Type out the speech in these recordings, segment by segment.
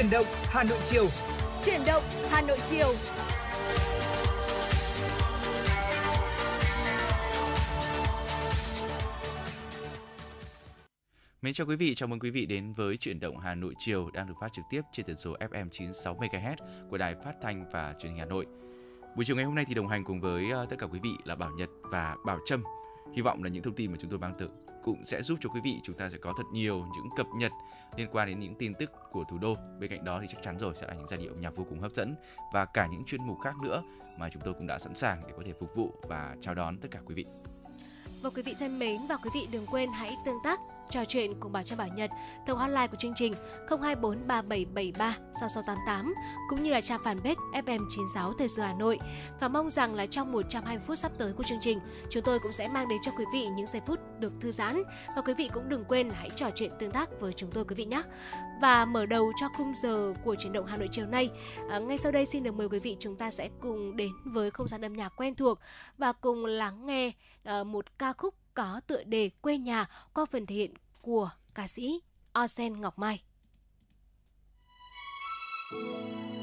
Chuyển động Hà Nội chiều. Chuyển động Hà Nội chiều. Mến chào quý vị, chào mừng quý vị đến với chuyển động Hà Nội chiều đang được phát trực tiếp trên tần số FM 96 MHz của Đài Phát thanh và Truyền hình Hà Nội. Buổi chiều ngày hôm nay thì đồng hành cùng với uh, tất cả quý vị là Bảo Nhật và Bảo Trâm. Hy vọng là những thông tin mà chúng tôi mang tới cũng sẽ giúp cho quý vị chúng ta sẽ có thật nhiều những cập nhật liên quan đến những tin tức của thủ đô. Bên cạnh đó thì chắc chắn rồi sẽ là những giai điệu nhạc vô cùng hấp dẫn và cả những chuyên mục khác nữa mà chúng tôi cũng đã sẵn sàng để có thể phục vụ và chào đón tất cả quý vị. Và quý vị thân mến và quý vị đừng quên hãy tương tác trò chuyện cùng Bảo Trâm Bảo Nhật thông hotline của chương trình 024 3773 6688 cũng như là trang fanpage FM96 Thời sự Hà Nội. Và mong rằng là trong 120 phút sắp tới của chương trình, chúng tôi cũng sẽ mang đến cho quý vị những giây phút được thư giãn và quý vị cũng đừng quên hãy trò chuyện tương tác với chúng tôi quý vị nhé. Và mở đầu cho khung giờ của chuyển động Hà Nội chiều nay, à, ngay sau đây xin được mời quý vị chúng ta sẽ cùng đến với không gian âm nhạc quen thuộc và cùng lắng nghe ờ, một ca khúc có tựa đề quê nhà qua phần thể hiện của ca sĩ Osen Ngọc Mai. quê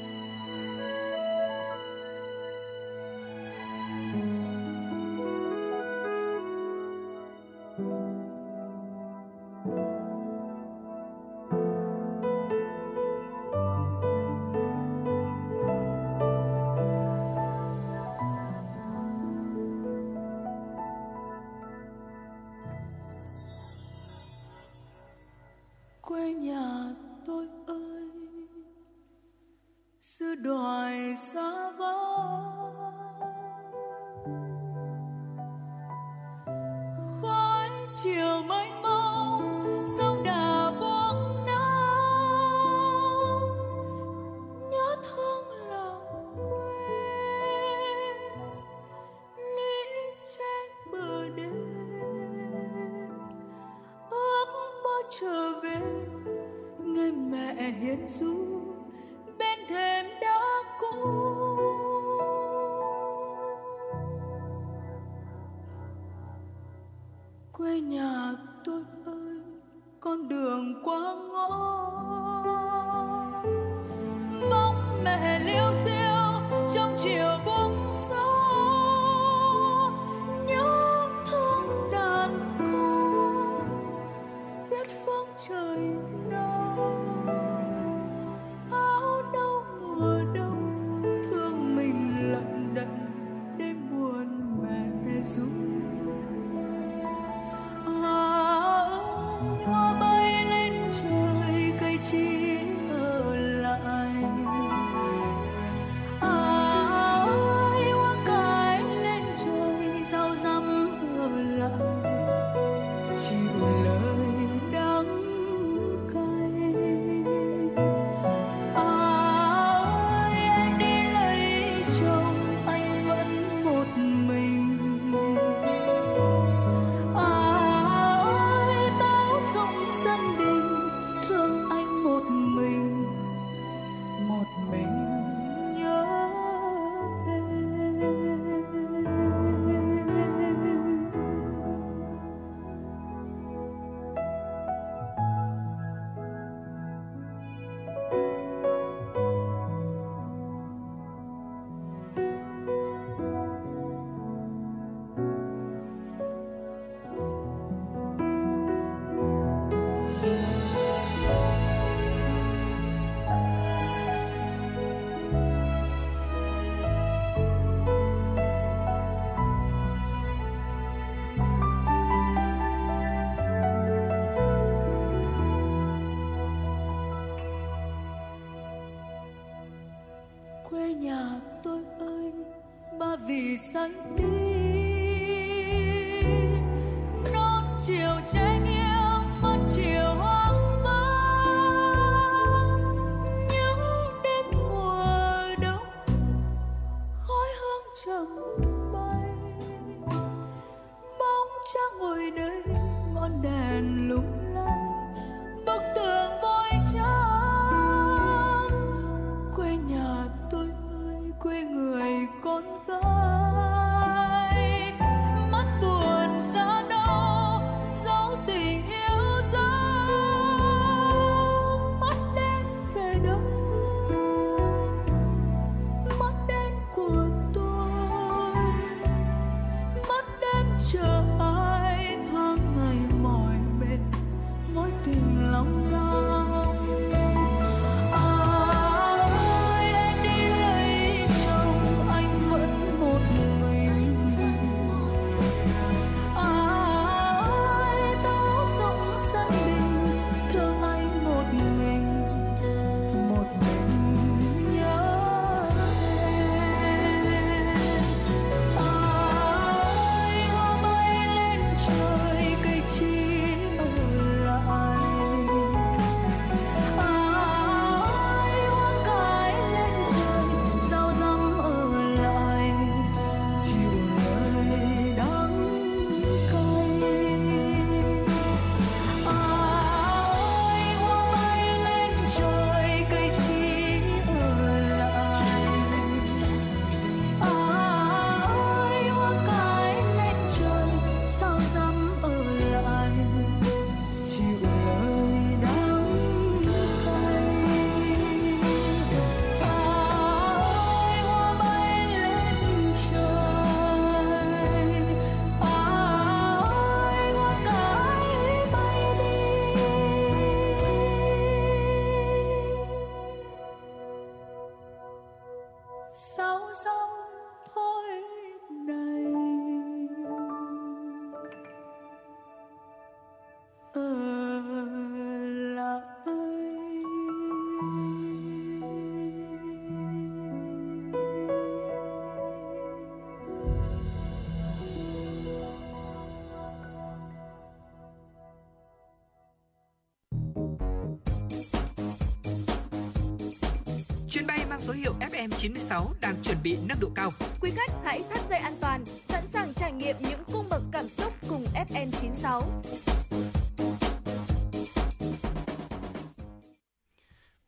FM96 đang chuẩn bị nâng độ cao. Quý khách hãy thắt dây an toàn, sẵn sàng trải nghiệm những cung bậc cảm xúc cùng FN96.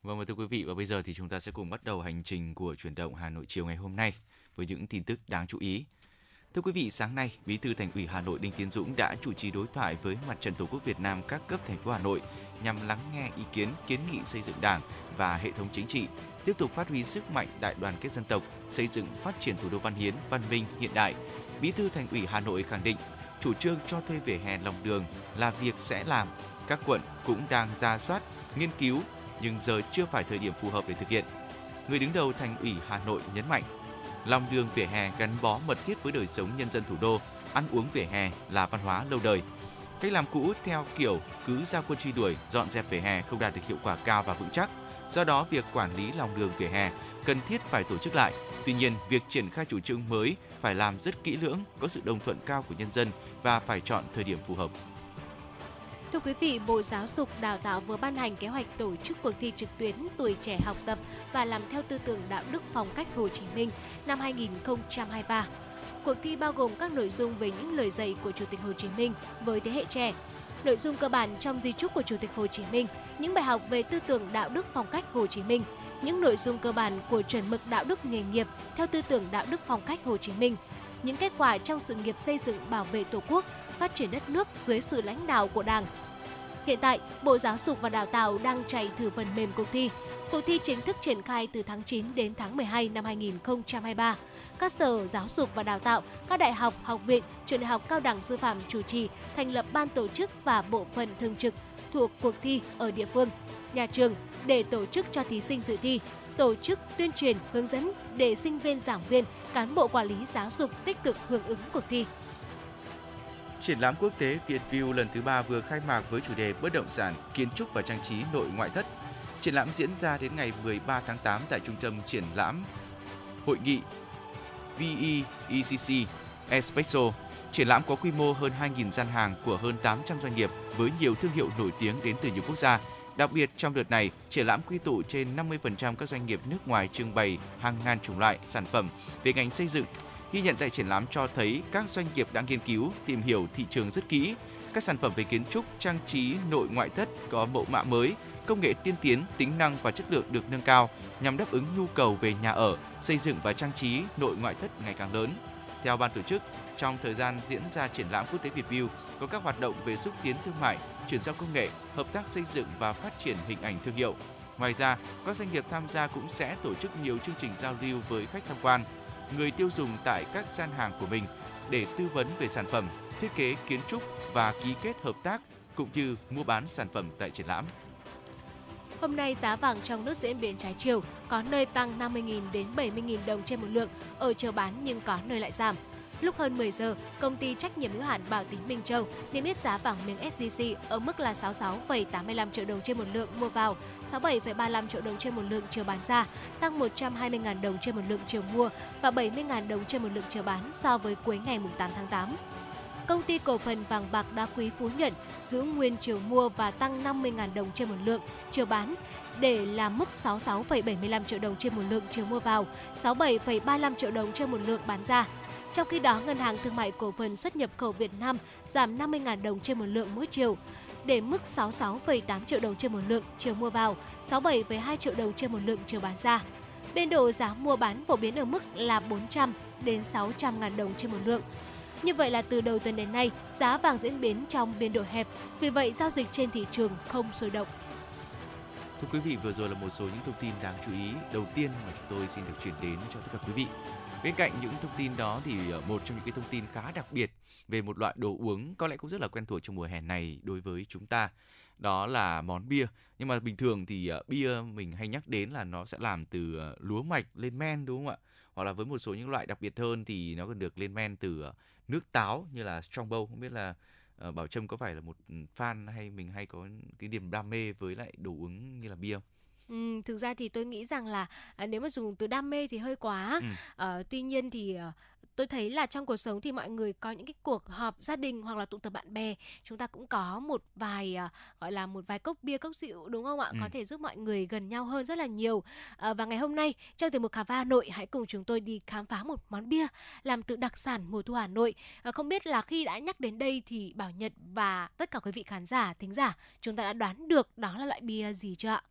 Vâng và thưa quý vị và bây giờ thì chúng ta sẽ cùng bắt đầu hành trình của chuyển động Hà Nội chiều ngày hôm nay với những tin tức đáng chú ý. Thưa quý vị, sáng nay, Bí thư Thành ủy Hà Nội Đinh Tiến Dũng đã chủ trì đối thoại với Mặt trận Tổ quốc Việt Nam các cấp thành phố Hà Nội nhằm lắng nghe ý kiến, kiến nghị xây dựng Đảng và hệ thống chính trị, tiếp tục phát huy sức mạnh đại đoàn kết dân tộc, xây dựng phát triển thủ đô văn hiến, văn minh, hiện đại. Bí thư Thành ủy Hà Nội khẳng định, chủ trương cho thuê vỉa hè lòng đường là việc sẽ làm. Các quận cũng đang ra soát, nghiên cứu, nhưng giờ chưa phải thời điểm phù hợp để thực hiện. Người đứng đầu Thành ủy Hà Nội nhấn mạnh, lòng đường vỉa hè gắn bó mật thiết với đời sống nhân dân thủ đô, ăn uống vỉa hè là văn hóa lâu đời. Cách làm cũ theo kiểu cứ ra quân truy đuổi, dọn dẹp vỉa hè không đạt được hiệu quả cao và vững chắc. Do đó, việc quản lý lòng đường vỉa hè cần thiết phải tổ chức lại. Tuy nhiên, việc triển khai chủ trương mới phải làm rất kỹ lưỡng, có sự đồng thuận cao của nhân dân và phải chọn thời điểm phù hợp. Thưa quý vị, Bộ Giáo dục Đào tạo vừa ban hành kế hoạch tổ chức cuộc thi trực tuyến tuổi trẻ học tập và làm theo tư tưởng đạo đức phong cách Hồ Chí Minh năm 2023. Cuộc thi bao gồm các nội dung về những lời dạy của Chủ tịch Hồ Chí Minh với thế hệ trẻ. Nội dung cơ bản trong di trúc của Chủ tịch Hồ Chí Minh, những bài học về tư tưởng đạo đức phong cách Hồ Chí Minh, những nội dung cơ bản của chuẩn mực đạo đức nghề nghiệp theo tư tưởng đạo đức phong cách Hồ Chí Minh, những kết quả trong sự nghiệp xây dựng bảo vệ Tổ quốc, phát triển đất nước dưới sự lãnh đạo của Đảng. Hiện tại, Bộ Giáo dục và Đào tạo đang chạy thử phần mềm cuộc thi. Cuộc thi chính thức triển khai từ tháng 9 đến tháng 12 năm 2023. Các sở giáo dục và đào tạo, các đại học, học viện, trường đại học cao đẳng sư phạm chủ trì, thành lập ban tổ chức và bộ phận thường trực thuộc cuộc thi ở địa phương, nhà trường để tổ chức cho thí sinh dự thi, tổ chức tuyên truyền, hướng dẫn để sinh viên, giảng viên, cán bộ quản lý giáo dục tích cực hưởng ứng cuộc thi. Triển lãm quốc tế Việt View lần thứ ba vừa khai mạc với chủ đề bất động sản, kiến trúc và trang trí nội ngoại thất. Triển lãm diễn ra đến ngày 13 tháng 8 tại trung tâm triển lãm hội nghị VEECC Espresso. Triển lãm có quy mô hơn 2.000 gian hàng của hơn 800 doanh nghiệp với nhiều thương hiệu nổi tiếng đến từ nhiều quốc gia. Đặc biệt trong đợt này, triển lãm quy tụ trên 50% các doanh nghiệp nước ngoài trưng bày hàng ngàn chủng loại sản phẩm về ngành xây dựng, Ghi nhận tại triển lãm cho thấy các doanh nghiệp đã nghiên cứu, tìm hiểu thị trường rất kỹ. Các sản phẩm về kiến trúc, trang trí, nội ngoại thất có mẫu mã mới, công nghệ tiên tiến, tính năng và chất lượng được nâng cao nhằm đáp ứng nhu cầu về nhà ở, xây dựng và trang trí nội ngoại thất ngày càng lớn. Theo ban tổ chức, trong thời gian diễn ra triển lãm quốc tế Việt View có các hoạt động về xúc tiến thương mại, chuyển giao công nghệ, hợp tác xây dựng và phát triển hình ảnh thương hiệu. Ngoài ra, các doanh nghiệp tham gia cũng sẽ tổ chức nhiều chương trình giao lưu với khách tham quan, người tiêu dùng tại các gian hàng của mình để tư vấn về sản phẩm, thiết kế kiến trúc và ký kết hợp tác cũng như mua bán sản phẩm tại triển lãm. Hôm nay giá vàng trong nước diễn biến trái chiều, có nơi tăng 50.000 đến 70.000 đồng trên một lượng ở chờ bán nhưng có nơi lại giảm. Lúc hơn 10 giờ, công ty trách nhiệm hữu hạn Bảo Tín Minh Châu niêm yết giá vàng miếng SJC ở mức là 66,85 triệu đồng trên một lượng mua vào, 67,35 triệu đồng trên một lượng chiều bán ra, tăng 120.000 đồng trên một lượng chiều mua và 70.000 đồng trên một lượng chiều bán so với cuối ngày 8 tháng 8 công ty cổ phần vàng bạc đá quý Phú Nhuận giữ nguyên chiều mua và tăng 50.000 đồng trên một lượng chiều bán để làm mức 66,75 triệu đồng trên một lượng chiều mua vào, 67,35 triệu đồng trên một lượng bán ra. Trong khi đó, Ngân hàng Thương mại Cổ phần xuất nhập khẩu Việt Nam giảm 50.000 đồng trên một lượng mỗi chiều để mức 66,8 triệu đồng trên một lượng chiều mua vào, 67,2 triệu đồng trên một lượng chiều bán ra. Biên độ giá mua bán phổ biến ở mức là 400 đến 600 ngàn đồng trên một lượng. Như vậy là từ đầu tuần đến nay, giá vàng diễn biến trong biên độ hẹp, vì vậy giao dịch trên thị trường không sôi động. Thưa quý vị, vừa rồi là một số những thông tin đáng chú ý đầu tiên mà chúng tôi xin được chuyển đến cho tất cả quý vị. Bên cạnh những thông tin đó thì ờ, một trong những cái thông tin khá đặc biệt về một loại đồ uống có lẽ cũng rất là quen thuộc trong mùa hè này đối với chúng ta đó là món bia nhưng mà bình thường thì ờ, bia mình hay nhắc đến là nó sẽ làm từ ờ, lúa mạch lên men đúng không ạ hoặc là với một số những loại đặc biệt hơn thì nó còn được lên men từ nước táo như là strongbow không biết là uh, bảo trâm có phải là một ừ, fan hay mình hay có cái niềm đam mê với lại đồ uống như là bia không? Ừ, thực ra thì tôi nghĩ rằng là à, nếu mà dùng từ đam mê thì hơi quá. Ừ. À, tuy nhiên thì à, tôi thấy là trong cuộc sống thì mọi người có những cái cuộc họp gia đình hoặc là tụ tập bạn bè. Chúng ta cũng có một vài uh, gọi là một vài cốc bia cốc rượu đúng không ạ? Ừ. có thể giúp mọi người gần nhau hơn rất là nhiều. Uh, và ngày hôm nay trong từ mục khám phá Hà Nội hãy cùng chúng tôi đi khám phá một món bia làm từ đặc sản mùa thu Hà Nội. Uh, không biết là khi đã nhắc đến đây thì Bảo Nhật và tất cả quý vị khán giả thính giả chúng ta đã đoán được đó là loại bia gì chưa ạ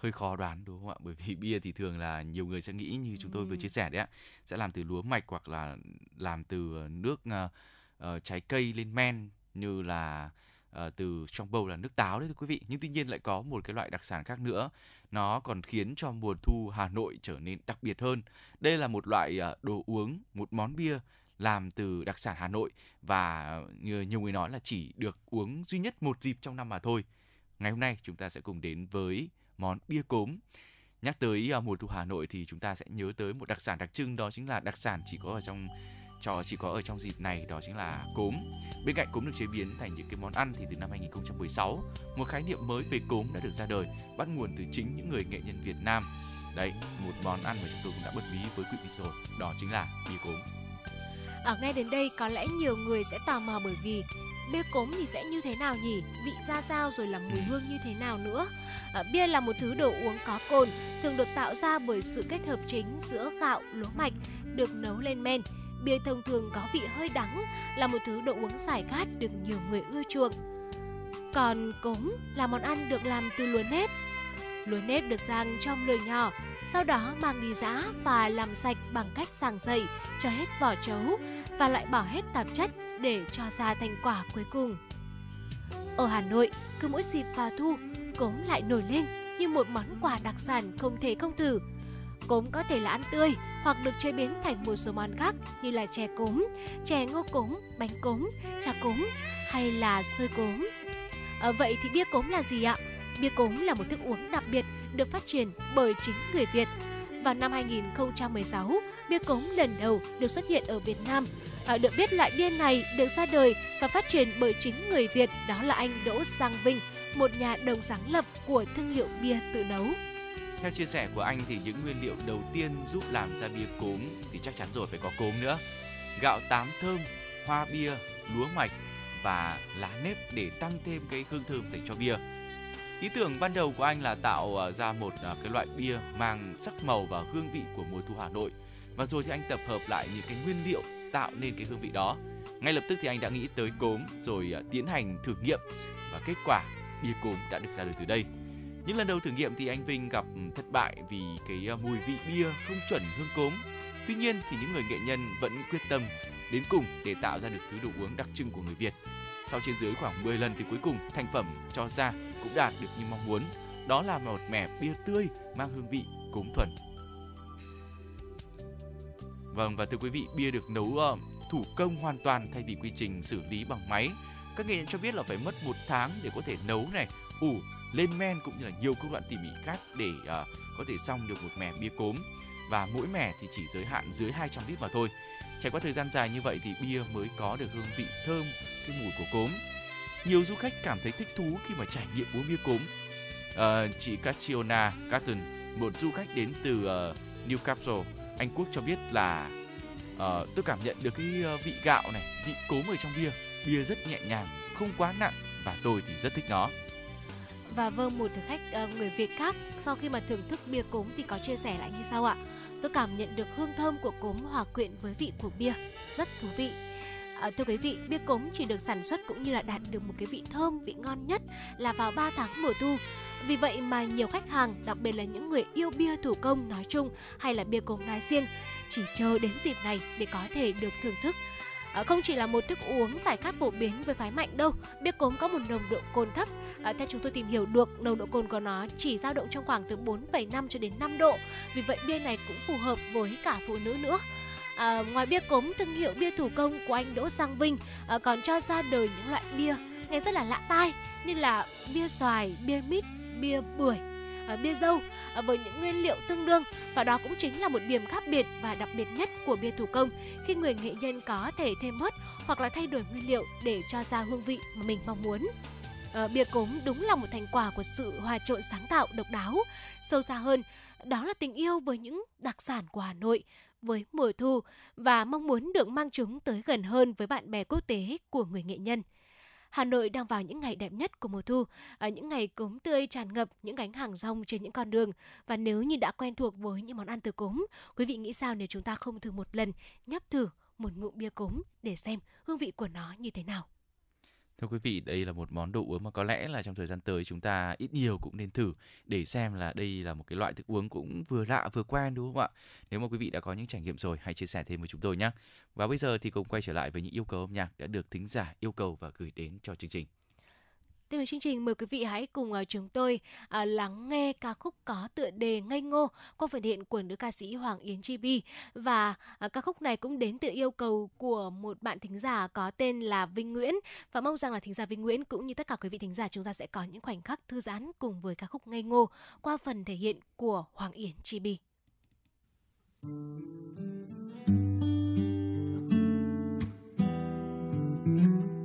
hơi khó đoán đúng không ạ? Bởi vì bia thì thường là nhiều người sẽ nghĩ như chúng tôi vừa chia sẻ đấy ạ sẽ làm từ lúa mạch hoặc là làm từ ờ, nước uh, trái cây lên men như là uh, từ trong bầu là nước táo đấy thưa quý vị. Nhưng tuy nhiên lại có một cái loại đặc sản khác nữa nó còn khiến cho mùa thu Hà Nội trở nên đặc biệt hơn. Đây là một loại uh, đồ uống một món bia làm từ đặc sản Hà Nội và như nhiều người nói là chỉ được uống duy nhất một dịp trong năm mà thôi. Ngày hôm nay chúng ta sẽ cùng đến với món bia cốm. Nhắc tới à, mùa thu Hà Nội thì chúng ta sẽ nhớ tới một đặc sản đặc trưng đó chính là đặc sản chỉ có ở trong trò chỉ có ở trong dịp này đó chính là cốm. Bên cạnh cốm được chế biến thành những cái món ăn thì từ năm 2016, một khái niệm mới về cốm đã được ra đời, bắt nguồn từ chính những người nghệ nhân Việt Nam. Đấy, một món ăn mà chúng tôi cũng đã bật mí với quý vị rồi, đó chính là bia cốm. Ở ngay đến đây có lẽ nhiều người sẽ tò mò bởi vì bia cốm thì sẽ như thế nào nhỉ? Vị ra sao rồi là mùi hương như thế nào nữa? À, bia là một thứ đồ uống có cồn, thường được tạo ra bởi sự kết hợp chính giữa gạo, lúa mạch được nấu lên men. Bia thông thường có vị hơi đắng, là một thứ đồ uống giải khát được nhiều người ưa chuộng. Còn cốm là món ăn được làm từ lúa nếp. Lúa nếp được rang trong lửa nhỏ, sau đó mang đi giã và làm sạch bằng cách sàng dậy cho hết vỏ trấu và loại bỏ hết tạp chất để cho ra thành quả cuối cùng. Ở Hà Nội, cứ mỗi dịp vào thu, cốm lại nổi lên như một món quà đặc sản không thể không thử. Cốm có thể là ăn tươi hoặc được chế biến thành một số món khác như là chè cốm, chè ngô cốm, bánh cốm, trà cốm hay là xôi cốm. À, vậy thì bia cốm là gì ạ? Bia cốm là một thức uống đặc biệt được phát triển bởi chính người Việt. Vào năm 2016, bia cốm lần đầu được xuất hiện ở Việt Nam. À, được biết loại bia này được ra đời và phát triển bởi chính người Việt, đó là anh Đỗ Sang Vinh, một nhà đồng sáng lập của thương hiệu bia tự nấu. Theo chia sẻ của anh thì những nguyên liệu đầu tiên giúp làm ra bia cốm thì chắc chắn rồi phải có cốm nữa. Gạo tám thơm, hoa bia, lúa mạch và lá nếp để tăng thêm cái hương thơm dành cho bia. Ý tưởng ban đầu của anh là tạo ờ, ra một ờ, cái loại bia mang sắc màu và hương vị của mùa thu Hà Nội. Và rồi thì anh tập hợp lại những cái nguyên liệu tạo nên cái hương vị đó. Ngay lập tức thì anh đã nghĩ tới cốm, rồi ờ, tiến hành thử nghiệm và kết quả, bia cốm đã được ra đời từ đây. Những lần đầu thử nghiệm thì anh Vinh gặp thất bại vì cái mùi vị bia không chuẩn hương cốm. Tuy nhiên thì những người nghệ nhân vẫn quyết tâm đến cùng để tạo ra được thứ đồ uống đặc trưng của người Việt. Sau trên dưới khoảng 10 lần thì cuối cùng thành phẩm cho ra cũng đạt được như mong muốn. Đó là một mẻ bia tươi mang hương vị cốm thuần. Vâng và thưa quý vị, bia được nấu uh, thủ công hoàn toàn thay vì quy trình xử lý bằng máy. Các nghệ nhân cho biết là phải mất một tháng để có thể nấu này, ủ, lên men cũng như là nhiều công đoạn tỉ mỉ khác để uh, có thể xong được một mẻ bia cốm và mỗi mẻ thì chỉ giới hạn dưới 200 lít mà thôi. Trải qua thời gian dài như vậy thì bia mới có được hương vị thơm, cái mùi của cốm nhiều du khách cảm thấy thích thú khi mà trải nghiệm uống bia cốm. À, chị Catriona Catton, một du khách đến từ uh, Newcastle, Anh Quốc cho biết là uh, tôi cảm nhận được cái uh, vị gạo này, vị cốm ở trong bia. Bia rất nhẹ nhàng, không quá nặng và tôi thì rất thích nó. Và vâng, một thực khách uh, người Việt khác sau khi mà thưởng thức bia cốm thì có chia sẻ lại như sau ạ. Tôi cảm nhận được hương thơm của cốm hòa quyện với vị của bia, rất thú vị. À, thưa quý vị, bia cốm chỉ được sản xuất cũng như là đạt được một cái vị thơm, vị ngon nhất là vào 3 tháng mùa thu. Vì vậy mà nhiều khách hàng, đặc biệt là những người yêu bia thủ công nói chung hay là bia cốm nói riêng, chỉ chờ đến dịp này để có thể được thưởng thức. À, không chỉ là một thức uống giải khát phổ biến với phái mạnh đâu, bia cốm có một nồng độ cồn thấp. À, theo chúng tôi tìm hiểu được, nồng độ cồn của nó chỉ dao động trong khoảng từ 4,5 cho đến 5 độ. Vì vậy bia này cũng phù hợp với cả phụ nữ nữa. À, ngoài bia cốm, thương hiệu bia thủ công của anh Đỗ Sang Vinh à, còn cho ra đời những loại bia nghe rất là lạ tai như là bia xoài, bia mít, bia bưởi, à, bia dâu À, với những nguyên liệu tương đương và đó cũng chính là một điểm khác biệt và đặc biệt nhất của bia thủ công khi người nghệ nhân có thể thêm bớt hoặc là thay đổi nguyên liệu để cho ra hương vị mà mình mong muốn. À, bia cốm đúng là một thành quả của sự hòa trộn sáng tạo độc đáo. Sâu xa hơn, đó là tình yêu với những đặc sản của Hà Nội với mùa thu và mong muốn được mang chúng tới gần hơn với bạn bè quốc tế của người nghệ nhân. Hà Nội đang vào những ngày đẹp nhất của mùa thu, ở những ngày cốm tươi tràn ngập những gánh hàng rong trên những con đường. Và nếu như đã quen thuộc với những món ăn từ cốm, quý vị nghĩ sao nếu chúng ta không thử một lần nhấp thử một ngụm bia cốm để xem hương vị của nó như thế nào? Thưa quý vị, đây là một món đồ uống mà có lẽ là trong thời gian tới chúng ta ít nhiều cũng nên thử để xem là đây là một cái loại thức uống cũng vừa lạ vừa quen đúng không ạ? Nếu mà quý vị đã có những trải nghiệm rồi, hãy chia sẻ thêm với chúng tôi nhé. Và bây giờ thì cùng quay trở lại với những yêu cầu âm nhạc đã được thính giả yêu cầu và gửi đến cho chương trình. Tiếp theo chương trình, mời quý vị hãy cùng ờ, chúng tôi ờ, lắng nghe ca khúc có tựa đề Ngây Ngô qua phần hiện của nữ ca sĩ Hoàng Yến Chi Bi và ờ, ca khúc này cũng đến từ yêu cầu của một bạn thính giả có tên là Vinh Nguyễn và mong rằng là thính giả Vinh Nguyễn cũng như tất cả quý vị thính giả chúng ta sẽ có những khoảnh khắc thư giãn cùng với ca khúc Ngây Ngô qua phần thể hiện của Hoàng Yến Chi Bi. là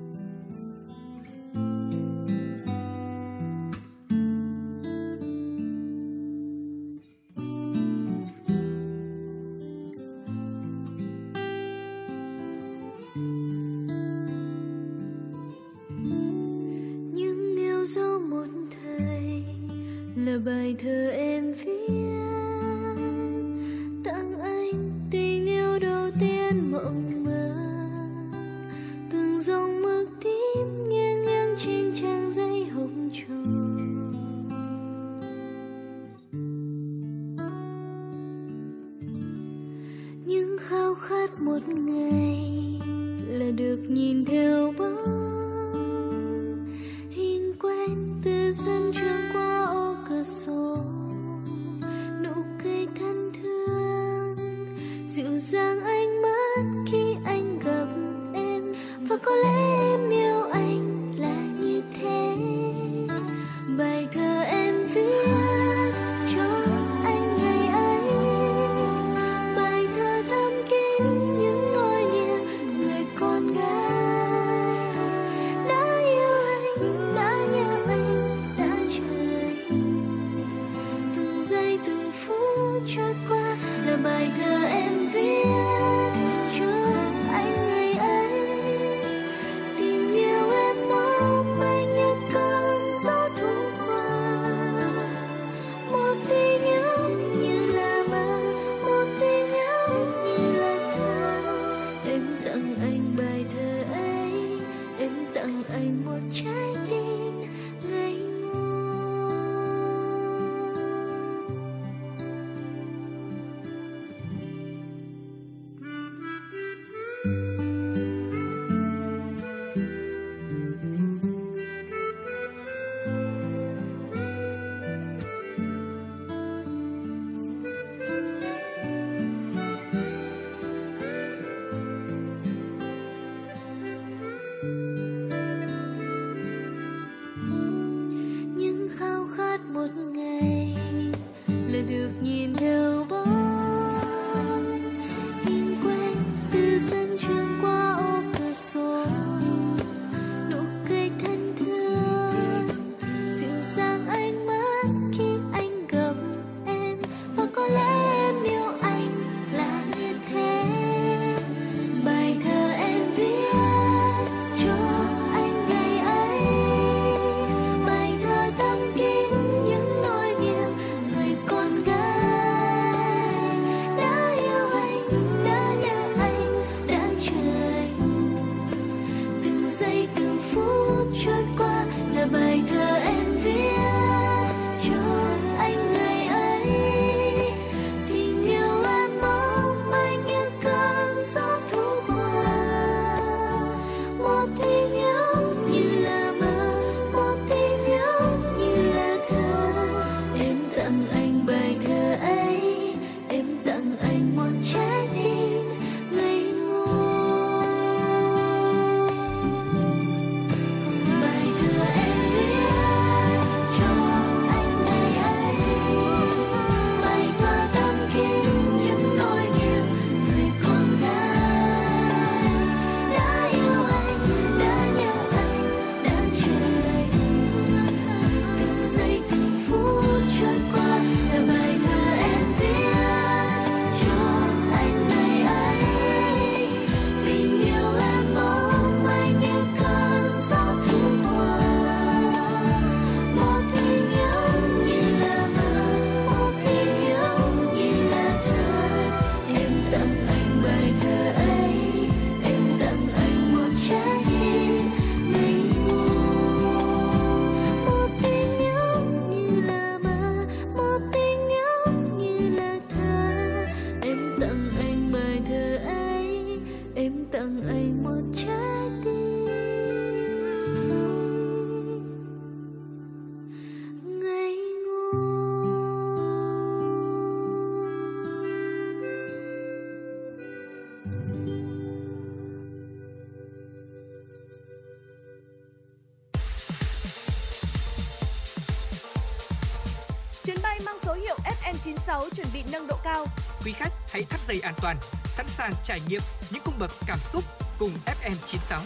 96 chuẩn bị nâng độ cao. Quý khách hãy thắt dây an toàn, sẵn sàng trải nghiệm những cung bậc cảm xúc cùng FM 96.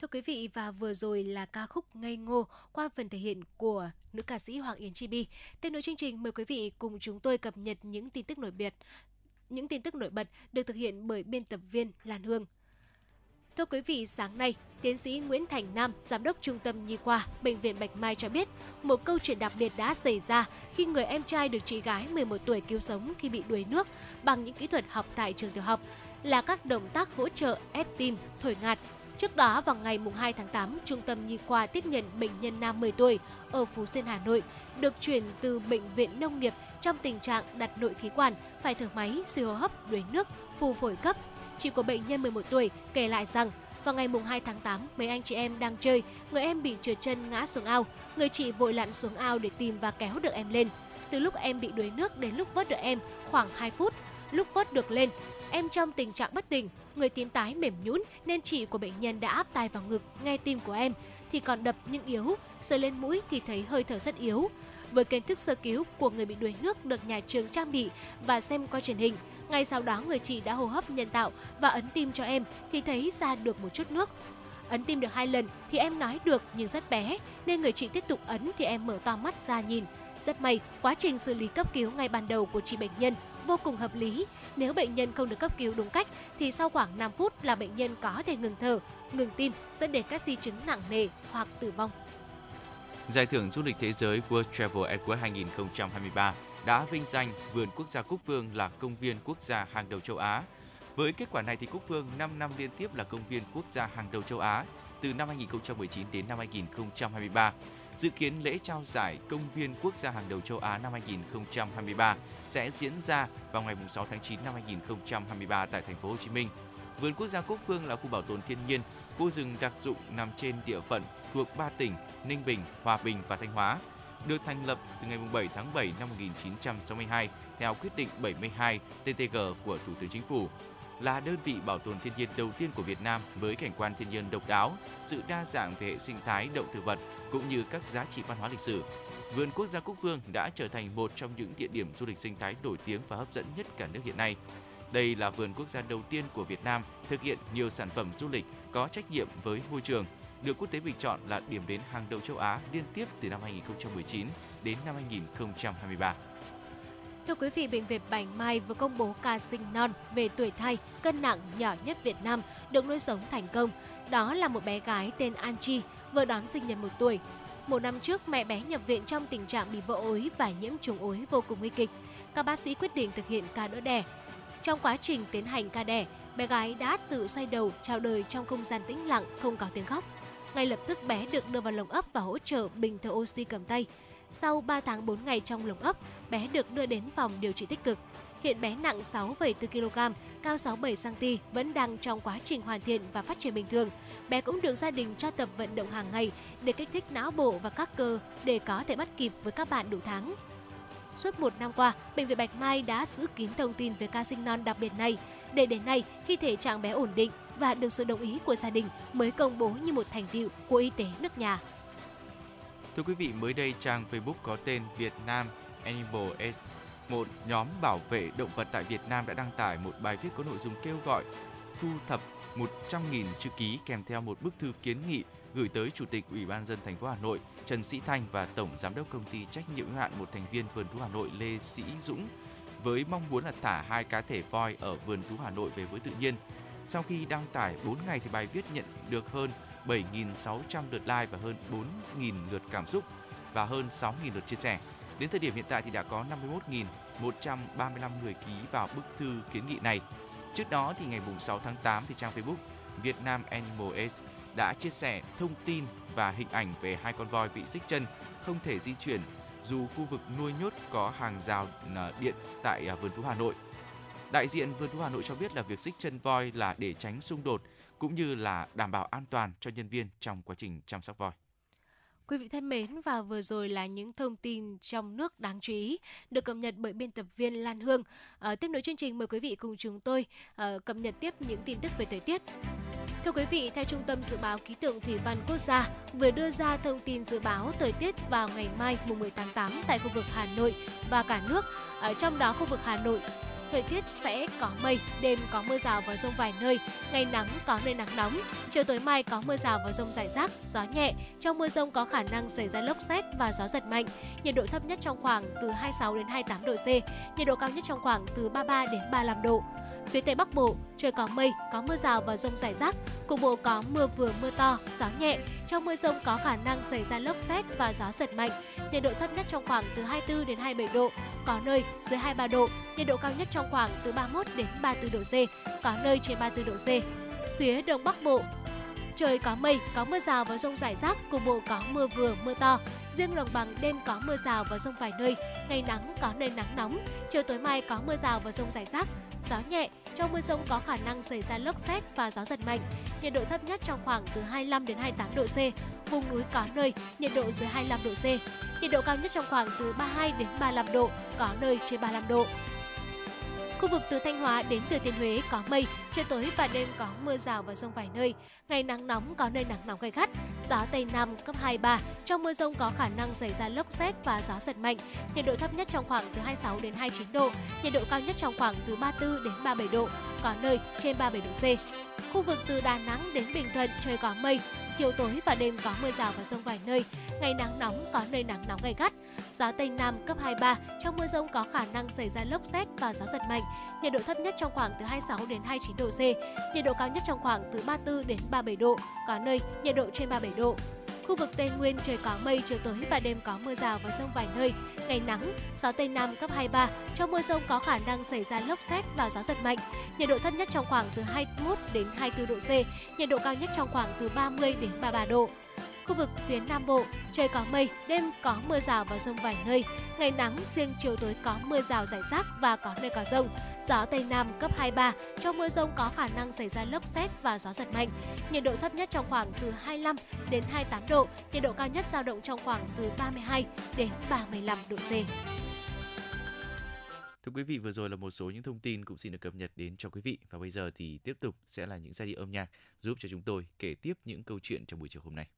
Thưa quý vị và vừa rồi là ca khúc Ngây Ngô qua phần thể hiện của nữ ca sĩ Hoàng Yến Chi Bi. Tiếp nối chương trình mời quý vị cùng chúng tôi cập nhật những tin tức nổi bật, những tin tức nổi bật được thực hiện bởi biên tập viên Lan Hương. Thưa quý vị, sáng nay, tiến sĩ Nguyễn Thành Nam, giám đốc trung tâm nhi khoa bệnh viện Bạch Mai cho biết, một câu chuyện đặc biệt đã xảy ra khi người em trai được chị gái 11 tuổi cứu sống khi bị đuối nước bằng những kỹ thuật học tại trường tiểu học là các động tác hỗ trợ ép tim, thổi ngạt. Trước đó vào ngày 2 tháng 8, Trung tâm Nhi khoa tiếp nhận bệnh nhân nam 10 tuổi ở Phú Xuyên, Hà Nội được chuyển từ bệnh viện nông nghiệp trong tình trạng đặt nội khí quản, phải thở máy, suy hô hấp, đuối nước, phù phổi cấp Chị của bệnh nhân 11 tuổi kể lại rằng vào ngày 2 tháng 8, mấy anh chị em đang chơi, người em bị trượt chân ngã xuống ao. Người chị vội lặn xuống ao để tìm và kéo được em lên. Từ lúc em bị đuối nước đến lúc vớt được em khoảng 2 phút. Lúc vớt được lên, em trong tình trạng bất tỉnh, người tím tái mềm nhũn nên chị của bệnh nhân đã áp tay vào ngực nghe tim của em thì còn đập nhưng yếu, sờ lên mũi thì thấy hơi thở rất yếu. Với kiến thức sơ cứu của người bị đuối nước được nhà trường trang bị và xem qua truyền hình, ngay sau đó người chị đã hô hấp nhân tạo và ấn tim cho em thì thấy ra được một chút nước. Ấn tim được hai lần thì em nói được nhưng rất bé nên người chị tiếp tục ấn thì em mở to mắt ra nhìn. Rất may, quá trình xử lý cấp cứu ngay ban đầu của chị bệnh nhân vô cùng hợp lý. Nếu bệnh nhân không được cấp cứu đúng cách thì sau khoảng 5 phút là bệnh nhân có thể ngừng thở, ngừng tim dẫn đến các di chứng nặng nề hoặc tử vong. Giải thưởng du lịch thế giới World Travel Award 2023 đã vinh danh vườn quốc gia Cúc Phương là công viên quốc gia hàng đầu châu Á. Với kết quả này thì Cúc Phương 5 năm liên tiếp là công viên quốc gia hàng đầu châu Á từ năm 2019 đến năm 2023. Dự kiến lễ trao giải công viên quốc gia hàng đầu châu Á năm 2023 sẽ diễn ra vào ngày 6 tháng 9 năm 2023 tại thành phố Hồ Chí Minh. Vườn quốc gia Cúc Phương là khu bảo tồn thiên nhiên, khu rừng đặc dụng nằm trên địa phận thuộc ba tỉnh Ninh Bình, Hòa Bình và Thanh Hóa được thành lập từ ngày 7 tháng 7 năm 1962 theo quyết định 72 TTG của Thủ tướng Chính phủ là đơn vị bảo tồn thiên nhiên đầu tiên của Việt Nam với cảnh quan thiên nhiên độc đáo, sự đa dạng về hệ sinh thái động thực vật cũng như các giá trị văn hóa lịch sử. Vườn quốc gia Cúc Phương đã trở thành một trong những địa điểm du lịch sinh thái nổi tiếng và hấp dẫn nhất cả nước hiện nay. Đây là vườn quốc gia đầu tiên của Việt Nam thực hiện nhiều sản phẩm du lịch có trách nhiệm với môi trường, được quốc tế bình chọn là điểm đến hàng đầu châu Á liên tiếp từ năm 2019 đến năm 2023. Thưa quý vị, Bệnh viện Bạch Mai vừa công bố ca sinh non về tuổi thai, cân nặng nhỏ nhất Việt Nam được nuôi sống thành công. Đó là một bé gái tên An Chi, vừa đón sinh nhật một tuổi. Một năm trước, mẹ bé nhập viện trong tình trạng bị vỡ ối và nhiễm trùng ối vô cùng nguy kịch. Các bác sĩ quyết định thực hiện ca đỡ đẻ. Trong quá trình tiến hành ca đẻ, bé gái đã tự xoay đầu chào đời trong không gian tĩnh lặng, không có tiếng khóc. Ngay lập tức bé được đưa vào lồng ấp và hỗ trợ bình thở oxy cầm tay. Sau 3 tháng 4 ngày trong lồng ấp, bé được đưa đến phòng điều trị tích cực. Hiện bé nặng 6,4 kg, cao 67 cm, vẫn đang trong quá trình hoàn thiện và phát triển bình thường. Bé cũng được gia đình cho tập vận động hàng ngày để kích thích não bộ và các cơ để có thể bắt kịp với các bạn đủ tháng. Suốt một năm qua, Bệnh viện Bạch Mai đã giữ kín thông tin về ca sinh non đặc biệt này. Để đến nay, khi thể trạng bé ổn định và được sự đồng ý của gia đình mới công bố như một thành tựu của y tế nước nhà. Thưa quý vị, mới đây trang Facebook có tên Việt Nam Animal Aid, một nhóm bảo vệ động vật tại Việt Nam đã đăng tải một bài viết có nội dung kêu gọi thu thập 100.000 chữ ký kèm theo một bức thư kiến nghị gửi tới Chủ tịch Ủy ban dân thành phố Hà Nội Trần Sĩ Thanh và Tổng Giám đốc Công ty trách nhiệm hữu hạn một thành viên Vườn thú Hà Nội Lê Sĩ Dũng với mong muốn là thả hai cá thể voi ở Vườn thú Hà Nội về với tự nhiên. Sau khi đăng tải 4 ngày thì bài viết nhận được hơn 7.600 lượt like và hơn 4.000 lượt cảm xúc và hơn 6.000 lượt chia sẻ. Đến thời điểm hiện tại thì đã có 51.135 người ký vào bức thư kiến nghị này. Trước đó thì ngày 6 tháng 8 thì trang Facebook Việt Nam Animal Aid đã chia sẻ thông tin và hình ảnh về hai con voi bị xích chân không thể di chuyển dù khu vực nuôi nhốt có hàng rào à, điện tại à, vườn thú Hà Nội. Đại diện vườn thú Hà Nội cho biết là việc xích chân voi là để tránh xung đột cũng như là đảm bảo an toàn cho nhân viên trong quá trình chăm sóc voi. Quý vị thân mến và vừa rồi là những thông tin trong nước đáng chú ý được cập nhật bởi biên tập viên Lan Hương. À, tiếp nối chương trình mời quý vị cùng chúng tôi à, cập nhật tiếp những tin tức về thời tiết. Thưa quý vị, theo Trung tâm Dự báo Khí tượng Thủy văn Quốc gia vừa đưa ra thông tin dự báo thời tiết vào ngày mai mùng 10 tháng 8 tại khu vực Hà Nội và cả nước. Ở trong đó khu vực Hà Nội thời tiết sẽ có mây, đêm có mưa rào và rông vài nơi, ngày nắng có nơi nắng nóng, chiều tối mai có mưa rào và rông rải rác, gió nhẹ. Trong mưa rông có khả năng xảy ra lốc xét và gió giật mạnh. Nhiệt độ thấp nhất trong khoảng từ 26 đến 28 độ C, nhiệt độ cao nhất trong khoảng từ 33 đến 35 độ. Phía Tây Bắc Bộ, trời có mây, có mưa rào và rông rải rác, cục bộ có mưa vừa mưa to, gió nhẹ. Trong mưa rông có khả năng xảy ra lốc xét và gió giật mạnh. Nhiệt độ thấp nhất trong khoảng từ 24 đến 27 độ, có nơi dưới 23 độ. Nhiệt độ cao nhất trong khoảng từ 31 đến 34 độ C, có nơi trên 34 độ C. Phía Đông Bắc Bộ, trời có mây, có mưa rào và rông rải rác, cục bộ có mưa vừa, mưa to. Riêng đồng bằng đêm có mưa rào và rông vài nơi, ngày nắng có nơi nắng nóng, chiều tối mai có mưa rào và rông rải rác, gió nhẹ. Trong mưa rông có khả năng xảy ra lốc xét và gió giật mạnh. Nhiệt độ thấp nhất trong khoảng từ 25 đến 28 độ C. Vùng núi có nơi nhiệt độ dưới 25 độ C. Nhiệt độ cao nhất trong khoảng từ 32 đến 35 độ, có nơi trên 35 độ. Khu vực từ Thanh Hóa đến Thừa Thiên Huế có mây, chiều tối và đêm có mưa rào và rông vài nơi. Ngày nắng nóng có nơi nắng nóng gay gắt, gió Tây Nam cấp 2-3. Trong mưa rông có khả năng xảy ra lốc xét và gió giật mạnh. Nhiệt độ thấp nhất trong khoảng từ 26 đến 29 độ, nhiệt độ cao nhất trong khoảng từ 34 đến 37 độ, có nơi trên 37 độ C. Khu vực từ Đà Nẵng đến Bình Thuận trời có mây, chiều tối và đêm có mưa rào và rông vài nơi. Ngày nắng nóng có nơi nắng nóng gay gắt, gió Tây Nam cấp 2-3. Trong mưa rông có khả năng xảy ra lốc xét và gió giật mạnh. Nhiệt độ thấp nhất trong khoảng từ 26 đến 29 độ C. Nhiệt độ cao nhất trong khoảng từ 34 đến 37 độ, có nơi nhiệt độ trên 37 độ. Khu vực Tây Nguyên trời có mây, chiều tối và đêm có mưa rào và rông vài nơi, ngày nắng, gió Tây Nam cấp 2-3. Trong mưa rông có khả năng xảy ra lốc xét và gió giật mạnh. Nhiệt độ thấp nhất trong khoảng từ 21 đến 24 độ C, nhiệt độ cao nhất trong khoảng từ 30 đến 33 độ. Khu vực phía Nam Bộ, trời có mây, đêm có mưa rào và rông vài nơi, ngày nắng, riêng chiều tối có mưa rào rải rác và có nơi có rông. Gió Tây Nam cấp 2-3, trong mưa rông có khả năng xảy ra lốc xét và gió giật mạnh. Nhiệt độ thấp nhất trong khoảng từ 25 đến 28 độ, nhiệt độ cao nhất dao động trong khoảng từ 32 đến 35 độ C. Thưa quý vị, vừa rồi là một số những thông tin cũng xin được cập nhật đến cho quý vị và bây giờ thì tiếp tục sẽ là những giai điệu âm nhạc giúp cho chúng tôi kể tiếp những câu chuyện trong buổi chiều hôm nay.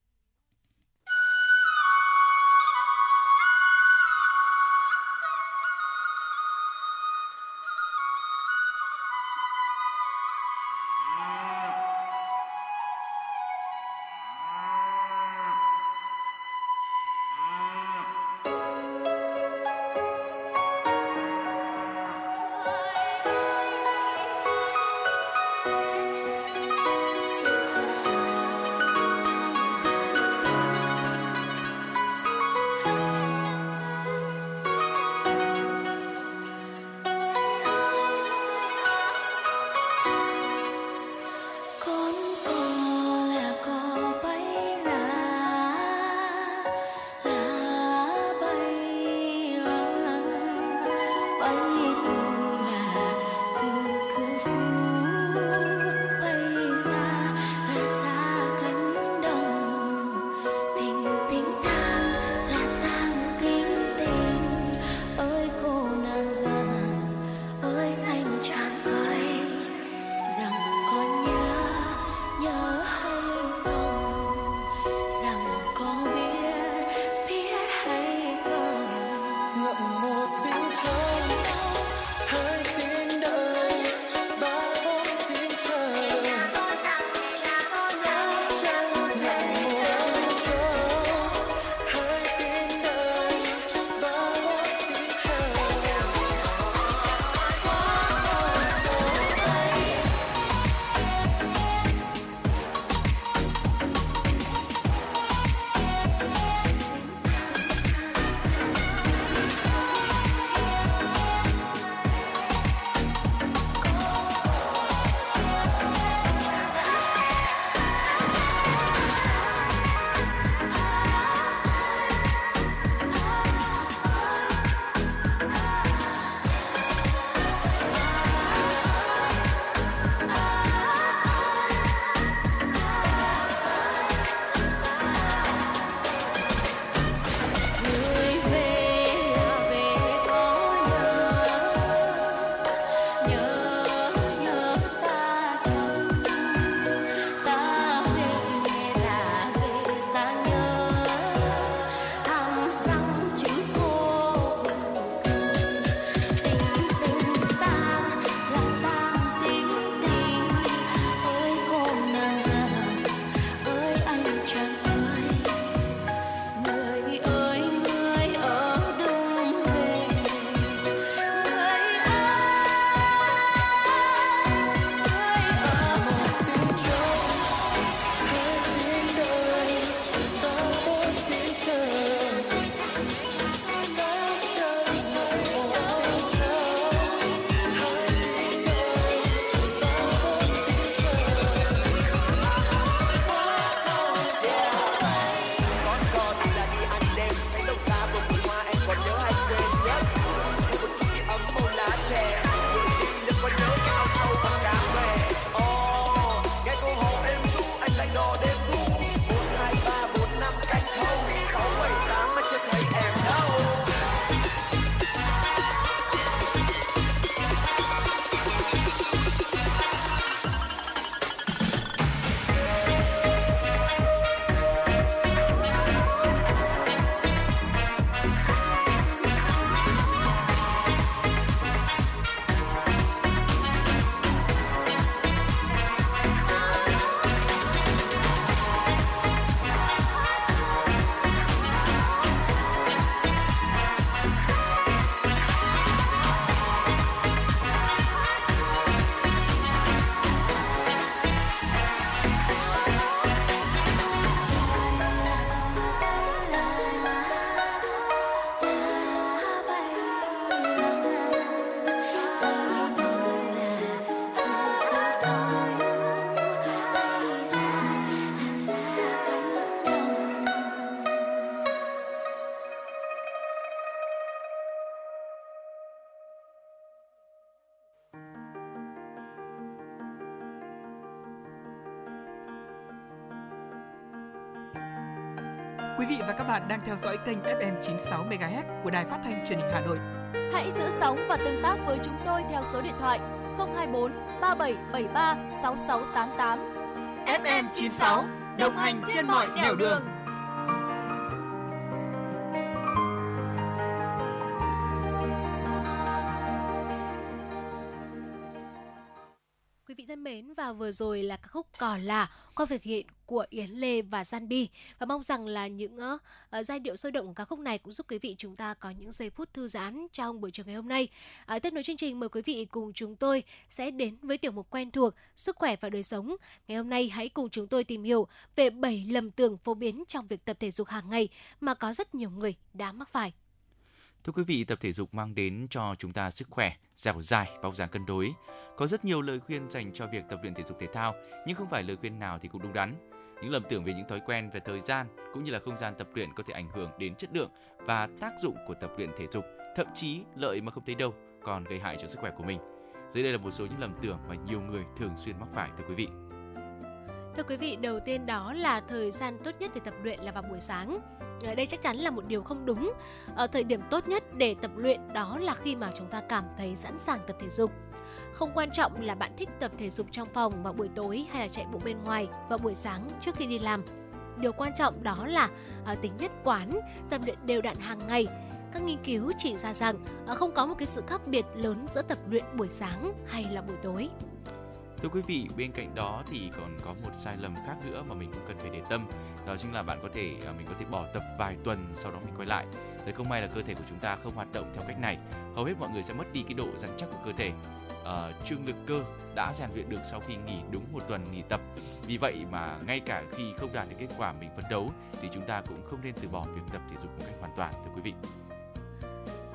Bạn đang theo dõi kênh FM 96 MHz của đài phát thanh truyền hình Hà Nội. Hãy giữ sóng và tương tác với chúng tôi theo số điện thoại 024 3773 6688. FM 96 đồng hành trên mọi nẻo đường. Quý vị thân mến và vừa rồi là ca khúc Cỏ là qua việc hiện của Yến Lê và Zanbi và mong rằng là những uh, giai điệu sôi động của ca khúc này cũng giúp quý vị chúng ta có những giây phút thư giãn trong buổi chiều ngày hôm nay. Uh, tiếp nối chương trình mời quý vị cùng chúng tôi sẽ đến với tiểu mục quen thuộc sức khỏe và đời sống. Ngày hôm nay hãy cùng chúng tôi tìm hiểu về 7 lầm tưởng phổ biến trong việc tập thể dục hàng ngày mà có rất nhiều người đã mắc phải. Thưa quý vị, tập thể dục mang đến cho chúng ta sức khỏe, dẻo dài vóc dáng cân đối. Có rất nhiều lời khuyên dành cho việc tập luyện thể dục thể thao, nhưng không phải lời khuyên nào thì cũng đúng đắn. Những lầm tưởng về những thói quen về thời gian cũng như là không gian tập luyện có thể ảnh hưởng đến chất lượng và tác dụng của tập luyện thể dục, thậm chí lợi mà không thấy đâu còn gây hại cho sức khỏe của mình. Dưới đây là một số những lầm tưởng mà nhiều người thường xuyên mắc phải thưa quý vị. Thưa quý vị, đầu tiên đó là thời gian tốt nhất để tập luyện là vào buổi sáng. Ở đây chắc chắn là một điều không đúng. Ở thời điểm tốt nhất để tập luyện đó là khi mà chúng ta cảm thấy sẵn sàng tập thể dục. Không quan trọng là bạn thích tập thể dục trong phòng vào buổi tối hay là chạy bộ bên ngoài vào buổi sáng trước khi đi làm. Điều quan trọng đó là à, tính nhất quán, tập luyện đều đặn hàng ngày. Các nghiên cứu chỉ ra rằng à, không có một cái sự khác biệt lớn giữa tập luyện buổi sáng hay là buổi tối. Thưa quý vị, bên cạnh đó thì còn có một sai lầm khác nữa mà mình cũng cần phải để tâm. Đó chính là bạn có thể à, mình có thể bỏ tập vài tuần sau đó mình quay lại. Thế không may là cơ thể của chúng ta không hoạt động theo cách này. Hầu hết mọi người sẽ mất đi cái độ rắn chắc của cơ thể. Ờ, à, trương lực cơ đã rèn luyện được sau khi nghỉ đúng một tuần nghỉ tập. Vì vậy mà ngay cả khi không đạt được kết quả mình phấn đấu thì chúng ta cũng không nên từ bỏ việc tập thể dục một cách hoàn toàn thưa quý vị.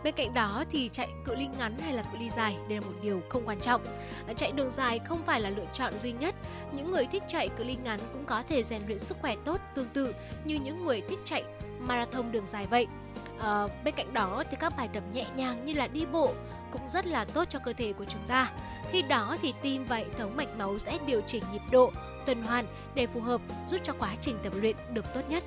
Bên cạnh đó thì chạy cự ly ngắn hay là cự ly dài đây là một điều không quan trọng. Ờ, chạy đường dài không phải là lựa chọn duy nhất. Những người thích chạy cự ly ngắn cũng có thể rèn luyện sức khỏe tốt tương tự như những người thích chạy marathon đường dài vậy. À, bên cạnh đó thì các bài tập nhẹ nhàng như là đi bộ cũng rất là tốt cho cơ thể của chúng ta. Khi đó thì tim và hệ thống mạch máu sẽ điều chỉnh nhịp độ, tuần hoàn để phù hợp giúp cho quá trình tập luyện được tốt nhất.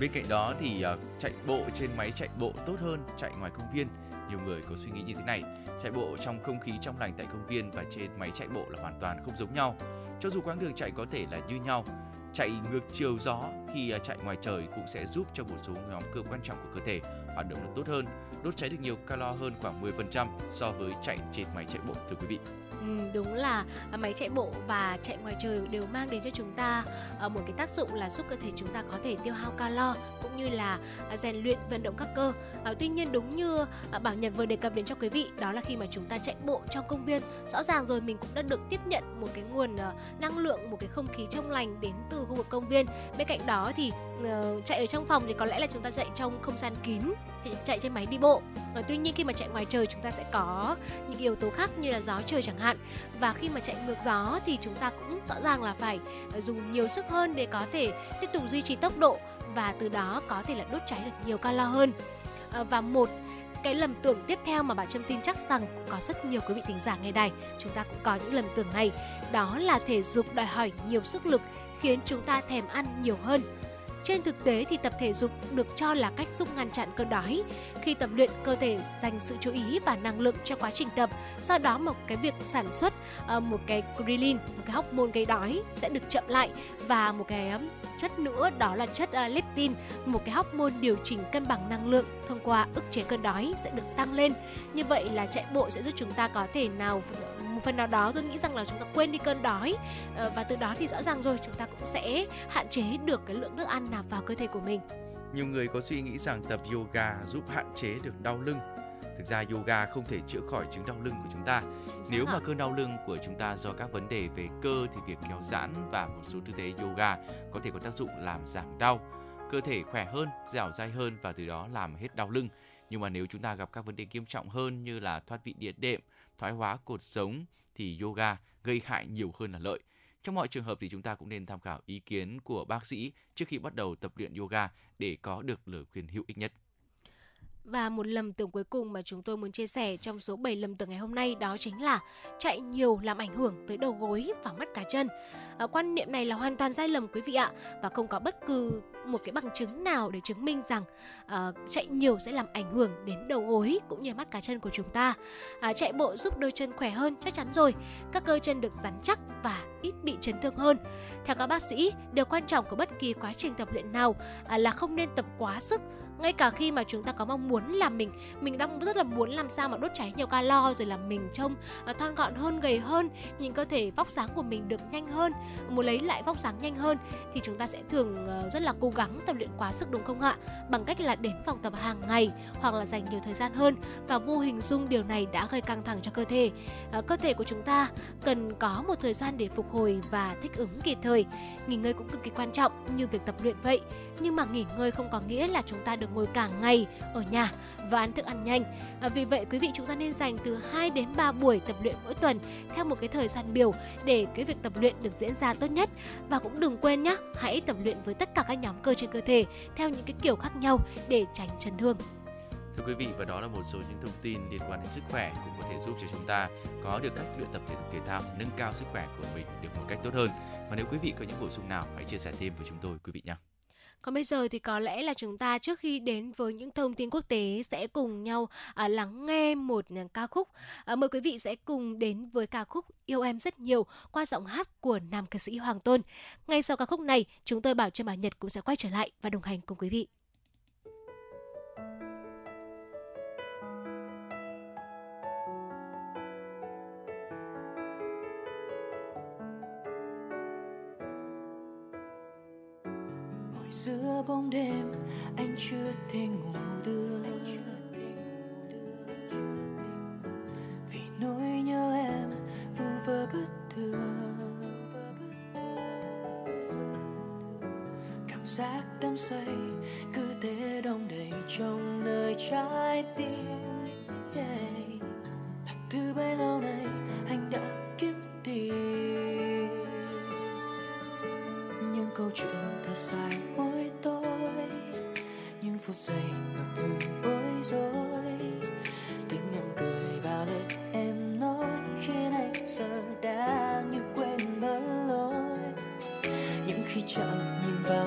Bên cạnh đó thì uh, chạy bộ trên máy chạy bộ tốt hơn chạy ngoài công viên. Nhiều người có suy nghĩ như thế này, chạy bộ trong không khí trong lành tại công viên và trên máy chạy bộ là hoàn toàn không giống nhau. Cho dù quãng đường chạy có thể là như nhau, chạy ngược chiều gió khi ờ, chạy ngoài trời cũng sẽ giúp cho một số nhóm cơ quan trọng của cơ thể hoạt động được tốt hơn, đốt cháy được nhiều calo hơn khoảng 10% so với chạy trên máy chạy bộ thưa quý vị. Ừ, đúng là à, máy chạy bộ và chạy ngoài trời đều mang đến cho chúng ta ờ, một cái tác dụng là giúp cơ thể chúng ta có thể tiêu hao calo cũng như là à, rèn luyện vận động các cơ. Ờ, tuy nhiên đúng như à, Bảo Nhật vừa đề cập đến cho quý vị đó là khi mà chúng ta chạy bộ trong công viên rõ ràng rồi mình cũng đã được tiếp nhận một cái nguồn ờ, năng lượng một cái không khí trong lành đến từ khu vực công viên. Bên cạnh đó thì uh, chạy ở trong phòng thì có lẽ là chúng ta chạy trong không gian kín chạy trên máy đi bộ. Ờ, tuy nhiên khi mà chạy ngoài trời chúng ta sẽ có những yếu tố khác như là gió trời chẳng hạn. Và khi mà chạy ngược gió thì chúng ta cũng rõ ràng là phải ờ, dùng nhiều sức hơn để có thể tiếp tục duy trì tốc độ và từ đó có thể là đốt cháy được nhiều calo hơn. Và một cái lầm tưởng tiếp theo mà bà Trâm tin chắc rằng có rất nhiều quý vị thính giả nghe đây chúng ta cũng có những lầm tưởng này đó là thể dục đòi hỏi nhiều sức lực khiến chúng ta thèm ăn nhiều hơn trên thực tế thì tập thể dục được cho là cách giúp ngăn chặn cơn đói. Khi tập luyện, cơ thể dành sự chú ý và năng lượng cho quá trình tập. Sau đó một cái việc sản xuất ờ, một cái ghrelin, một cái hormone gây đói sẽ được chậm lại và một cái chất nữa đó là chất ờ, leptin, một cái hormone điều chỉnh cân bằng năng lượng thông qua ức chế cơn đói sẽ được tăng lên. Như vậy là chạy bộ sẽ giúp chúng ta có thể nào một phần nào đó tôi nghĩ rằng là chúng ta quên đi cơn đói. Ờ, và từ đó thì rõ ràng rồi chúng ta cũng sẽ hạn chế được cái lượng nước ăn nạp vào cơ thể của mình. Nhiều người có suy nghĩ rằng tập yoga giúp hạn chế được đau lưng. Thực ra yoga không thể chữa khỏi chứng đau lưng của chúng ta. Nếu mà cơn đau lưng của chúng ta do các vấn đề về cơ thì việc kéo giãn và một số tư thế yoga có thể có tác dụng làm giảm đau. Cơ thể khỏe hơn dẻo dai hơn và từ đó làm hết đau lưng. Nhưng mà nếu chúng ta gặp các vấn đề nghiêm trọng hơn như là thoát vị địa đệm thoái hóa cột sống thì yoga gây hại nhiều hơn là lợi. Trong mọi trường hợp thì chúng ta cũng nên tham khảo ý kiến của bác sĩ trước khi bắt đầu tập luyện yoga để có được lời khuyên hữu ích nhất. Và một lầm tưởng cuối cùng mà chúng tôi muốn chia sẻ trong số 7 lầm tưởng ngày hôm nay đó chính là chạy nhiều làm ảnh hưởng tới đầu gối và mắt cá chân. À, quan niệm này là hoàn toàn sai lầm quý vị ạ và không có bất cứ một cái bằng chứng nào để chứng minh rằng uh, chạy nhiều sẽ làm ảnh hưởng đến đầu gối cũng như mắt cá chân của chúng ta. Uh, chạy bộ giúp đôi chân khỏe hơn chắc chắn rồi. Các cơ chân được rắn chắc và ít bị chấn thương hơn. Theo các bác sĩ, điều quan trọng của bất kỳ quá trình tập luyện nào uh, là không nên tập quá sức ngay cả khi mà chúng ta có mong muốn là mình mình đang rất là muốn làm sao mà đốt cháy nhiều calo rồi là mình trông uh, thon gọn hơn gầy hơn nhìn cơ thể vóc dáng của mình được nhanh hơn muốn lấy lại vóc dáng nhanh hơn thì chúng ta sẽ thường uh, rất là cố gắng tập luyện quá sức đúng không ạ? Bằng cách là đến phòng tập hàng ngày hoặc là dành nhiều thời gian hơn và vô hình dung điều này đã gây căng thẳng cho cơ thể. Uh, cơ thể của chúng ta cần có một thời gian để phục hồi và thích ứng kịp thời. Nghỉ ngơi cũng cực kỳ quan trọng như việc tập luyện vậy nhưng mà nghỉ ngơi không có nghĩa là chúng ta được ngồi cả ngày ở nhà và ăn thức ăn nhanh. À, vì vậy quý vị chúng ta nên dành từ 2 đến 3 buổi tập luyện mỗi tuần theo một cái thời gian biểu để cái việc tập luyện được diễn ra tốt nhất. Và cũng đừng quên nhé, hãy tập luyện với tất cả các nhóm cơ trên cơ thể theo những cái kiểu khác nhau để tránh chấn thương. Thưa quý vị và đó là một số những thông tin liên quan đến sức khỏe cũng có thể giúp cho chúng ta có được cách luyện tập thể dục thể thao nâng cao sức khỏe của mình được một cách tốt hơn. Và nếu quý vị có những bổ sung nào hãy chia sẻ thêm với chúng tôi quý vị nhé. Còn bây giờ thì có lẽ là chúng ta trước khi đến với những thông tin quốc tế sẽ cùng nhau à, lắng nghe một à, ca khúc. À, mời quý vị sẽ cùng đến với ca khúc Yêu em rất nhiều qua giọng hát của nam ca sĩ Hoàng Tôn. Ngay sau ca khúc này, chúng tôi bảo cho bà Nhật cũng sẽ quay trở lại và đồng hành cùng quý vị. Giữa bóng đêm, anh chưa thể ngủ được. Vì nỗi nhớ em vu vơ bất thường. Cảm giác đắm say cứ thế đong đầy trong nơi trái tim. Yeah. là từ bấy lâu nay anh đã kiếm tìm. Những câu chuyện thật dài phút giây ngập ngừng bối rối. Tiếng em cười vào lời em nói, khiến anh giờ đã như quên mất lối. Những khi chạm nhìn vào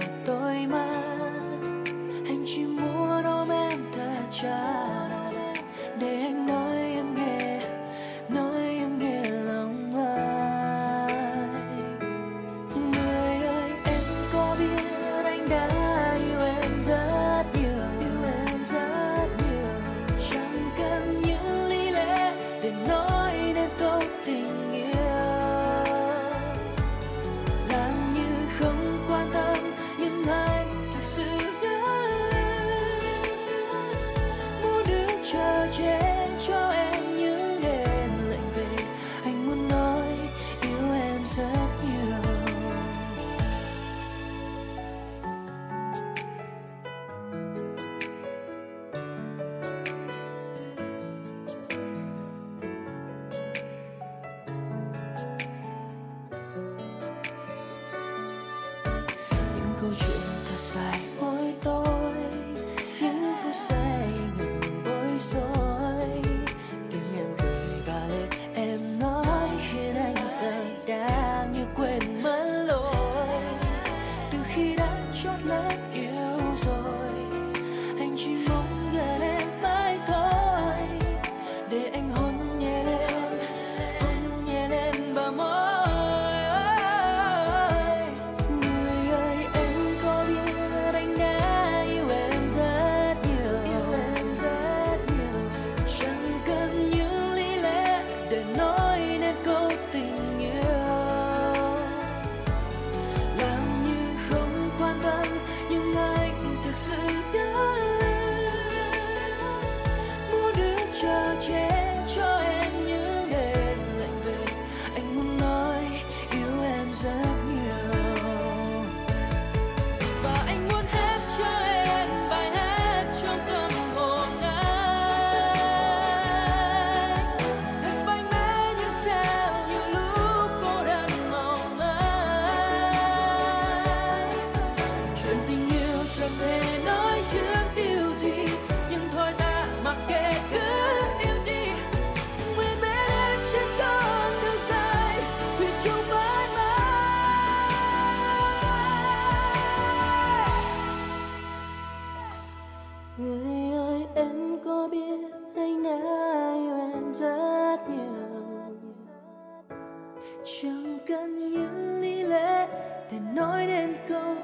lẽ để nói đến câu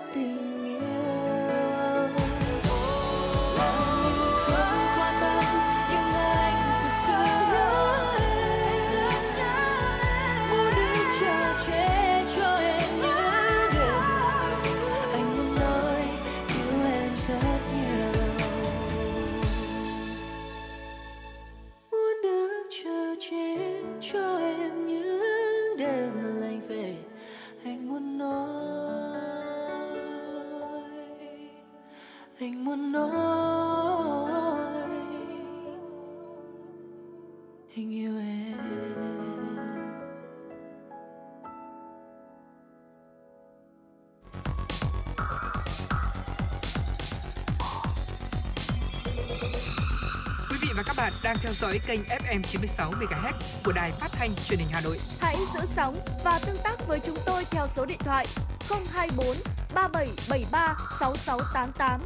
dõi kênh FM 96 MHz của đài phát thanh truyền hình Hà Nội. Hãy giữ sóng và tương tác với chúng tôi theo số điện thoại 024 3773 6688.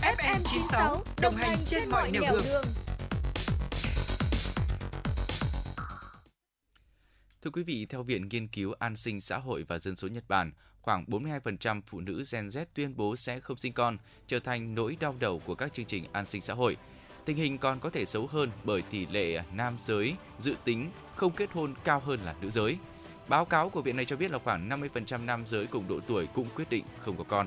FM 96 đồng hành trên mọi nẻo đường. Thưa quý vị, theo Viện Nghiên cứu An sinh xã hội và Dân số Nhật Bản, khoảng 42% phụ nữ Gen Z tuyên bố sẽ không sinh con, trở thành nỗi đau đầu của các chương trình an sinh xã hội. Tình hình còn có thể xấu hơn bởi tỷ lệ nam giới dự tính không kết hôn cao hơn là nữ giới. Báo cáo của viện này cho biết là khoảng 50% nam giới cùng độ tuổi cũng quyết định không có con.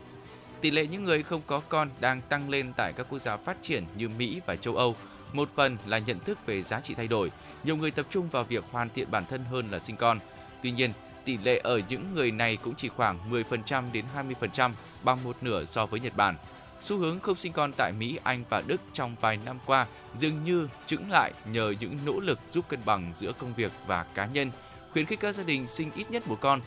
Tỷ lệ những người không có con đang tăng lên tại các quốc gia phát triển như Mỹ và châu Âu. Một phần là nhận thức về giá trị thay đổi, nhiều người tập trung vào việc hoàn thiện bản thân hơn là sinh con. Tuy nhiên, tỷ lệ ở những người này cũng chỉ khoảng 10% đến 20%, bằng một nửa so với Nhật Bản. Xu hướng không sinh con tại Mỹ, Anh và Đức trong vài năm qua dường như chững lại nhờ những nỗ lực giúp cân bằng giữa công việc và cá nhân, khuyến khích các gia đình sinh ít nhất một con.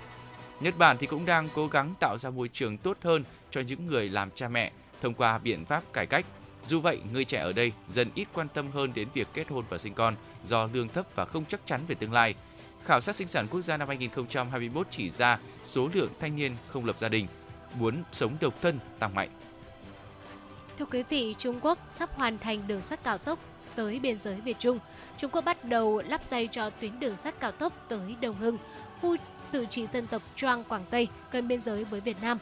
Nhật Bản thì cũng đang cố gắng tạo ra môi trường tốt hơn cho những người làm cha mẹ thông qua biện pháp cải cách. Dù vậy, người trẻ ở đây dần ít quan tâm hơn đến việc kết hôn và sinh con do lương thấp và không chắc chắn về tương lai. Khảo sát sinh sản quốc gia năm 2021 chỉ ra số lượng thanh niên không lập gia đình muốn sống độc thân tăng mạnh. Thưa quý vị, Trung Quốc sắp hoàn thành đường sắt cao tốc tới biên giới Việt Trung. Trung Quốc bắt đầu lắp dây cho tuyến đường sắt cao tốc tới Đồng Hưng, khu tự trị dân tộc Choang Quảng Tây, gần biên giới với Việt Nam.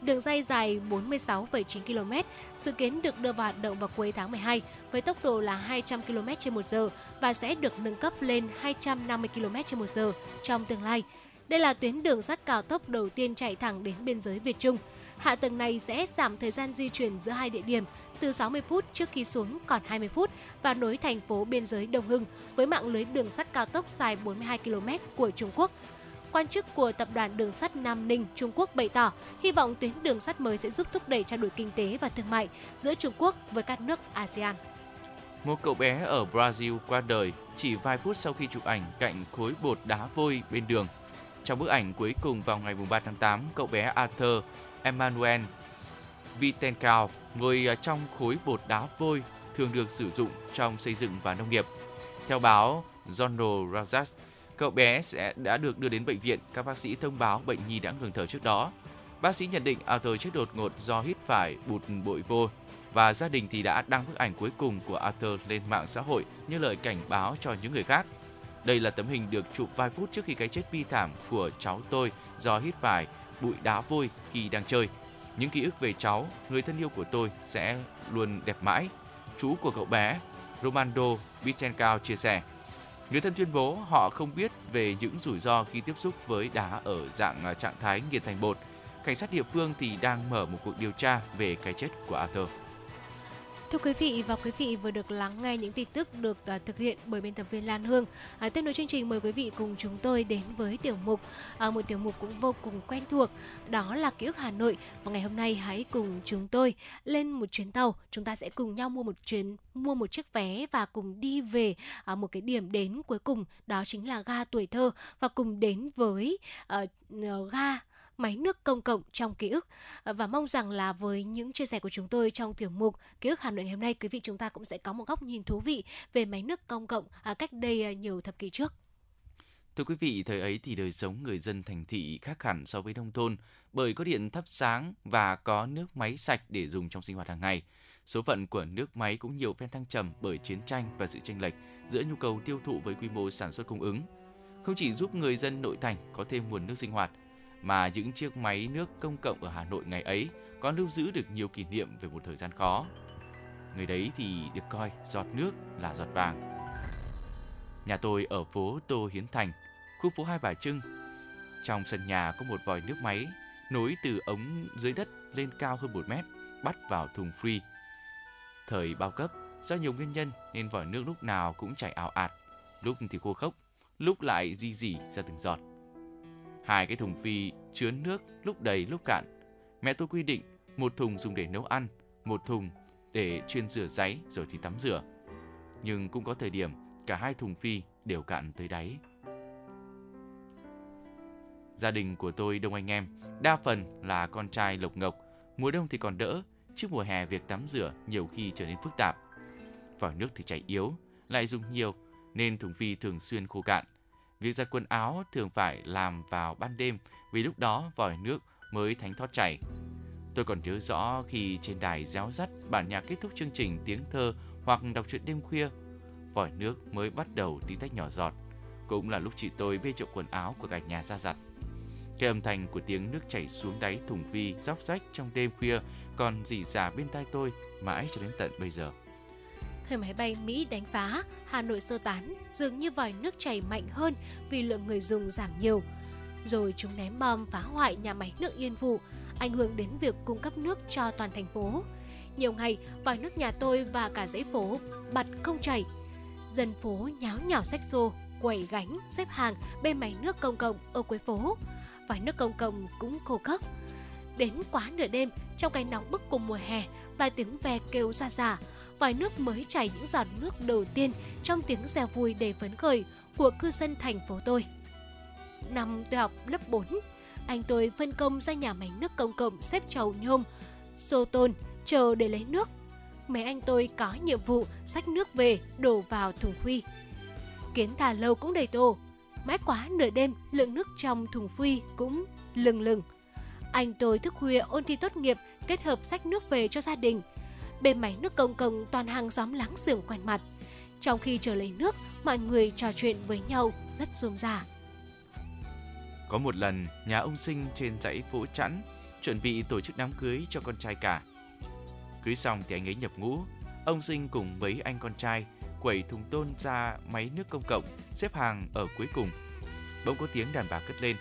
Đường dây dài 46,9 km, dự kiến được đưa vào hoạt động vào cuối tháng 12 với tốc độ là 200 km/h và sẽ được nâng cấp lên 250 km/h trong tương lai. Đây là tuyến đường sắt cao tốc đầu tiên chạy thẳng đến biên giới Việt Trung. Hạ tầng này sẽ giảm thời gian di chuyển giữa hai địa điểm từ 60 phút trước khi xuống còn 20 phút và nối thành phố biên giới Đông Hưng với mạng lưới đường sắt cao tốc dài 42 km của Trung Quốc. Quan chức của tập đoàn đường sắt Nam Ninh Trung Quốc bày tỏ hy vọng tuyến đường sắt mới sẽ giúp thúc đẩy trao đổi kinh tế và thương mại giữa Trung Quốc với các nước ASEAN. Một cậu bé ở Brazil qua đời chỉ vài phút sau khi chụp ảnh cạnh khối bột đá vôi bên đường. Trong bức ảnh cuối cùng vào ngày 3 tháng 8, cậu bé Arthur Emmanuel Vitenkau ngồi à, trong khối bột đá vôi thường được sử dụng trong xây dựng và nông nghiệp. Theo báo Journal Razas, cậu bé sẽ đã được đưa đến bệnh viện. Các bác sĩ thông báo bệnh nhi đã ngừng thở trước đó. Bác sĩ nhận định Arthur chết đột ngột do hít phải bụt bội vô và gia đình thì đã đăng bức ảnh cuối cùng của Arthur lên mạng xã hội như lời cảnh báo cho những người khác. Đây là tấm hình được chụp vài phút trước khi cái chết bi thảm của cháu tôi do hít phải bụi đá vôi khi đang chơi. Những ký ức về cháu, người thân yêu của tôi sẽ luôn đẹp mãi. Chú của cậu bé, Romando Vitenkau chia sẻ. Người thân tuyên bố họ không biết về những rủi ro khi tiếp xúc với đá ở dạng à, trạng thái nghiền thành bột. Cảnh sát địa phương thì đang mở một cuộc điều tra về cái chết của Arthur. Thưa quý vị và quý vị vừa được lắng nghe những tin tức được uh, thực hiện bởi biên tập viên Lan Hương. À, tiếp nối chương trình mời quý vị cùng chúng tôi đến với tiểu mục à, một tiểu mục cũng vô cùng quen thuộc đó là ký ức Hà Nội. Và ngày hôm nay hãy cùng chúng tôi lên một chuyến tàu. Chúng ta sẽ cùng nhau mua một chuyến mua một chiếc vé và cùng đi về à, một cái điểm đến cuối cùng đó chính là ga tuổi thơ. Và cùng đến với uh, ga máy nước công cộng trong ký ức ờ, và mong rằng là với những chia sẻ của chúng tôi trong tiểu mục ký ức Hà Nội ngày hôm nay quý vị chúng ta cũng sẽ có một góc nhìn thú vị về máy nước công cộng ờ, cách đây ờ, nhiều thập kỷ trước. Thưa quý vị, thời ấy thì đời sống người dân thành thị khác hẳn so với nông thôn bởi có điện thắp sáng và có nước máy sạch để dùng trong sinh hoạt hàng ngày. Số phận của nước máy cũng nhiều phen thăng trầm bởi chiến tranh và sự tranh lệch giữa nhu cầu tiêu thụ với quy mô sản xuất cung ứng. không chỉ giúp người dân nội thành có thêm nguồn nước sinh hoạt, mà những chiếc máy nước công cộng ở Hà Nội ngày ấy còn lưu giữ được nhiều kỷ niệm về một thời gian khó. Người đấy thì được coi giọt nước là giọt vàng. Nhà tôi ở phố Tô Hiến Thành, khu phố Hai Bà Trưng. Trong sân nhà có một vòi nước máy nối từ ống dưới đất lên cao hơn 1 mét, bắt vào thùng free. Thời bao cấp, do nhiều nguyên nhân nên vòi nước lúc nào cũng chảy ảo ạt, lúc thì khô khốc, lúc lại di dỉ ra từng giọt. Hai cái thùng phi chứa nước lúc đầy lúc cạn. Mẹ tôi quy định một thùng dùng để nấu ăn, một thùng để chuyên rửa giấy rồi thì tắm rửa. Nhưng cũng có thời điểm cả hai thùng phi đều cạn tới đáy. Gia đình của tôi đông anh em, đa phần là con trai lộc ngọc, mùa đông thì còn đỡ, trước mùa hè việc tắm rửa nhiều khi trở nên phức tạp. Vòi nước thì chảy yếu, lại dùng nhiều nên thùng phi thường xuyên khô cạn. Việc giặt quần áo thường phải làm vào ban đêm vì lúc đó vòi nước mới thánh thoát chảy. Tôi còn nhớ rõ khi trên đài réo rắt bản nhạc kết thúc chương trình tiếng thơ hoặc đọc truyện đêm khuya, vòi nước mới bắt đầu tí tách nhỏ giọt. Cũng là lúc chị tôi bê chậu quần áo của cả nhà ra giặt. Cái âm thanh của tiếng nước chảy xuống đáy thùng vi róc rách trong đêm khuya còn dì dà bên tai tôi mãi cho đến tận bây giờ. Thời máy bay Mỹ đánh phá, Hà Nội sơ tán, dường như vòi nước chảy mạnh hơn vì lượng người dùng giảm nhiều. Rồi chúng ném bom phá hoại nhà máy nước Yên Phụ, ảnh hưởng đến việc cung cấp nước cho toàn thành phố. Nhiều ngày, vòi nước nhà tôi và cả dãy phố bật không chảy. Dân phố nháo nhào xách xô, quẩy gánh, xếp hàng bên máy nước công cộng ở cuối phố. Vòi nước công cộng cũng khô cốc. Đến quá nửa đêm, trong cái nóng bức của mùa hè, vài tiếng ve kêu ra giả, vòi nước mới chảy những giọt nước đầu tiên trong tiếng reo vui đầy phấn khởi của cư dân thành phố tôi. Năm tôi học lớp 4, anh tôi phân công ra nhà máy nước công cộng xếp chầu nhôm, xô tôn, chờ để lấy nước. Mấy anh tôi có nhiệm vụ xách nước về đổ vào thùng phi. Kiến thà lâu cũng đầy tô. Mãi quá nửa đêm, lượng nước trong thùng phi cũng lừng lừng. Anh tôi thức khuya ôn thi tốt nghiệp kết hợp xách nước về cho gia đình bề máy nước công cộng toàn hàng xóm láng giềng quen mặt. Trong khi chờ lấy nước, mọi người trò chuyện với nhau rất rôm rả. Có một lần, nhà ông Sinh trên dãy phố chẵn chuẩn bị tổ chức đám cưới cho con trai cả. Cưới xong thì anh ấy nhập ngũ, ông Sinh cùng mấy anh con trai quẩy thùng tôn ra máy nước công cộng, xếp hàng ở cuối cùng. Bỗng có tiếng đàn bà cất lên.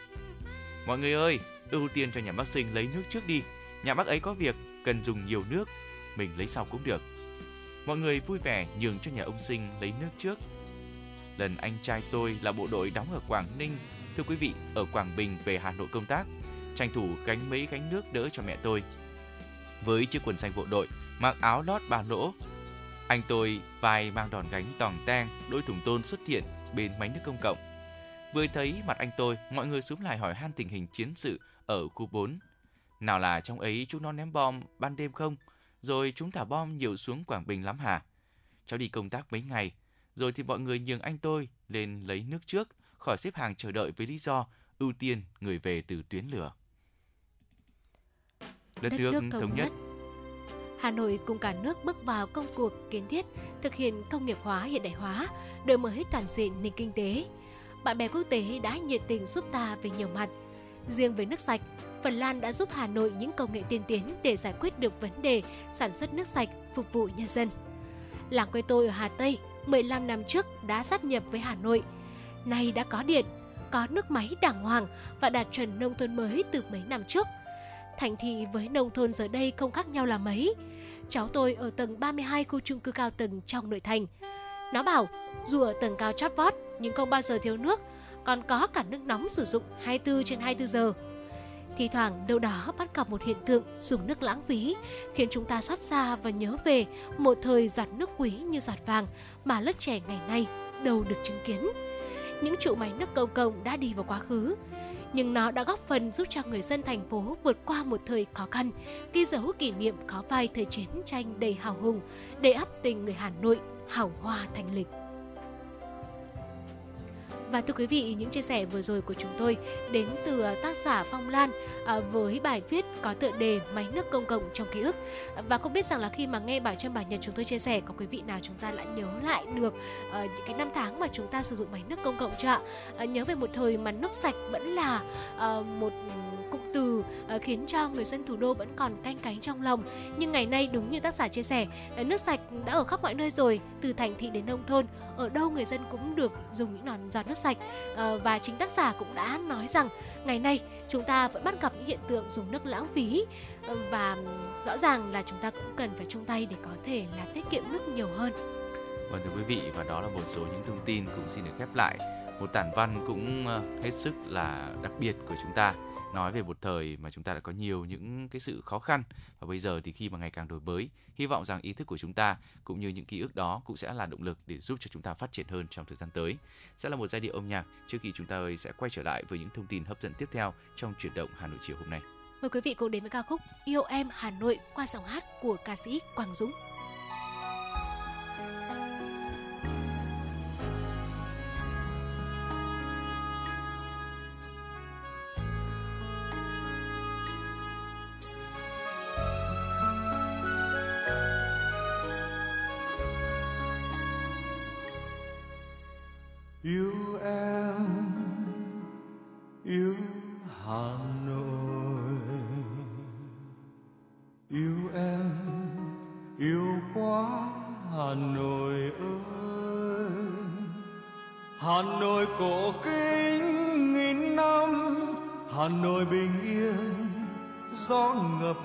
Mọi người ơi, ưu tiên cho nhà bác Sinh lấy nước trước đi. Nhà bác ấy có việc, cần dùng nhiều nước, mình lấy sau cũng được. Mọi người vui vẻ nhường cho nhà ông Sinh lấy nước trước. Lần anh trai tôi là bộ đội đóng ở Quảng Ninh Thưa quý vị, ở Quảng Bình về Hà Nội công tác, tranh thủ gánh mấy gánh nước đỡ cho mẹ tôi. Với chiếc quần xanh bộ đội, mặc áo lót ba lỗ, anh tôi vai mang đòn gánh tòng tang, đôi thùng tôn xuất hiện bên máy nước công cộng. Vừa thấy mặt anh tôi, mọi người xuống lại hỏi han tình hình chiến sự ở khu 4. Nào là trong ấy chúng nó ném bom ban đêm không? Rồi chúng thả bom nhiều xuống Quảng Bình lắm hả? Cháu đi công tác mấy ngày, rồi thì mọi người nhường anh tôi lên lấy nước trước, khỏi xếp hàng chờ đợi với lý do ưu tiên người về từ tuyến lửa. Đất, Đất nước, nước thống, thống nhất. nhất Hà Nội cùng cả nước bước vào công cuộc kiến thiết, thực hiện công nghiệp hóa hiện đại hóa, đổi mới toàn diện nền kinh tế. Bạn bè quốc tế đã nhiệt tình giúp ta về nhiều mặt. Riêng với nước sạch, Phần Lan đã giúp Hà Nội những công nghệ tiên tiến để giải quyết được vấn đề sản xuất nước sạch phục vụ nhân dân. Làng quê tôi ở Hà Tây 15 năm trước đã sát nhập với Hà Nội – nay đã có điện, có nước máy đàng hoàng và đạt chuẩn nông thôn mới từ mấy năm trước. Thành thị với nông thôn giờ đây không khác nhau là mấy. Cháu tôi ở tầng 32 khu chung cư cao tầng trong nội thành. Nó bảo, dù ở tầng cao chót vót nhưng không bao giờ thiếu nước, còn có cả nước nóng sử dụng 24 trên 24 giờ. Thì thoảng đâu đó bắt gặp một hiện tượng dùng nước lãng phí, khiến chúng ta xót xa và nhớ về một thời giọt nước quý như giọt vàng mà lớp trẻ ngày nay đâu được chứng kiến những trụ máy nước công cộng đã đi vào quá khứ nhưng nó đã góp phần giúp cho người dân thành phố vượt qua một thời khó khăn, ghi dấu kỷ niệm khó phai thời chiến tranh đầy hào hùng, để ấp tình người Hà Nội hào hoa thành lịch. Và thưa quý vị, những chia sẻ vừa rồi của chúng tôi đến từ à, tác giả Phong Lan à, với bài viết có tựa đề Máy nước công cộng trong ký ức. Và không biết rằng là khi mà nghe bài Trâm bài Nhật chúng tôi chia sẻ có quý vị nào chúng ta lại nhớ lại được ờ, những cái năm tháng mà chúng ta sử dụng máy nước công cộng chưa ạ? Ờ, nhớ về một thời mà nước sạch vẫn là ờ, một cụm từ khiến cho người dân thủ đô vẫn còn canh cánh trong lòng. Nhưng ngày nay đúng như tác giả chia sẻ, nước sạch đã ở khắp mọi nơi rồi, từ thành thị đến nông thôn, ở đâu người dân cũng được dùng những nón giọt nước sạch. Uh, và chính tác giả cũng đã nói rằng ngày nay chúng ta vẫn bắt gặp những hiện tượng dùng nước lãng phí. Ờ, và rõ ràng là chúng ta cũng cần phải chung tay để có thể là tiết kiệm nước nhiều hơn. Vâng thưa quý vị và đó là một số những thông tin cũng xin được khép lại. Một tản văn cũng ờ, hết sức là đặc biệt của chúng ta nói về một thời mà chúng ta đã có nhiều những cái sự khó khăn và bây giờ thì khi mà ngày càng đổi mới, hy vọng rằng ý thức của chúng ta cũng như những ký ức đó cũng sẽ là động lực để giúp cho chúng ta phát triển hơn trong thời gian tới. Sẽ là một giai điệu âm nhạc trước khi chúng ta ơi sẽ quay trở lại với những thông tin hấp dẫn tiếp theo trong chuyển động Hà Nội chiều hôm nay. Mời quý vị cùng đến với ca khúc yêu em Hà Nội qua giọng hát của ca sĩ Quang Dũng. Yêu em, yêu hà nội. Yêu em, yêu quá hà nội ơi. Hà nội cổ kính nghìn năm, hà nội bình yên, gió ngập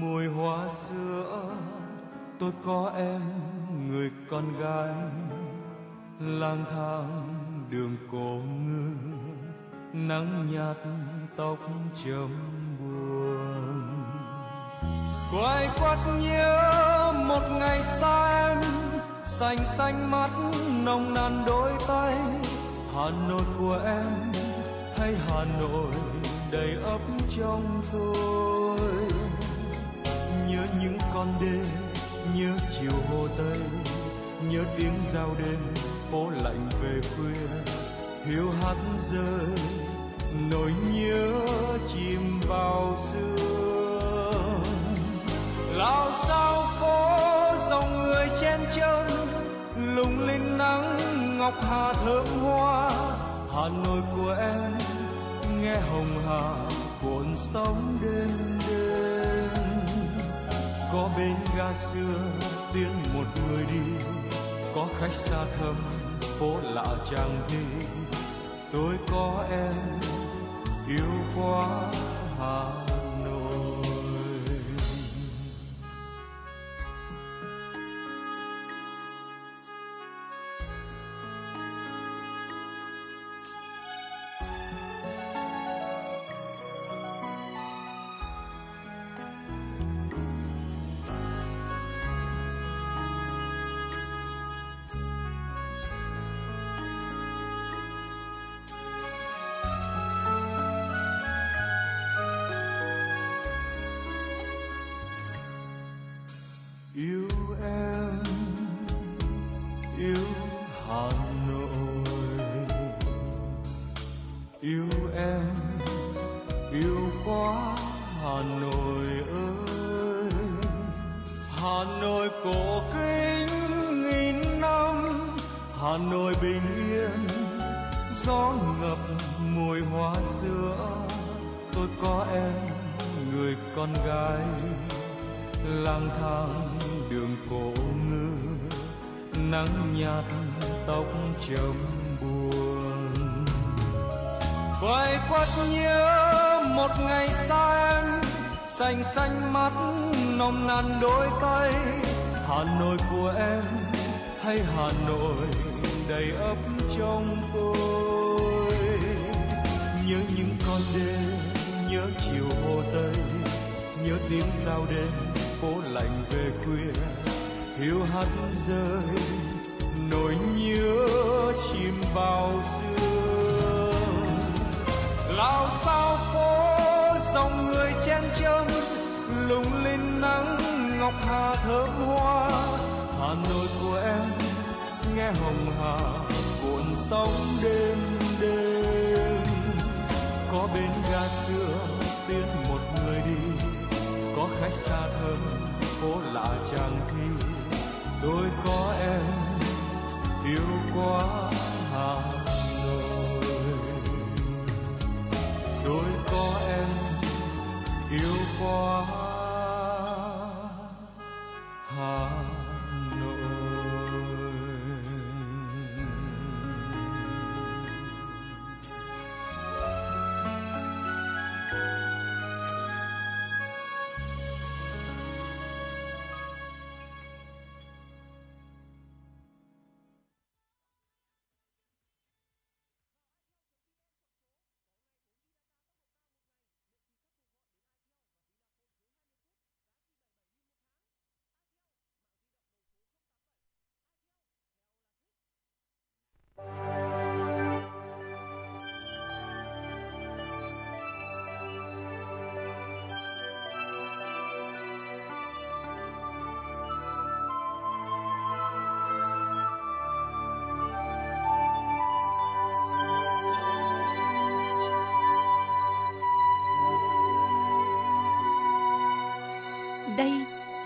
mùi hoa sữa. Tôi có em, người con gái lang thang đường cổ ngư, nắng nhạt tóc chấm buồn. Quay quắt nhớ một ngày xa em, xanh xanh mắt nồng nàn đôi tay. Hà nội của em hay hà nội đầy ấp trong tôi. Nhớ những con đê nhớ chiều hồ tây, nhớ tiếng giao đêm phố lạnh về khuya, hiu hắt rơi, nỗi nhớ chìm vào xưa lao sao phố dòng người chen chân, lung linh nắng ngọc hà thơm hoa. Hà nội của em, nghe hồng hà cuộn sóng đêm đêm. Có bên ga xưa tiến một người đi, có khách xa thăm phố lạ chẳng thi tôi có em yêu quá hà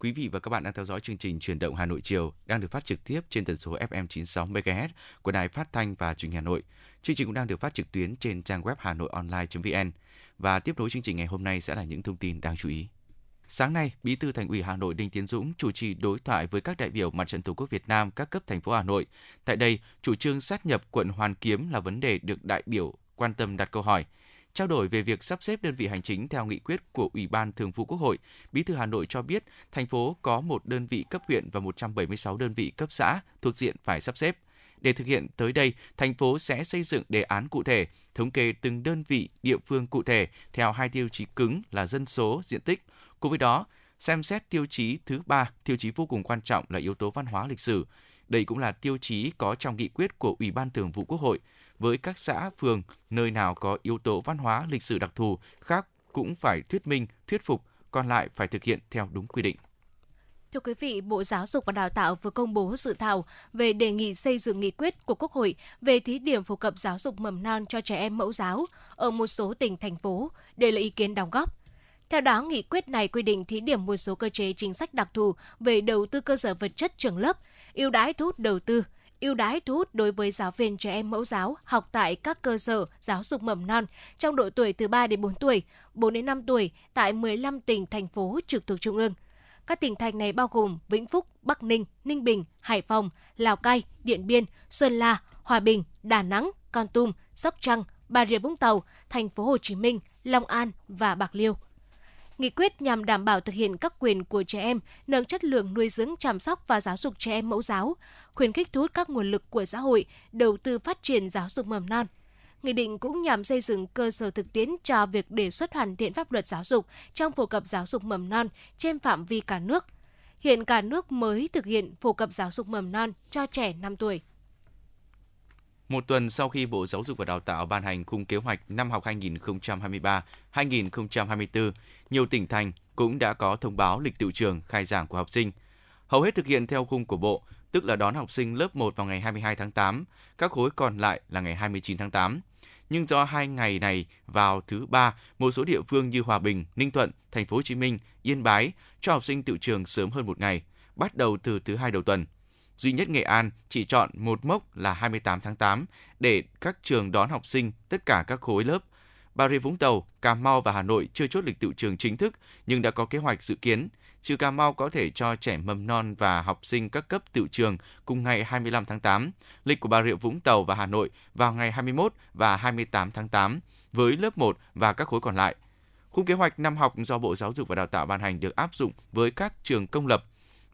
Quý vị và các bạn đang theo dõi chương trình Truyền động Hà Nội chiều đang được phát trực tiếp trên tần số FM 96 MHz của Đài Phát thanh và Truyền hình Hà Nội. Chương trình cũng đang được phát trực tuyến trên trang web hanoionline.vn và tiếp nối chương trình ngày hôm nay sẽ là những thông tin đáng chú ý. Sáng nay, Bí thư Thành ủy Hà Nội Đinh Tiến Dũng chủ trì đối thoại với các đại biểu Mặt trận Tổ quốc Việt Nam các cấp thành phố Hà Nội. Tại đây, chủ trương sát nhập quận Hoàn Kiếm là vấn đề được đại biểu quan tâm đặt câu hỏi. Trao đổi về việc sắp xếp đơn vị hành chính theo nghị quyết của Ủy ban Thường vụ Quốc hội, Bí thư Hà Nội cho biết thành phố có một đơn vị cấp huyện và 176 đơn vị cấp xã thuộc diện phải sắp xếp. Để thực hiện tới đây, thành phố sẽ xây dựng đề án cụ thể, thống kê từng đơn vị địa phương cụ thể theo hai tiêu chí cứng là dân số, diện tích. Cùng với đó, xem xét tiêu chí thứ ba, tiêu chí vô cùng quan trọng là yếu tố văn hóa lịch sử. Đây cũng là tiêu chí có trong nghị quyết của Ủy ban Thường vụ Quốc hội. Với các xã, phường, nơi nào có yếu tố văn hóa lịch sử đặc thù khác cũng phải thuyết minh, thuyết phục, còn lại phải thực hiện theo đúng quy định. Thưa quý vị, Bộ Giáo dục và Đào tạo vừa công bố dự thảo về đề nghị xây dựng nghị quyết của Quốc hội về thí điểm phổ cập giáo dục mầm non cho trẻ em mẫu giáo ở một số tỉnh, thành phố để lấy ý kiến đóng góp. Theo đó, nghị quyết này quy định thí điểm một số cơ chế chính sách đặc thù về đầu tư cơ sở vật chất trường lớp, ưu đãi thu hút đầu tư, ưu đãi thu hút đối với giáo viên trẻ em mẫu giáo học tại các cơ sở giáo dục mầm non trong độ tuổi từ 3 đến 4 tuổi, 4 đến 5 tuổi tại 15 tỉnh, thành phố trực thuộc Trung ương. Các tỉnh thành này bao gồm Vĩnh Phúc, Bắc Ninh, Ninh Bình, Hải Phòng, Lào Cai, Điện Biên, Sơn La, Hòa Bình, Đà Nẵng, Con Tum, Sóc Trăng, Bà Rịa Vũng Tàu, Thành phố Hồ Chí Minh, Long An và Bạc Liêu. Nghị quyết nhằm đảm bảo thực hiện các quyền của trẻ em, nâng chất lượng nuôi dưỡng, chăm sóc và giáo dục trẻ em mẫu giáo, khuyến khích thu hút các nguồn lực của xã hội, đầu tư phát triển giáo dục mầm non. Nghị định cũng nhằm xây dựng cơ sở thực tiễn cho việc đề xuất hoàn thiện pháp luật giáo dục trong phổ cập giáo dục mầm non trên phạm vi cả nước. Hiện cả nước mới thực hiện phổ cập giáo dục mầm non cho trẻ 5 tuổi. Một tuần sau khi Bộ Giáo dục và Đào tạo ban hành khung kế hoạch năm học 2023-2024, nhiều tỉnh thành cũng đã có thông báo lịch tự trường khai giảng của học sinh. Hầu hết thực hiện theo khung của Bộ, tức là đón học sinh lớp 1 vào ngày 22 tháng 8, các khối còn lại là ngày 29 tháng 8. Nhưng do hai ngày này vào thứ ba, một số địa phương như Hòa Bình, Ninh Thuận, Thành phố Hồ Chí Minh, Yên Bái cho học sinh tự trường sớm hơn một ngày, bắt đầu từ thứ hai đầu tuần. Duy nhất Nghệ An chỉ chọn một mốc là 28 tháng 8 để các trường đón học sinh tất cả các khối lớp. Bà Rịa Vũng Tàu, Cà Mau và Hà Nội chưa chốt lịch tự trường chính thức nhưng đã có kế hoạch dự kiến. Trừ Cà Mau có thể cho trẻ mầm non và học sinh các cấp tự trường cùng ngày 25 tháng 8. Lịch của Bà Rịa Vũng Tàu và Hà Nội vào ngày 21 và 28 tháng 8 với lớp 1 và các khối còn lại. Khung kế hoạch năm học do Bộ Giáo dục và Đào tạo ban hành được áp dụng với các trường công lập.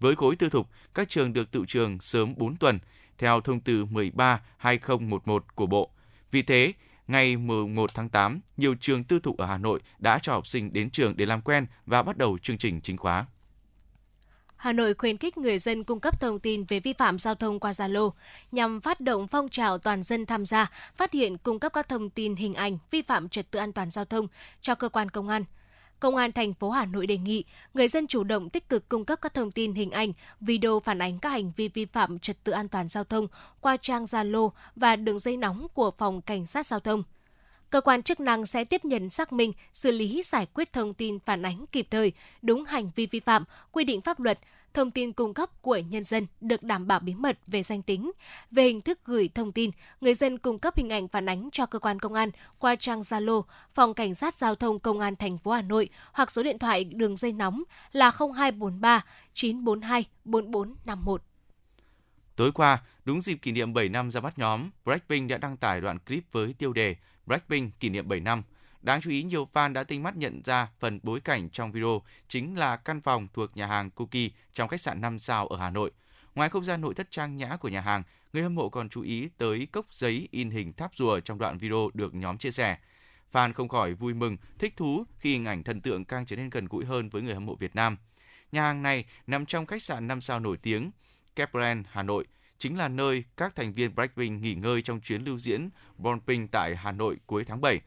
Với khối tư thục, các trường được tự trường sớm 4 tuần theo thông tư 13/2011 của Bộ. Vì thế, ngày 11 tháng 8, nhiều trường tư thục ở Hà Nội đã cho học sinh đến trường để làm quen và bắt đầu chương trình chính khóa. Hà Nội khuyến khích người dân cung cấp thông tin về vi phạm giao thông qua Zalo nhằm phát động phong trào toàn dân tham gia, phát hiện cung cấp các thông tin hình ảnh vi phạm trật tự an toàn giao thông cho cơ quan công an. Công an thành phố Hà Nội đề nghị người dân chủ động tích cực cung cấp các thông tin hình ảnh, video phản ánh các hành vi vi phạm trật tự an toàn giao thông qua trang Zalo và đường dây nóng của phòng cảnh sát giao thông. Cơ quan chức năng sẽ tiếp nhận xác minh, xử lý giải quyết thông tin phản ánh kịp thời, đúng hành vi vi phạm, quy định pháp luật, thông tin cung cấp của nhân dân được đảm bảo bí mật về danh tính. Về hình thức gửi thông tin, người dân cung cấp hình ảnh phản ánh cho cơ quan công an qua trang Zalo, Phòng Cảnh sát Giao thông Công an thành phố Hà Nội hoặc số điện thoại đường dây nóng là 0243 942 4451. Tối qua, đúng dịp kỷ niệm 7 năm ra mắt nhóm, Blackpink đã đăng tải đoạn clip với tiêu đề Blackpink kỷ niệm 7 năm. Đáng chú ý, nhiều fan đã tinh mắt nhận ra phần bối cảnh trong video chính là căn phòng thuộc nhà hàng Cookie trong khách sạn 5 sao ở Hà Nội. Ngoài không gian nội thất trang nhã của nhà hàng, người hâm mộ còn chú ý tới cốc giấy in hình tháp rùa trong đoạn video được nhóm chia sẻ. Fan không khỏi vui mừng, thích thú khi hình ảnh thần tượng càng trở nên gần gũi hơn với người hâm mộ Việt Nam. Nhà hàng này nằm trong khách sạn 5 sao nổi tiếng Capland, Hà Nội, chính là nơi các thành viên Blackpink nghỉ ngơi trong chuyến lưu diễn Bonping tại Hà Nội cuối tháng 7.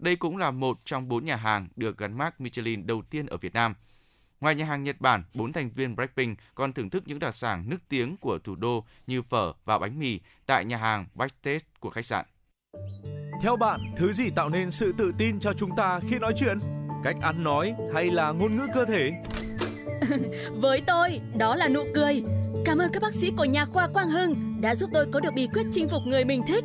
Đây cũng là một trong bốn nhà hàng được gắn mác Michelin đầu tiên ở Việt Nam. Ngoài nhà hàng Nhật Bản, bốn thành viên Blackpink còn thưởng thức những đặc sản nước tiếng của thủ đô như phở và bánh mì tại nhà hàng Backstage của khách sạn. Theo bạn, thứ gì tạo nên sự tự tin cho chúng ta khi nói chuyện? Cách ăn nói hay là ngôn ngữ cơ thể? Với tôi, đó là nụ cười. Cảm ơn các bác sĩ của nhà khoa Quang Hưng đã giúp tôi có được bí quyết chinh phục người mình thích.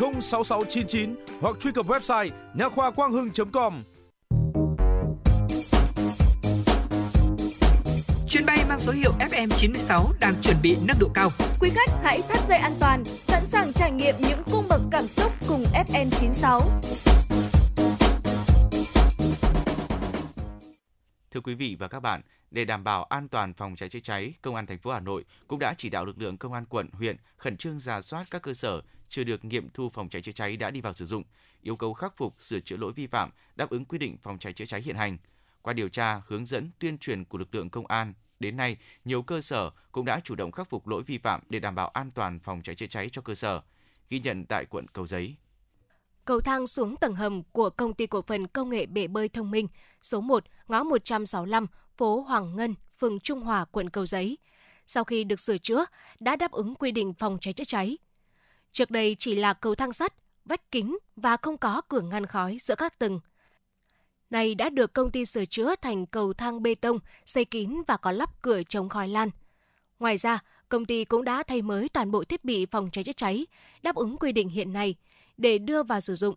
06699 hoặc truy cập website nha khoa quang hưng.com. Chuyến bay mang số hiệu FM96 đang chuẩn bị nâng độ cao. Quý khách hãy thắt dây an toàn, sẵn sàng trải nghiệm những cung bậc cảm xúc cùng FM96. Thưa quý vị và các bạn, để đảm bảo an toàn phòng cháy chữa cháy, Công an thành phố Hà Nội cũng đã chỉ đạo lực lượng công an quận, huyện khẩn trương ra soát các cơ sở chưa được nghiệm thu phòng cháy chữa cháy đã đi vào sử dụng, yêu cầu khắc phục, sửa chữa lỗi vi phạm, đáp ứng quy định phòng cháy chữa cháy hiện hành. Qua điều tra, hướng dẫn, tuyên truyền của lực lượng công an, đến nay nhiều cơ sở cũng đã chủ động khắc phục lỗi vi phạm để đảm bảo an toàn phòng cháy chữa cháy cho cơ sở. Ghi nhận tại quận Cầu Giấy. Cầu thang xuống tầng hầm của công ty cổ phần công nghệ bể bơi thông minh số 1, ngõ 165, phố Hoàng Ngân, phường Trung Hòa, quận Cầu Giấy. Sau khi được sửa chữa, đã đáp ứng quy định phòng cháy chữa cháy. Trước đây chỉ là cầu thang sắt, vách kính và không có cửa ngăn khói giữa các tầng. Này đã được công ty sửa chữa thành cầu thang bê tông, xây kín và có lắp cửa chống khói lan. Ngoài ra, công ty cũng đã thay mới toàn bộ thiết bị phòng cháy chữa cháy, đáp ứng quy định hiện nay để đưa vào sử dụng.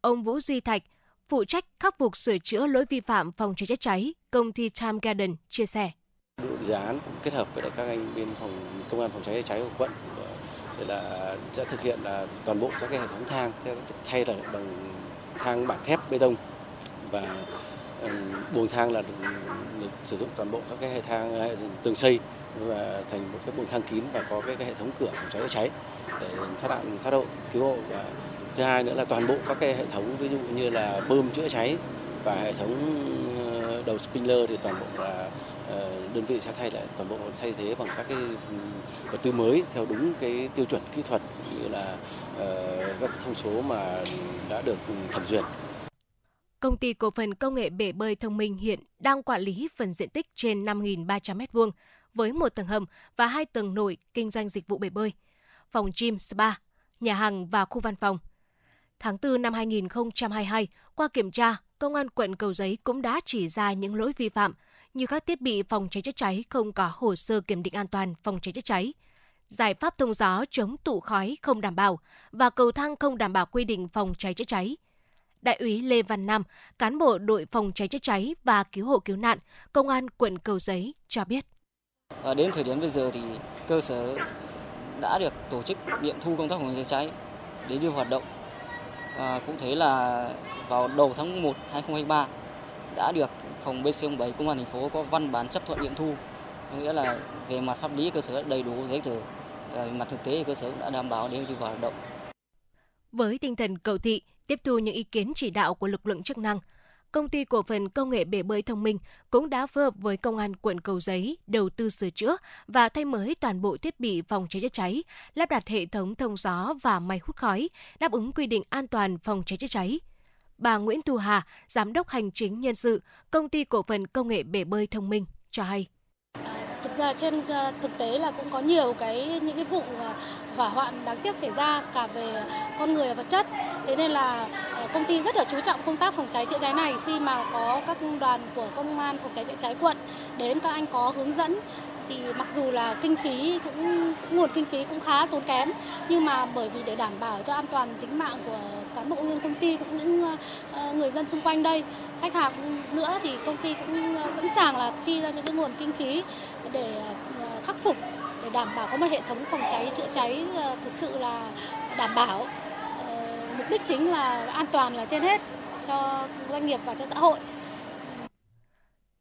Ông Vũ Duy Thạch, phụ trách khắc phục sửa chữa lỗi vi phạm phòng cháy chữa cháy, công ty Time Garden chia sẻ. Dự án kết hợp với các anh bên phòng công an phòng cháy chữa cháy của quận để là sẽ thực hiện là toàn bộ các cái hệ thống thang sẽ thay là bằng thang bản thép bê tông. Và ừ, buồng thang là được, được sử dụng toàn bộ các cái hệ thang tường xây và thành một cái buồng thang kín và có cái, cái hệ thống cửa phòng cháy chữa cháy để thoát nạn thoát hộ cứu hộ. Và thứ hai nữa là toàn bộ các cái hệ thống ví dụ như là bơm chữa cháy và hệ thống ờ, đầu sprinkler thì toàn bộ là Ờ, đơn vị sẽ thay lại toàn bộ thay thế bằng các cái ừ, vật tư mới theo đúng cái tiêu chuẩn kỹ thuật như là ờ, các thông số mà đã được thẩm duyệt. Công ty cổ phần công nghệ bể bơi thông minh hiện đang quản lý phần diện tích trên 5.300 m2 với một tầng hầm và hai tầng nổi kinh doanh dịch vụ bể bơi, phòng gym spa, nhà hàng và khu văn phòng. Tháng 4 năm 2022, qua kiểm tra, Công an quận Cầu Giấy cũng đã chỉ ra những lỗi vi phạm như các thiết bị phòng cháy chữa cháy không có hồ sơ kiểm định an toàn phòng cháy chữa cháy, giải pháp thông gió chống tụ khói không đảm bảo và cầu thang không đảm bảo quy định phòng cháy chữa cháy. Đại úy Lê Văn Nam, cán bộ đội phòng cháy chữa cháy và cứu hộ cứu nạn, Công an quận Cầu Giấy cho biết. À, đến thời điểm bây giờ thì cơ sở đã được tổ chức nghiệm thu công tác phòng cháy cháy để đưa hoạt động. À, cũng thấy là vào đầu tháng 1 2023 đã được phòng BC07 công an thành phố có văn bản chấp thuận nghiệm thu. Nghĩa là về mặt pháp lý cơ sở đầy đủ giấy tờ ờ, về mặt thực tế cơ sở đã đảm bảo để đi vào hoạt động. Với tinh thần cầu thị tiếp thu những ý kiến chỉ đạo của lực lượng chức năng công ty cổ phần công nghệ bể bơi thông minh cũng đã phối hợp với công an quận Cầu Giấy đầu tư sửa chữa và thay mới toàn bộ thiết bị phòng cháy chữa cháy, lắp đặt hệ thống thông gió và máy hút khói, đáp ứng quy định an toàn phòng cháy chữa cháy bà Nguyễn Thu Hà, Giám đốc Hành chính Nhân sự, Công ty Cổ phần Công nghệ Bể bơi Thông minh cho hay. Thực ra trên ờ, thực tế là cũng có nhiều cái những cái vụ hỏa hoạn đáng tiếc xảy ra cả về con người và vật chất. Thế nên là ờ, công ty rất là chú trọng công tác phòng cháy chữa cháy này khi mà có các đoàn của công an phòng cháy chữa cháy quận đến các anh có hướng dẫn thì mặc dù là kinh phí cũng, nguồn kinh phí cũng khá tốn kém, nhưng mà bởi vì để đảm bảo cho an toàn tính mạng của cán bộ nhân công ty cũng những ờ, người dân xung quanh đây, khách hàng nữa thì công ty cũng ờ, sẵn sàng là chi ra những cái nguồn kinh phí để ờ, khắc phục, để đảm bảo có một hệ thống phòng cháy chữa cháy thực sự là đảm bảo. Mục đích chính là an toàn là trên hết cho doanh nghiệp và cho xã hội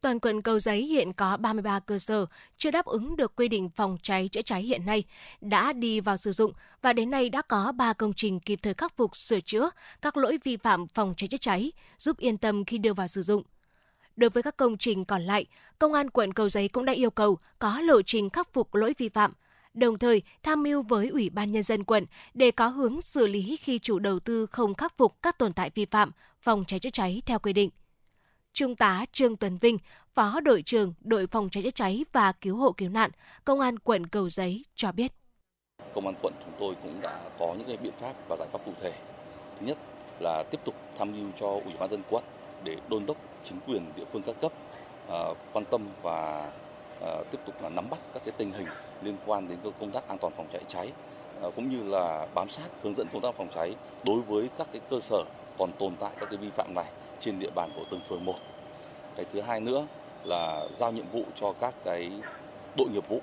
toàn quận Cầu Giấy hiện có 33 cơ sở chưa đáp ứng được quy định phòng cháy chữa cháy hiện nay đã đi vào sử dụng và đến nay đã có 3 công trình kịp thời khắc phục sửa chữa các lỗi vi phạm phòng cháy chữa cháy, giúp yên tâm khi đưa vào sử dụng. Đối với các công trình còn lại, Công an quận Cầu Giấy cũng đã yêu cầu có lộ trình khắc phục lỗi vi phạm, đồng thời tham mưu với Ủy ban Nhân dân quận để có hướng xử lý khi chủ đầu tư không khắc phục các tồn tại vi phạm phòng cháy chữa cháy theo quy định. Trung tá Trương Tuấn Vinh, Phó đội trưởng đội phòng cháy chữa cháy và cứu hộ cứu nạn, Công an quận Cầu Giấy cho biết. Công an quận chúng tôi cũng đã có những cái biện pháp và giải pháp cụ thể. Thứ nhất là tiếp tục tham mưu cho Ủy ban dân quận để đôn đốc chính quyền địa phương các cấp uh, quan tâm và uh, tiếp tục là nắm bắt các cái tình hình liên quan đến công tác an toàn phòng cháy cháy uh, cũng như là bám sát hướng dẫn công tác phòng cháy đối với các cái cơ sở còn tồn tại các cái vi phạm này trên địa bàn của từng phường một. Cái thứ hai nữa là giao nhiệm vụ cho các cái đội nghiệp vụ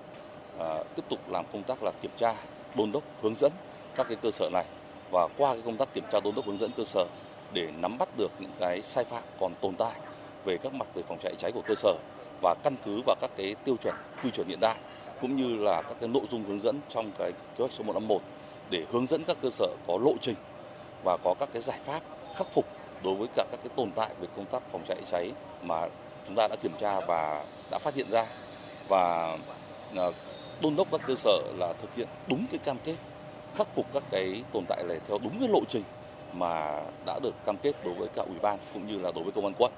à, tiếp tục làm công tác là kiểm tra, đôn đốc, hướng dẫn các cái cơ sở này và qua cái công tác kiểm tra đôn đốc hướng dẫn cơ sở để nắm bắt được những cái sai phạm còn tồn tại về các mặt về phòng cháy cháy của cơ sở và căn cứ vào các cái tiêu chuẩn quy chuẩn hiện đại cũng như là các cái nội dung hướng dẫn trong cái kế hoạch số 151 để hướng dẫn các cơ sở có lộ trình và có các cái giải pháp khắc phục đối với cả các cái tồn tại về công tác phòng cháy cháy mà chúng ta đã kiểm tra và đã phát hiện ra. Và ờ, đôn đốc các cơ sở là thực hiện đúng cái cam kết khắc phục các cái tồn tại này theo đúng cái lộ trình mà đã được cam kết đối với cả ủy ban cũng như là đối với công an quận.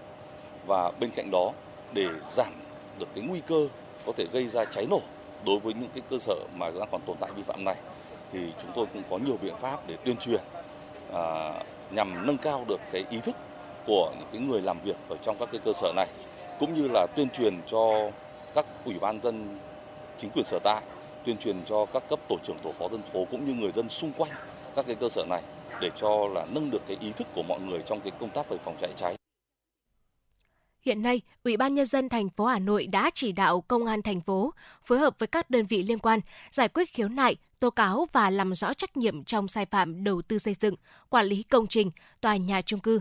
Và bên cạnh đó để giảm được cái nguy cơ có thể gây ra cháy nổ đối với những cái cơ sở mà đang còn tồn tại vi phạm này thì chúng tôi cũng có nhiều biện pháp để tuyên truyền à, nhằm nâng cao được cái ý thức của những cái người làm việc ở trong các cái cơ sở này, cũng như là tuyên truyền cho các ủy ban dân chính quyền sở tại, tuyên truyền cho các cấp tổ trưởng, tổ phó dân phố, cũng như người dân xung quanh các cái cơ sở này để cho là nâng được cái ý thức của mọi người trong cái công tác về phòng cháy cháy. Hiện nay, Ủy ban nhân dân thành phố Hà Nội đã chỉ đạo công an thành phố phối hợp với các đơn vị liên quan giải quyết khiếu nại, tố cáo và làm rõ trách nhiệm trong sai phạm đầu tư xây dựng, quản lý công trình, tòa nhà chung cư.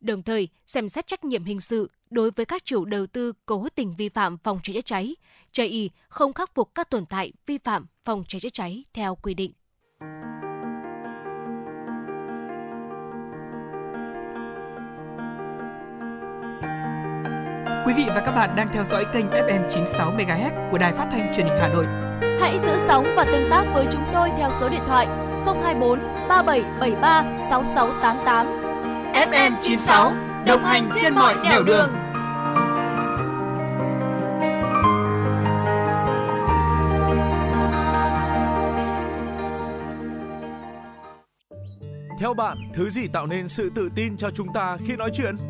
Đồng thời, xem xét trách nhiệm hình sự đối với các chủ đầu tư cố tình vi phạm phòng cháy chữa cháy, chây y không khắc phục các tồn tại vi phạm phòng cháy chữa cháy theo quy định. Quý vị và các bạn đang theo dõi kênh FM 96 MHz của đài phát thanh truyền hình Hà Nội. Hãy giữ sóng và tương tác với chúng tôi theo số điện thoại 024 3773 6688. FM 96 đồng hành trên mọi nẻo đường. đường. Theo bạn, thứ gì tạo nên sự tự tin cho chúng ta khi nói chuyện?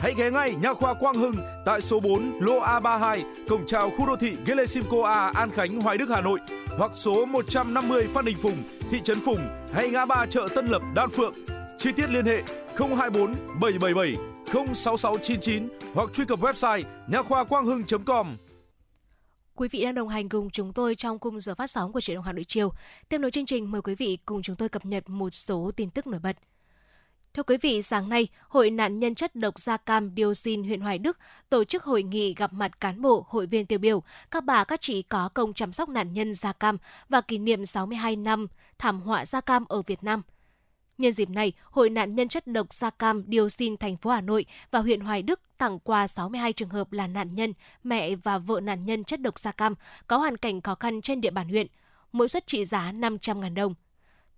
Hãy ghé ngay Nha khoa Quang Hưng tại số 4 lô A32, cổng chào khu đô thị Gelesimco A, An Khánh, Hoài Đức, Hà Nội hoặc số 150 Phan Đình Phùng, thị trấn Phùng hay ngã ba chợ Tân Lập, Đan Phượng. Chi tiết liên hệ 024 777 06699 hoặc truy cập website nha khoa quang hưng.com. Quý vị đang đồng hành cùng chúng tôi trong khung giờ phát sóng của Truyền động Hà Nội chiều. Tiếp nối chương trình mời quý vị cùng chúng tôi cập nhật một số tin tức nổi bật. Thưa quý vị, sáng nay, Hội nạn nhân chất độc da cam dioxin huyện Hoài Đức tổ chức hội nghị gặp mặt cán bộ, hội viên tiêu biểu, các bà các chị có công chăm sóc nạn nhân da cam và kỷ niệm 62 năm thảm họa da cam ở Việt Nam. Nhân dịp này, Hội nạn nhân chất độc da cam dioxin thành phố Hà Nội và huyện Hoài Đức tặng quà 62 trường hợp là nạn nhân, mẹ và vợ nạn nhân chất độc da cam có hoàn cảnh khó khăn trên địa bàn huyện, mỗi suất trị giá 500.000 đồng.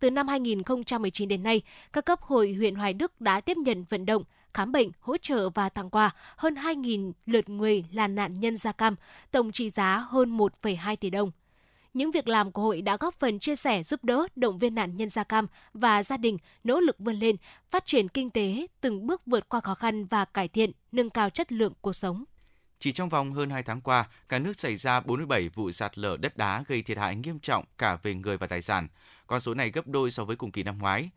Từ năm 2019 đến nay, các cấp hội huyện Hoài Đức đã tiếp nhận vận động, khám bệnh, hỗ trợ và tặng quà hơn 2.000 lượt người là nạn nhân da cam, tổng trị giá hơn 1,2 tỷ đồng. Những việc làm của hội đã góp phần chia sẻ giúp đỡ, động viên nạn nhân da cam và gia đình nỗ lực vươn lên, phát triển kinh tế, từng bước vượt qua khó khăn và cải thiện, nâng cao chất lượng cuộc sống. Chỉ trong vòng hơn 2 tháng qua, cả nước xảy ra 47 vụ sạt lở đất đá gây thiệt hại nghiêm trọng cả về người và tài sản. Con số này gấp đôi so với cùng kỳ năm ngoái.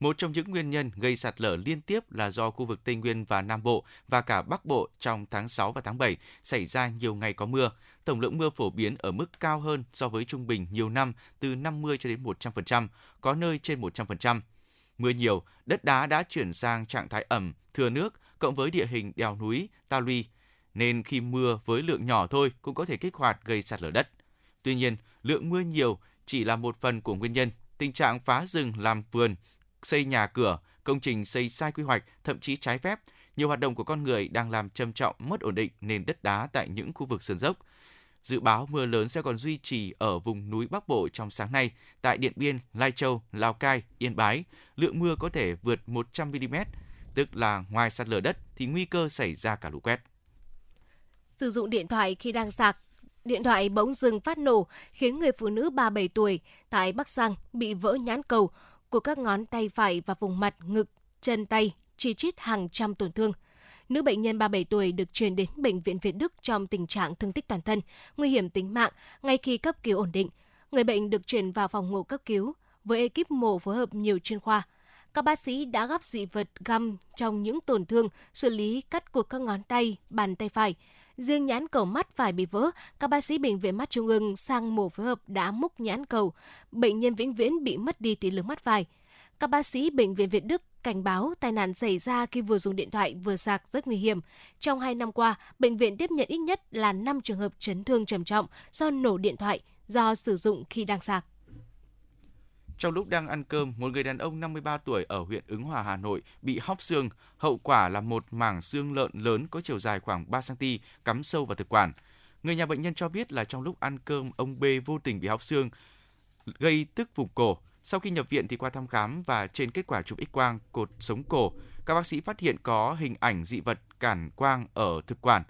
Một trong những nguyên nhân gây sạt lở liên tiếp là do khu vực Tây Nguyên và Nam Bộ và cả Bắc Bộ trong tháng 6 và tháng 7 xảy ra nhiều ngày có mưa. Tổng lượng mưa phổ biến ở mức cao hơn so với trung bình nhiều năm từ 50 cho đến 100%, có nơi trên 100%. Mưa nhiều, đất đá đã chuyển sang trạng thái ẩm, thừa nước, cộng với địa hình đèo núi, ta luy, nên khi mưa với lượng nhỏ thôi cũng có thể kích hoạt gây sạt lở đất. Tuy nhiên, lượng mưa nhiều chỉ là một phần của nguyên nhân. Tình trạng phá rừng làm vườn, xây nhà cửa, công trình xây sai quy hoạch, thậm chí trái phép, nhiều hoạt động của con người đang làm trầm trọng mất ổn định nền đất đá tại những khu vực sườn dốc. Dự báo mưa lớn sẽ còn duy trì ở vùng núi Bắc Bộ trong sáng nay, tại Điện Biên, Lai Châu, Lào Cai, Yên Bái, lượng mưa có thể vượt 100 mm, tức là ngoài sạt lở đất thì nguy cơ xảy ra cả lũ quét. Sử dụng điện thoại khi đang sạc Điện thoại bỗng dừng phát nổ khiến người phụ nữ 37 tuổi tại Bắc Giang bị vỡ nhãn cầu của các ngón tay phải và vùng mặt, ngực, chân tay, chi chít hàng trăm tổn thương. Nữ bệnh nhân 37 tuổi được chuyển đến Bệnh viện Việt Đức trong tình trạng thương tích toàn thân, nguy hiểm tính mạng ngay khi cấp cứu ổn định. Người bệnh được chuyển vào phòng mổ cấp cứu với ekip mổ phối hợp nhiều chuyên khoa. Các bác sĩ đã gắp dị vật găm trong những tổn thương, xử lý cắt cụt các ngón tay, bàn tay phải. Riêng nhãn cầu mắt phải bị vỡ, các bác sĩ Bệnh viện Mắt Trung ương sang mổ phối hợp đã múc nhãn cầu. Bệnh nhân vĩnh viễn bị mất đi tỷ lực mắt phải. Các bác sĩ Bệnh viện Việt Đức cảnh báo tai nạn xảy ra khi vừa dùng điện thoại vừa sạc rất nguy hiểm. Trong 2 năm qua, bệnh viện tiếp nhận ít nhất là 5 trường hợp chấn thương trầm trọng do nổ điện thoại do sử dụng khi đang sạc. Trong lúc đang ăn cơm, một người đàn ông 53 tuổi ở huyện Ứng Hòa, Hà Nội bị hóc xương. Hậu quả là một mảng xương lợn lớn có chiều dài khoảng 3 cm cắm sâu vào thực quản. Người nhà bệnh nhân cho biết là trong lúc ăn cơm, ông B vô tình bị hóc xương, gây tức vùng cổ. Sau khi nhập viện thì qua thăm khám và trên kết quả chụp X-quang cột sống cổ, các bác sĩ phát hiện có hình ảnh dị vật cản quang ở thực quản.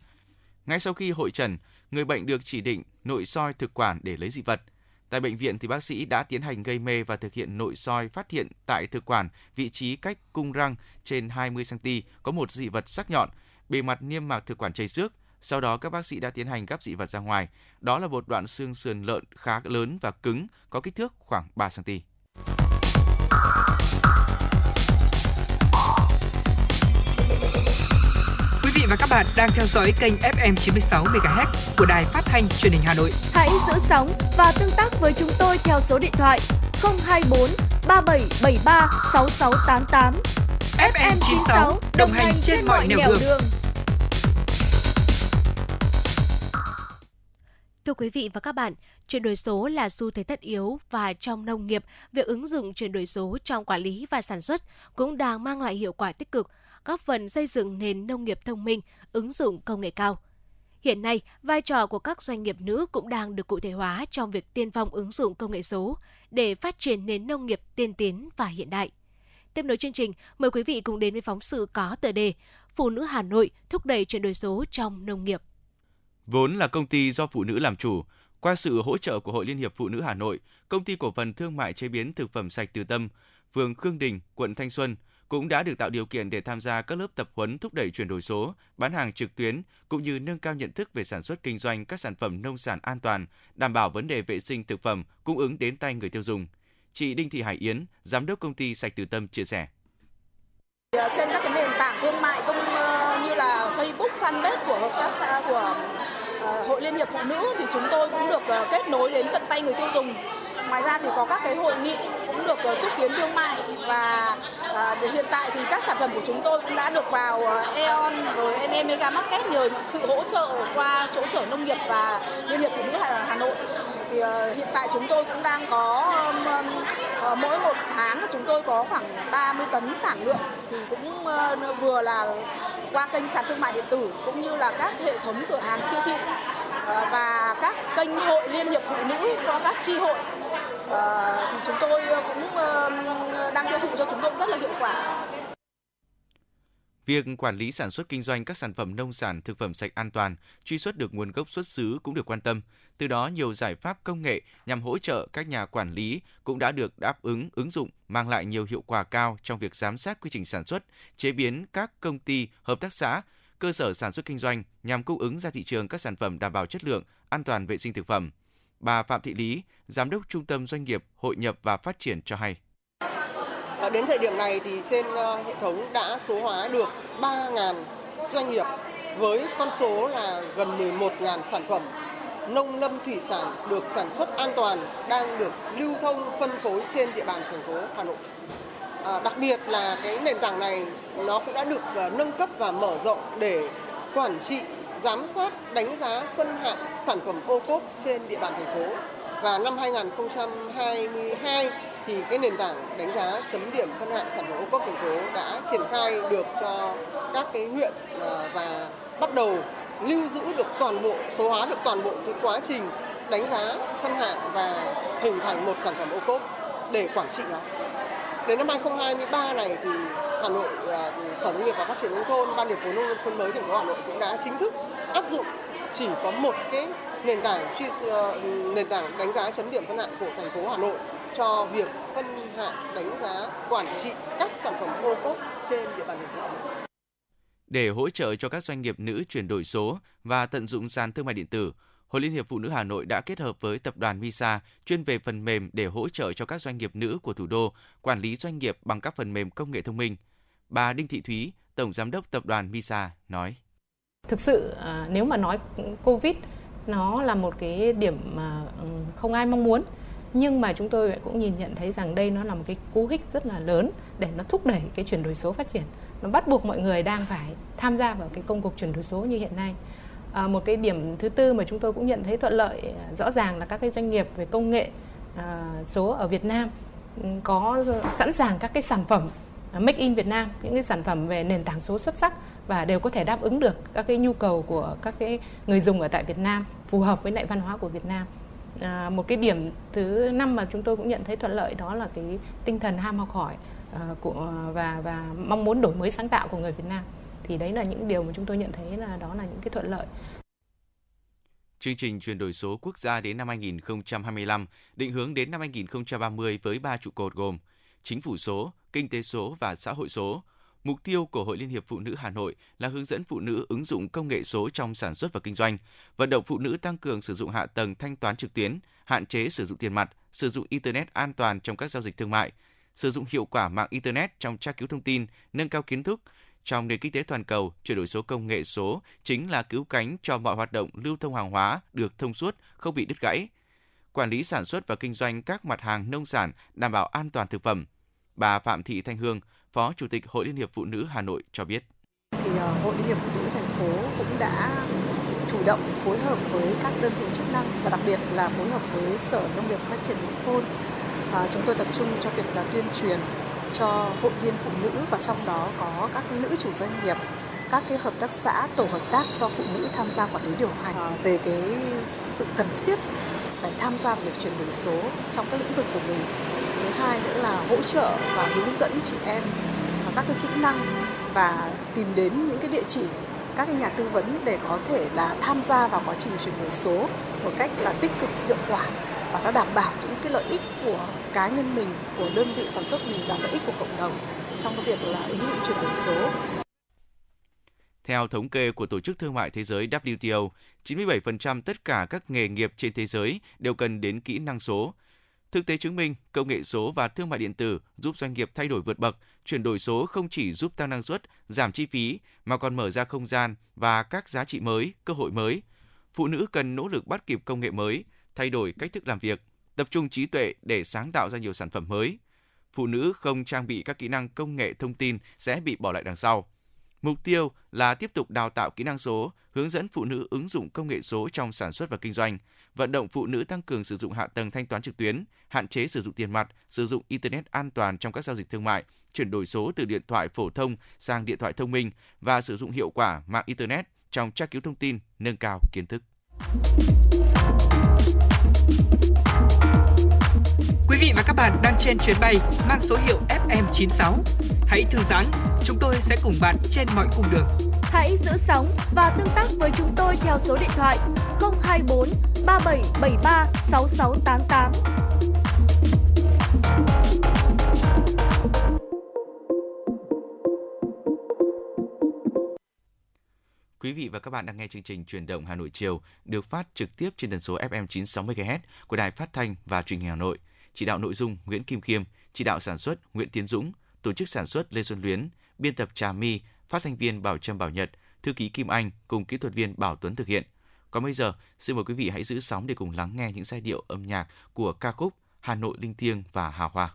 Ngay sau khi hội trần, người bệnh được chỉ định nội soi thực quản để lấy dị vật. Tại bệnh viện thì bác sĩ đã tiến hành gây mê và thực hiện nội soi phát hiện tại thực quản vị trí cách cung răng trên 20 cm có một dị vật sắc nhọn, bề mặt niêm mạc thực quản chảy xước. Sau đó các bác sĩ đã tiến hành gắp dị vật ra ngoài. Đó là một đoạn xương sườn lợn khá lớn và cứng, có kích thước khoảng 3 cm. Vị và các bạn đang theo dõi kênh FM 96 MHz của đài phát thanh truyền hình Hà Nội. Hãy giữ sóng và tương tác với chúng tôi theo số điện thoại 024 3773 6688. FM 96 đồng hành trên mọi nẻo đường. đường. Thưa quý vị và các bạn, chuyển đổi số là xu thế tất yếu và trong nông nghiệp, việc ứng dụng chuyển đổi số trong quản lý và sản xuất cũng đang mang lại hiệu quả tích cực, góp phần xây dựng nền nông nghiệp thông minh, ứng dụng công nghệ cao. Hiện nay, vai trò của các doanh nghiệp nữ cũng đang được cụ thể hóa trong việc tiên phong ứng dụng công nghệ số để phát triển nền nông nghiệp tiên tiến và hiện đại. Tiếp nối chương trình, mời quý vị cùng đến với phóng sự có tựa đề Phụ nữ Hà Nội thúc đẩy chuyển đổi số trong nông nghiệp. Vốn là công ty do phụ nữ làm chủ, qua sự hỗ trợ của Hội Liên hiệp Phụ nữ Hà Nội, công ty cổ phần thương mại chế biến thực phẩm sạch Từ Tâm, phường Khương Đình, quận Thanh Xuân cũng đã được tạo điều kiện để tham gia các lớp tập huấn thúc đẩy chuyển đổi số, bán hàng trực tuyến cũng như nâng cao nhận thức về sản xuất kinh doanh các sản phẩm nông sản an toàn, đảm bảo vấn đề vệ sinh thực phẩm cung ứng đến tay người tiêu dùng. Chị Đinh Thị Hải Yến, giám đốc công ty Sạch Từ Tâm chia sẻ. À, trên các cái nền tảng thương mại công ờ, như là Facebook, fanpage của hợp tác xã của ờ, Hội Liên hiệp Phụ nữ thì chúng tôi cũng được ờ, kết nối đến tận tay người tiêu dùng. Ngoài ra thì có các cái hội nghị được ờ, xúc tiến thương mại và ờ, hiện tại thì các sản phẩm của chúng tôi cũng đã được vào ờ, Eon, rồi MM Mega Market nhờ sự hỗ trợ qua chỗ sở nông nghiệp và Liên hiệp Phụ nữ Hà Nội. Thì hiện tại chúng tôi cũng đang có mỗi một tháng chúng tôi có khoảng 30 tấn sản lượng. Thì cũng vừa là qua kênh sàn thương mại điện tử cũng như là các hệ thống cửa hàng siêu thị và các kênh hội liên hiệp phụ nữ qua các chi hội. Ờ, thì chúng tôi ờ, cũng uh, đang tiêu thụ cho chúng tôi rất là hiệu quả. Việc quản lý sản xuất kinh doanh các sản phẩm nông sản, thực phẩm sạch an toàn, truy xuất được nguồn gốc xuất xứ cũng được quan tâm. Từ đó, nhiều giải pháp công nghệ nhằm hỗ trợ các nhà quản lý cũng đã được đáp ứng, ứng dụng, mang lại nhiều hiệu quả cao trong việc giám sát quy trình sản xuất, chế biến các công ty, hợp tác xã, cơ sở sản xuất kinh doanh nhằm cung ứng ra thị trường các sản phẩm đảm bảo chất lượng, an toàn vệ sinh thực phẩm. Bà Phạm Thị Lý, Giám đốc Trung tâm Doanh nghiệp Hội nhập và Phát triển cho hay. Đến thời điểm này thì trên ờ, hệ thống đã số hóa được 3.000 doanh nghiệp với con số là gần 11.000 sản phẩm nông lâm thủy sản được sản xuất an toàn đang được lưu thông phân phối trên địa bàn thành phố Hà Nội. À, đặc biệt là cái nền tảng này nó cũng đã được uh, nâng cấp và mở rộng để quản trị, giám sát, đánh giá phân hạng sản phẩm ô cốp trên địa bàn thành phố. Và năm 2022 thì cái nền tảng đánh giá chấm điểm phân hạng sản phẩm ô cốp thành phố đã triển khai được cho các cái huyện à, và bắt đầu lưu giữ được toàn bộ, số hóa được toàn bộ cái quá trình đánh giá, phân hạng và hình thành một sản phẩm ô cốp để quản trị nó. Đến năm 2023 này thì Hà Nội, à, Sở Nông nghiệp và Phát triển nông thôn, Ban điều phối nông thôn mới thành phố Hà Nội cũng đã chính thức áp dụng chỉ có một cái nền tảng truy ờ, nền tảng đánh giá chấm điểm phân hạng của thành phố Hà Nội cho việc phân hạng đánh giá quản trị các sản phẩm ô cốp trên địa bàn thành phố Hà Nội. Để hỗ trợ cho các doanh nghiệp nữ chuyển đổi số và tận dụng sàn thương mại điện tử, Hội Liên hiệp Phụ nữ Hà Nội đã kết hợp với tập đoàn Misa chuyên về phần mềm để hỗ trợ cho các doanh nghiệp nữ của thủ đô quản lý doanh nghiệp bằng các phần mềm công nghệ thông minh. Bà Đinh Thị Thúy, Tổng Giám đốc Tập đoàn Misa nói. Thực sự à, nếu mà nói Covid nó là một cái điểm mà ừ, không ai mong muốn. Nhưng mà chúng tôi cũng nhìn nhận thấy rằng đây nó là một cái cú hích rất là lớn để nó thúc đẩy cái chuyển đổi số phát triển. Nó bắt buộc mọi người đang phải tham gia vào cái công cuộc chuyển đổi số như hiện nay. À, một cái điểm thứ tư mà chúng tôi cũng nhận thấy thuận lợi à, rõ ràng là các cái doanh nghiệp về công nghệ à, số ở Việt Nam ừ, có sẵn sàng các cái sản phẩm À, make in Việt Nam những cái sản phẩm về nền tảng số xuất sắc và đều có thể đáp ứng được các cái nhu cầu của các cái người dùng ở tại Việt Nam phù hợp với lại văn hóa của Việt Nam à, một cái điểm thứ năm mà chúng tôi cũng nhận thấy thuận lợi đó là cái tinh thần ham học hỏi uh, của và và mong muốn đổi mới sáng tạo của người Việt Nam thì đấy là những điều mà chúng tôi nhận thấy là đó là những cái thuận lợi. Chương trình chuyển đổi số quốc gia đến năm 2025, định hướng đến năm 2030 với ba trụ cột gồm chính phủ số, kinh tế số và xã hội số. Mục tiêu của Hội Liên hiệp Phụ nữ Hà Nội là hướng dẫn phụ nữ ứng dụng công nghệ số trong sản xuất và kinh doanh, vận động phụ nữ tăng cường sử dụng hạ tầng thanh toán trực tuyến, hạn chế sử dụng tiền mặt, sử dụng internet an toàn trong các giao dịch thương mại, sử dụng hiệu quả mạng internet trong tra cứu thông tin, nâng cao kiến thức Trong nền kinh tế toàn cầu, chuyển đổi số công nghệ số chính là cứu cánh cho mọi hoạt động lưu thông hàng hóa được thông suốt, không bị đứt gãy. Quản lý sản xuất và kinh doanh các mặt hàng nông sản đảm bảo an toàn thực phẩm. Bà Phạm Thị Thanh Hương, Phó Chủ tịch Hội Liên hiệp Phụ nữ Hà Nội cho biết. Thì ờ, Hội Liên hiệp Phụ nữ thành phố cũng đã chủ động phối hợp với các đơn vị chức năng và đặc biệt là phối hợp với Sở Nông nghiệp Phát triển nông thôn. À, chúng tôi tập trung cho việc là tuyên truyền cho hội viên phụ nữ và trong đó có các cái nữ chủ doanh nghiệp các cái hợp tác xã tổ hợp tác do phụ nữ tham gia quản lý điều hành à, về cái sự cần thiết phải tham gia vào việc chuyển đổi số trong các lĩnh vực của mình thứ hai nữa là hỗ trợ và hướng dẫn chị em các cái kỹ năng và tìm đến những cái địa chỉ các cái nhà tư vấn để có thể là tham gia vào quá trình chuyển đổi số một cách là tích cực hiệu quả và nó đảm bảo những cái lợi ích của cá nhân mình, của đơn vị sản xuất mình và lợi ích của cộng đồng trong cái việc là ứng dụng chuyển đổi số. Theo thống kê của Tổ chức Thương mại Thế giới WTO, 97% tất cả các nghề nghiệp trên thế giới đều cần đến kỹ năng số. Thực tế chứng minh, công nghệ số và thương mại điện tử giúp doanh nghiệp thay đổi vượt bậc, chuyển đổi số không chỉ giúp tăng năng suất, giảm chi phí mà còn mở ra không gian và các giá trị mới, cơ hội mới. Phụ nữ cần nỗ lực bắt kịp công nghệ mới, thay đổi cách thức làm việc, tập trung trí tuệ để sáng tạo ra nhiều sản phẩm mới. Phụ nữ không trang bị các kỹ năng công nghệ thông tin sẽ bị bỏ lại đằng sau. Mục tiêu là tiếp tục đào tạo kỹ năng số, hướng dẫn phụ nữ ứng dụng công nghệ số trong sản xuất và kinh doanh, vận động phụ nữ tăng cường sử dụng hạ tầng thanh toán trực tuyến, hạn chế sử dụng tiền mặt, sử dụng internet an toàn trong các giao dịch thương mại, chuyển đổi số từ điện thoại phổ thông sang điện thoại thông minh và sử dụng hiệu quả mạng internet trong tra cứu thông tin, nâng cao kiến thức. Quý vị và các bạn đang trên chuyến bay mang số hiệu FM96. Hãy thư giãn, chúng tôi sẽ cùng bạn trên mọi cung đường. Hãy giữ sóng và tương tác với chúng tôi theo số điện thoại 024 3773 6688. Quý vị và các bạn đang nghe chương trình Truyền động Hà Nội chiều được phát trực tiếp trên tần số FM 96 MHz của Đài Phát thanh và Truyền hình Hà Nội. Chỉ đạo nội dung Nguyễn Kim Khiêm, chỉ đạo sản xuất Nguyễn Tiến Dũng, tổ chức sản xuất Lê Xuân Luyến, biên tập Trà My, phát thanh viên Bảo Trâm Bảo Nhật, thư ký Kim Anh cùng kỹ thuật viên Bảo Tuấn thực hiện. Còn bây giờ, xin mời quý vị hãy giữ sóng để cùng lắng nghe những giai điệu âm nhạc của ca khúc Hà Nội linh thiêng và hào hoa.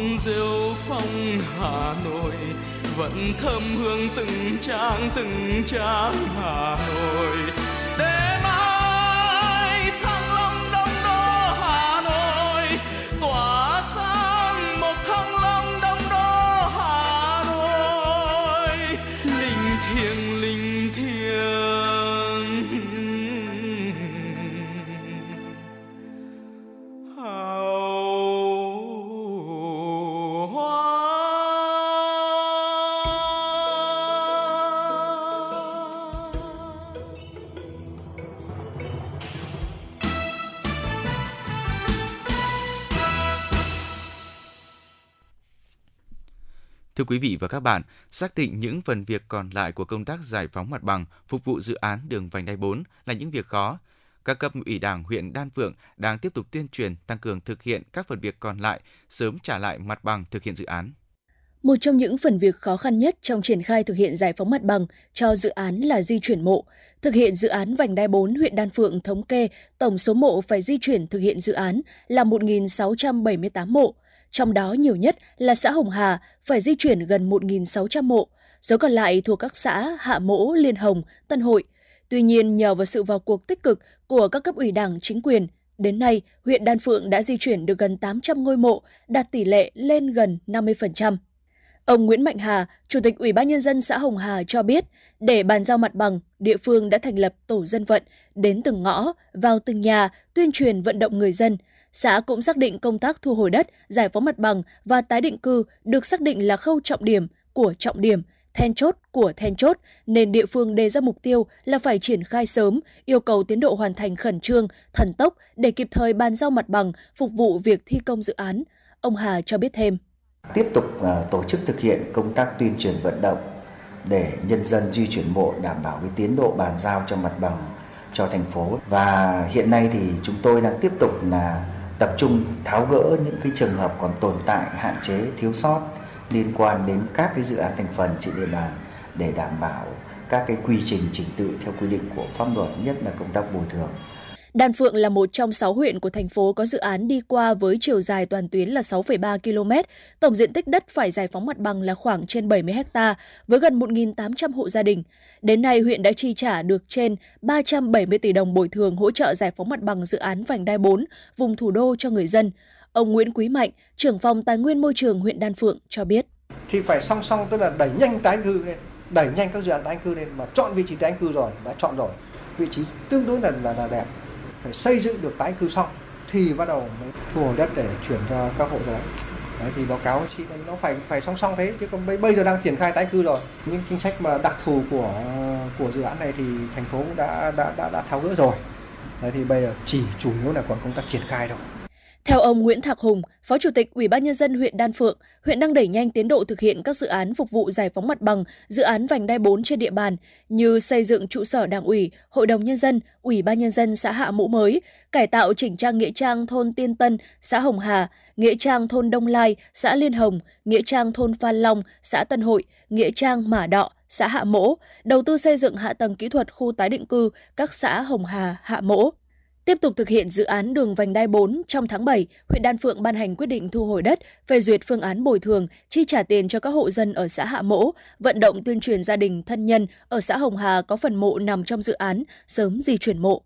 Phong rêu phong hà nội vẫn thơm hương từng trang từng trang hà nội. Quý vị và các bạn, xác định những phần việc còn lại của công tác giải phóng mặt bằng phục vụ dự án đường vành đai 4 là những việc khó. Các cấp ủy Đảng huyện Đan Phượng đang tiếp tục tuyên truyền tăng cường thực hiện các phần việc còn lại, sớm trả lại mặt bằng thực hiện dự án. Một trong những phần việc khó khăn nhất trong triển khai thực hiện giải phóng mặt bằng cho dự án là di chuyển mộ. Thực hiện dự án vành đai 4 huyện Đan Phượng thống kê tổng số mộ phải di chuyển thực hiện dự án là 1.678 mộ. Trong đó nhiều nhất là xã Hồng Hà phải di chuyển gần 1.600 mộ, số còn lại thuộc các xã Hạ Mỗ, Liên Hồng, Tân Hội. Tuy nhiên, nhờ vào sự vào cuộc tích cực của các cấp ủy đảng, chính quyền, đến nay huyện Đan Phượng đã di chuyển được gần 800 ngôi mộ, đạt tỷ lệ lên gần 50%. Ông Nguyễn Mạnh Hà, Chủ tịch Ủy ban Nhân dân xã Hồng Hà cho biết, để bàn giao mặt bằng, địa phương đã thành lập tổ dân vận, đến từng ngõ, vào từng nhà, tuyên truyền vận động người dân. Xã cũng xác định công tác thu hồi đất, giải phóng mặt bằng và tái định cư được xác định là khâu trọng điểm của trọng điểm, then chốt của then chốt, nên địa phương đề ra mục tiêu là phải triển khai sớm, yêu cầu tiến độ hoàn thành khẩn trương, thần tốc để kịp thời bàn giao mặt bằng, phục vụ việc thi công dự án. Ông Hà cho biết thêm. tiếp tục à, tổ chức thực hiện công tác tuyên truyền vận động để nhân dân di chuyển mộ đảm bảo cái tiến độ bàn giao cho mặt bằng cho thành phố và hiện nay thì chúng tôi đang tiếp tục là tập trung tháo gỡ những cái trường hợp còn tồn tại, hạn chế, thiếu sót liên quan đến các cái dự án thành phần trên địa bàn để đảm bảo các cái quy trình trình tự theo quy định của pháp luật, nhất là công tác bồi thường. Đan Phượng là một trong 6 huyện của thành phố có dự án đi qua với chiều dài toàn tuyến là 6,3 km, tổng diện tích đất phải giải phóng mặt bằng là khoảng trên 70 ha với gần 1.800 hộ gia đình. Đến nay, huyện đã chi trả được trên 370 tỷ đồng bồi thường hỗ trợ giải phóng mặt bằng dự án vành đai 4 vùng thủ đô cho người dân. Ông Nguyễn Quý Mạnh, trưởng phòng Tài nguyên Môi trường huyện Đan Phượng cho biết. thì phải song song tức là đẩy nhanh tái cư lên đẩy nhanh các dự án tái cư lên mà chọn vị trí tái cư rồi đã chọn rồi vị trí tương đối là là, là đẹp phải xây dựng được tái cư xong thì bắt đầu mới thu hồi đất để chuyển cho các hộ gia đình. Đấy, thì báo cáo chị nó phải phải song song thế chứ còn bây, bây giờ đang triển khai tái cư rồi. Những chính sách mà đặc thù của của dự án này thì thành phố cũng đã đã đã, đã tháo gỡ rồi. Đấy, thì bây giờ chỉ chủ yếu là còn công tác triển khai thôi. Theo ông Nguyễn Thạc Hùng, Phó Chủ tịch Ủy ban nhân dân huyện Đan Phượng, huyện đang đẩy nhanh tiến độ thực hiện các dự án phục vụ giải phóng mặt bằng, dự án vành đai 4 trên địa bàn như xây dựng trụ sở Đảng ủy, Hội đồng nhân dân, Ủy ban nhân dân xã Hạ Mũ mới, cải tạo chỉnh trang nghĩa trang thôn Tiên Tân, xã Hồng Hà, nghĩa trang thôn Đông Lai, xã Liên Hồng, nghĩa trang thôn Phan Long, xã Tân Hội, nghĩa trang Mả Đọ, xã Hạ Mỗ, đầu tư xây dựng hạ tầng kỹ thuật khu tái định cư các xã Hồng Hà, Hạ Mỗ. Tiếp tục thực hiện dự án đường vành đai 4, trong tháng 7, huyện Đan Phượng ban hành quyết định thu hồi đất, phê duyệt phương án bồi thường, chi trả tiền cho các hộ dân ở xã Hạ Mỗ, vận động tuyên truyền gia đình, thân nhân ở xã Hồng Hà có phần mộ nằm trong dự án, sớm di chuyển mộ.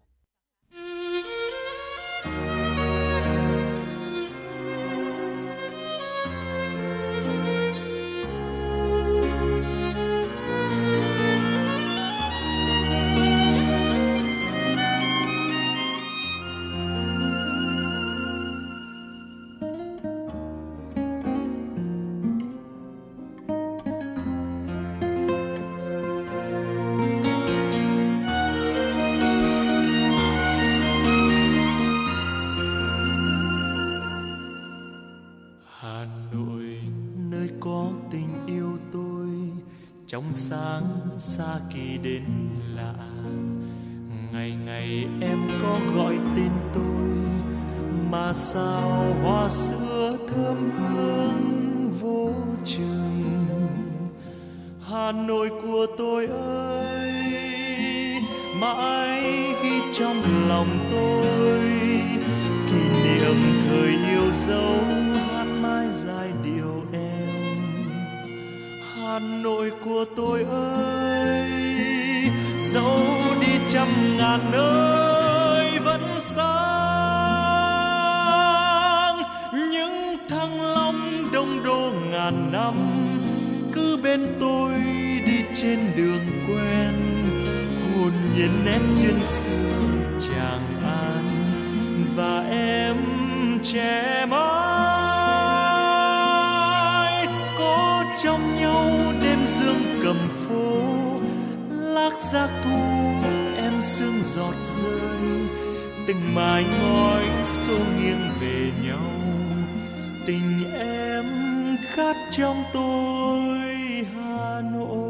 Xa kỳ đến lạ. Ngày ngày em có gọi tên tôi, mà sao hoa sữa thơm hương vô chừng? Hà Nội của tôi ơi, mãi ghi trong lòng tôi. Kỷ niệm thời yêu dấu Hà Nội của tôi ơi, dẫu đi trăm ngàn nơi vẫn sáng những thăng long đông đô ngàn năm, cứ bên tôi đi trên đường quen, hồn nhiên nét duyên xưa chàng an, và em trẻ mãi. Trong nhau đêm dương cầm phố. Lác giác thu em sương giọt rơi, từng mái ngói xô nghiêng về nhau. Tình em khát trong tôi, Hà Nội.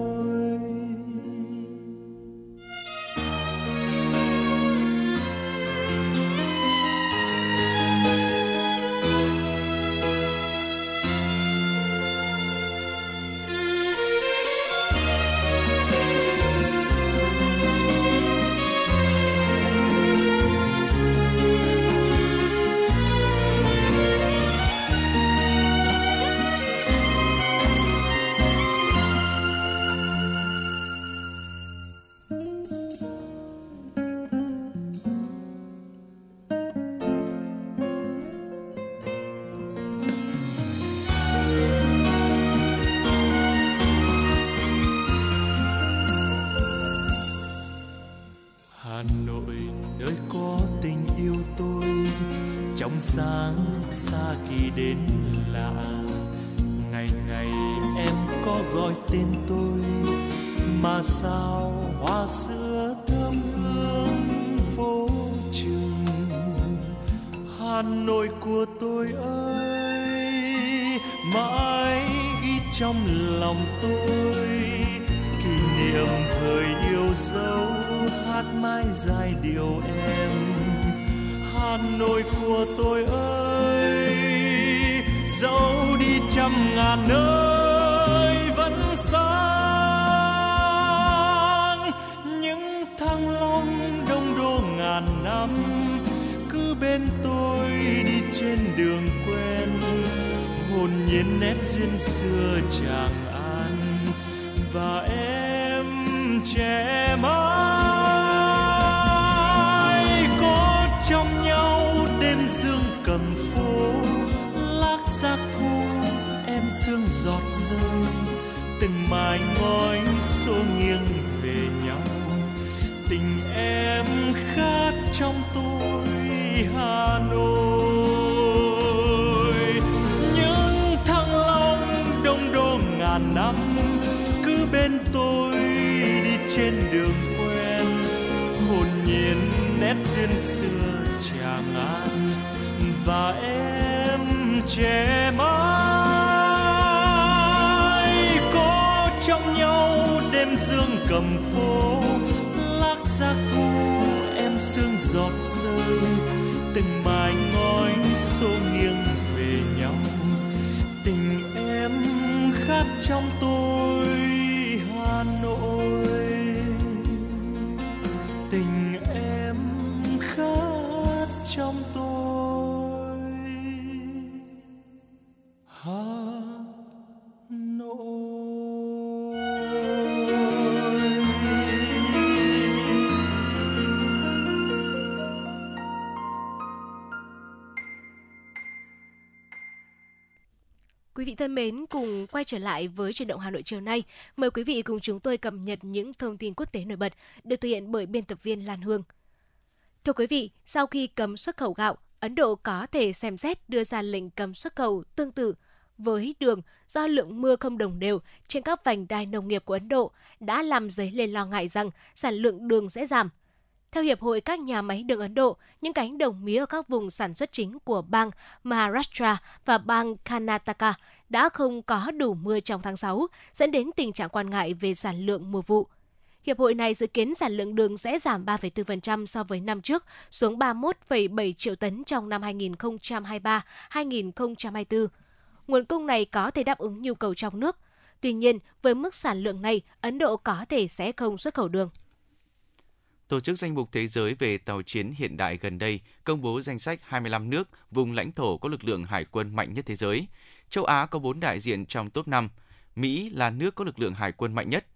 Đến lạ. Ngày ngày em có gọi tên tôi, mà sao hoa xưa thơm hương vô chừng Hà Nội của tôi ơi, mãi ghi trong lòng tôi. Kỷ niệm thời yêu dấu, hát mãi giai điệu em. Hà Nội của tôi ơi dẫu đi trăm ngàn nơi vẫn sáng những thăng long đông đô ngàn năm, cứ bên tôi đi trên đường quen. Hồn nhiên nét duyên xưa chàng an, và em trẻ sương giọt rơi, từng mái ngói xô nghiêng về nhau. Tình em khát trong tôi, Hà Nội. Những thăng long đông đô ngàn năm, cứ bên tôi đi trên đường quen. Hồn nhiên nét duyên xưa tràng ngàn và em che mắt. Cầm phố lắc giác thu, em sương giọt rơi. Từng mái ngói xô nghiêng về nhau. Tình em khát trong tôi. Thân mến, cùng quay trở lại với chuyển động Hà Nội chiều nay. Mời quý vị cùng chúng tôi cập nhật những thông tin quốc tế nổi bật được thực hiện bởi biên tập viên Lan Hương. Thưa quý vị, sau khi cấm xuất khẩu gạo, Ấn Độ có thể xem xét đưa ra lệnh cấm xuất khẩu tương tự với đường do lượng mưa không đồng đều trên các vành đai nông nghiệp của Ấn Độ đã làm dấy lên lo ngại rằng sản lượng đường sẽ giảm. Theo Hiệp hội các nhà máy đường Ấn Độ, những cánh đồng mía ở các vùng sản xuất chính của bang Maharashtra và bang Karnataka đã không có đủ mưa trong tháng 6, dẫn đến tình trạng quan ngại về sản lượng mùa vụ. Hiệp hội này dự kiến sản lượng đường sẽ giảm 3,4% so với năm trước, xuống 31,7 triệu tấn trong năm 2023-2024. Nguồn cung này có thể đáp ứng nhu cầu trong nước. Tuy nhiên, với mức sản lượng này, Ấn Độ có thể sẽ không xuất khẩu đường. Tổ chức danh mục thế giới về tàu chiến hiện đại gần đây công bố danh sách 25 nước, vùng lãnh thổ có lực lượng hải quân mạnh nhất thế giới. Châu Á có 4 đại diện trong top 5. Mỹ là nước có lực lượng hải quân mạnh nhất.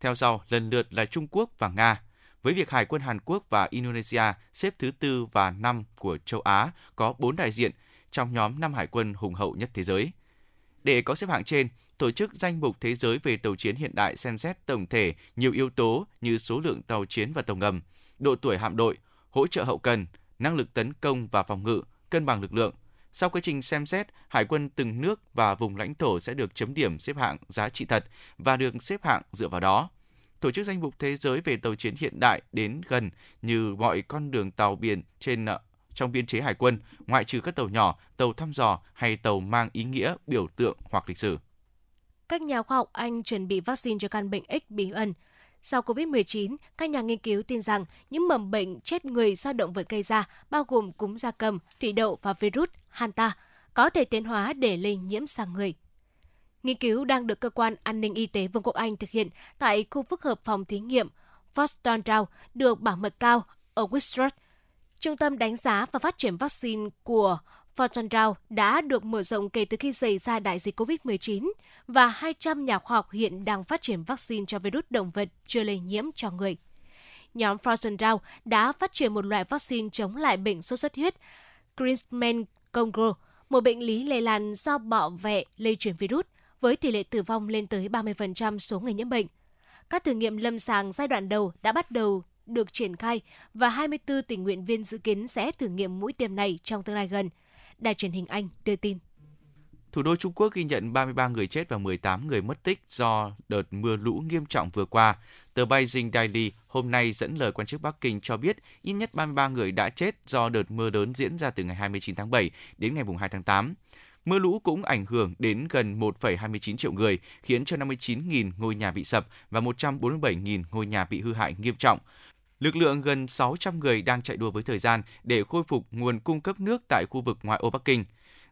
Theo sau, lần lượt là Trung Quốc và Nga. Với việc Hải quân Hàn Quốc và Indonesia xếp thứ tư và năm của châu Á có 4 đại diện trong nhóm năm hải quân hùng hậu nhất thế giới. Để có xếp hạng trên, Tổ chức danh mục thế giới về tàu chiến hiện đại xem xét tổng thể nhiều yếu tố như số lượng tàu chiến và tàu ngầm, độ tuổi hạm đội, hỗ trợ hậu cần, năng lực tấn công và phòng ngự, cân bằng lực lượng. Sau quá trình xem xét, hải quân từng nước và vùng lãnh thổ sẽ được chấm điểm xếp hạng giá trị thật và được xếp hạng dựa vào đó. Tổ chức danh mục thế giới về tàu chiến hiện đại đến gần như mọi con đường tàu biển trên ờ, trong biên chế hải quân, ngoại trừ các tàu nhỏ, tàu thăm dò hay tàu mang ý nghĩa biểu tượng hoặc lịch sử các nhà khoa học Anh chuẩn bị vaccine cho căn bệnh X bí ẩn. Sau COVID-19, các nhà nghiên cứu tin rằng những mầm bệnh chết người do động vật gây ra, bao gồm cúm gia cầm, thủy đậu và virus Hanta, có thể tiến hóa để lây nhiễm sang người. Nghiên cứu đang được Cơ quan An ninh Y tế Vương quốc Anh thực hiện tại khu phức hợp phòng thí nghiệm Foston được bảo mật cao ở Wistrot, Trung tâm đánh giá và phát triển vaccine của Fortran Rao đã được mở rộng kể từ khi xảy ra đại dịch COVID-19 và 200 nhà khoa học hiện đang phát triển vaccine cho virus động vật chưa lây nhiễm cho người. Nhóm Fortran Rao đã phát triển một loại vaccine chống lại bệnh sốt xuất huyết Griezmann Congo, một bệnh lý lây lan do bọ vẹ lây truyền virus, với tỷ lệ tử vong lên tới 30% số người nhiễm bệnh. Các thử nghiệm lâm sàng giai đoạn đầu đã bắt đầu được triển khai và 24 tình nguyện viên dự kiến sẽ thử nghiệm mũi tiêm này trong tương lai gần – Đài truyền hình Anh đưa tin. Thủ đô Trung Quốc ghi nhận 33 người chết và 18 người mất tích do đợt mưa lũ nghiêm trọng vừa qua. Tờ Beijing Daily hôm nay dẫn lời quan chức Bắc Kinh cho biết ít nhất 33 người đã chết do đợt mưa lớn diễn ra từ ngày 29 tháng 7 đến ngày 2 tháng 8. Mưa lũ cũng ảnh hưởng đến gần 1,29 triệu người, khiến cho 59.000 ngôi nhà bị sập và 147.000 ngôi nhà bị hư hại nghiêm trọng. Lực lượng gần 600 người đang chạy đua với thời gian để khôi phục nguồn cung cấp nước tại khu vực ngoại ô Bắc Kinh.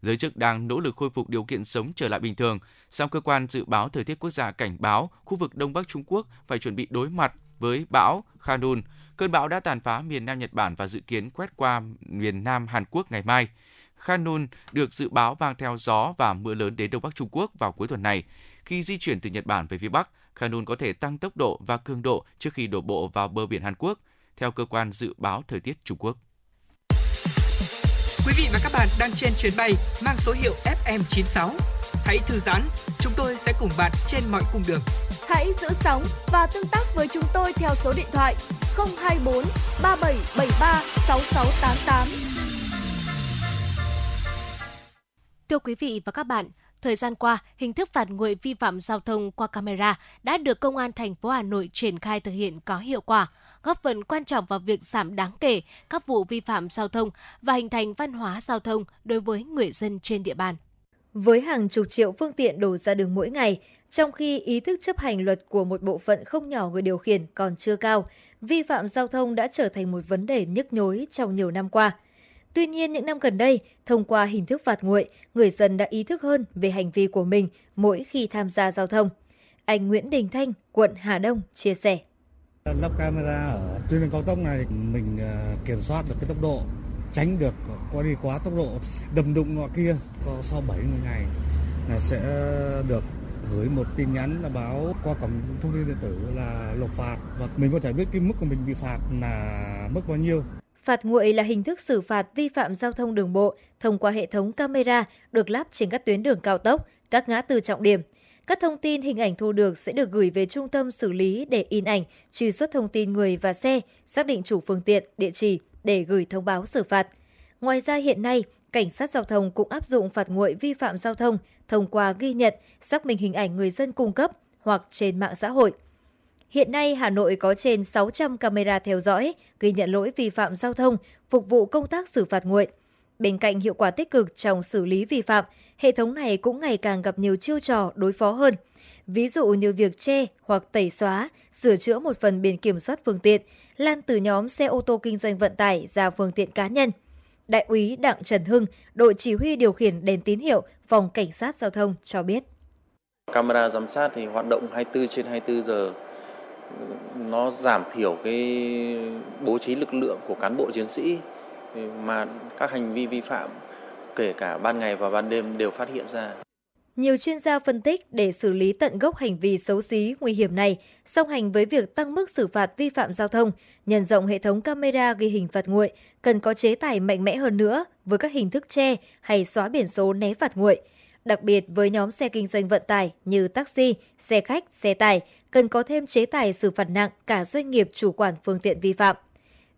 Giới chức đang nỗ lực khôi phục điều kiện sống trở lại bình thường, song cơ quan dự báo thời tiết quốc gia cảnh báo khu vực Đông Bắc Trung Quốc phải chuẩn bị đối mặt với bão Khanun. Cơn bão đã tàn phá miền Nam Nhật Bản và dự kiến quét qua miền Nam Hàn Quốc ngày mai. Khanun được dự báo mang theo gió và mưa lớn đến Đông Bắc Trung Quốc vào cuối tuần này. Khi di chuyển từ Nhật Bản về phía Bắc, Khanun có thể tăng tốc độ và cường độ trước khi đổ bộ vào bờ biển Hàn Quốc, theo cơ quan dự báo thời tiết Trung Quốc. Quý vị và các bạn đang trên chuyến bay mang số hiệu FM96. Hãy thư giãn, chúng tôi sẽ cùng bạn trên mọi cung đường. Hãy giữ sóng và tương tác với chúng tôi theo số điện thoại 024 3773 6688. Thưa quý vị và các bạn, Thời gian qua, hình thức phạt nguội vi phạm giao thông qua camera đã được Công an thành phố Hà Nội triển khai thực hiện có hiệu quả, góp phần quan trọng vào việc giảm đáng kể các vụ vi phạm giao thông và hình thành văn hóa giao thông đối với người dân trên địa bàn. Với hàng chục triệu phương tiện đổ ra đường mỗi ngày, trong khi ý thức chấp hành luật của một bộ phận không nhỏ người điều khiển còn chưa cao, vi phạm giao thông đã trở thành một vấn đề nhức nhối trong nhiều năm qua. Tuy nhiên, những năm gần đây, thông qua hình thức phạt nguội, người dân đã ý thức hơn về hành vi của mình mỗi khi tham gia giao thông. Anh Nguyễn Đình Thanh, quận Hà Đông chia sẻ. Lắp camera ở tuyến đường cao tốc này mình ờ, kiểm soát được cái tốc độ, tránh được qua đi quá tốc độ, đầm đụng nọ kia. Có sau 70 ngày là sẽ được gửi một tin nhắn là báo qua cổng thông tin điện tử là nộp phạt và mình có thể biết cái mức của mình bị phạt là mức bao nhiêu. Phạt nguội là hình thức xử phạt vi phạm giao thông đường bộ thông qua hệ thống camera được lắp trên các tuyến đường cao tốc, các ngã tư trọng điểm. Các thông tin hình ảnh thu được sẽ được gửi về trung tâm xử lý để in ảnh, truy xuất thông tin người và xe, xác định chủ phương tiện, địa chỉ để gửi thông báo xử phạt. Ngoài ra hiện nay, cảnh sát giao thông cũng áp dụng phạt nguội vi phạm giao thông thông qua ghi nhận, xác minh hình ảnh người dân cung cấp hoặc trên mạng xã hội. Hiện nay, Hà Nội có trên 600 camera theo dõi, ghi nhận lỗi vi phạm giao thông, phục vụ công tác xử phạt nguội. Bên cạnh hiệu quả tích cực trong xử lý vi phạm, hệ thống này cũng ngày càng gặp nhiều chiêu trò đối phó hơn. Ví dụ như việc che hoặc tẩy xóa, sửa chữa một phần biển kiểm soát phương tiện, lan từ nhóm xe ô tô kinh doanh vận tải ra phương tiện cá nhân. Đại úy Đặng Trần Hưng, đội chỉ huy điều khiển đèn tín hiệu, phòng cảnh sát giao thông cho biết. Camera giám sát thì hoạt động 24 trên 24 giờ nó giảm thiểu cái bố trí lực lượng của cán bộ chiến sĩ mà các hành vi vi phạm kể cả ban ngày và ban đêm đều phát hiện ra. Nhiều chuyên gia phân tích để xử lý tận gốc hành vi xấu xí, nguy hiểm này, song hành với việc tăng mức xử phạt vi phạm giao thông, nhân rộng hệ thống camera ghi hình phạt nguội, cần có chế tài mạnh mẽ hơn nữa với các hình thức che hay xóa biển số né phạt nguội. Đặc biệt với nhóm xe kinh doanh vận tải như taxi, xe khách, xe tải, cần có thêm chế tài xử phạt nặng cả doanh nghiệp chủ quản phương tiện vi phạm.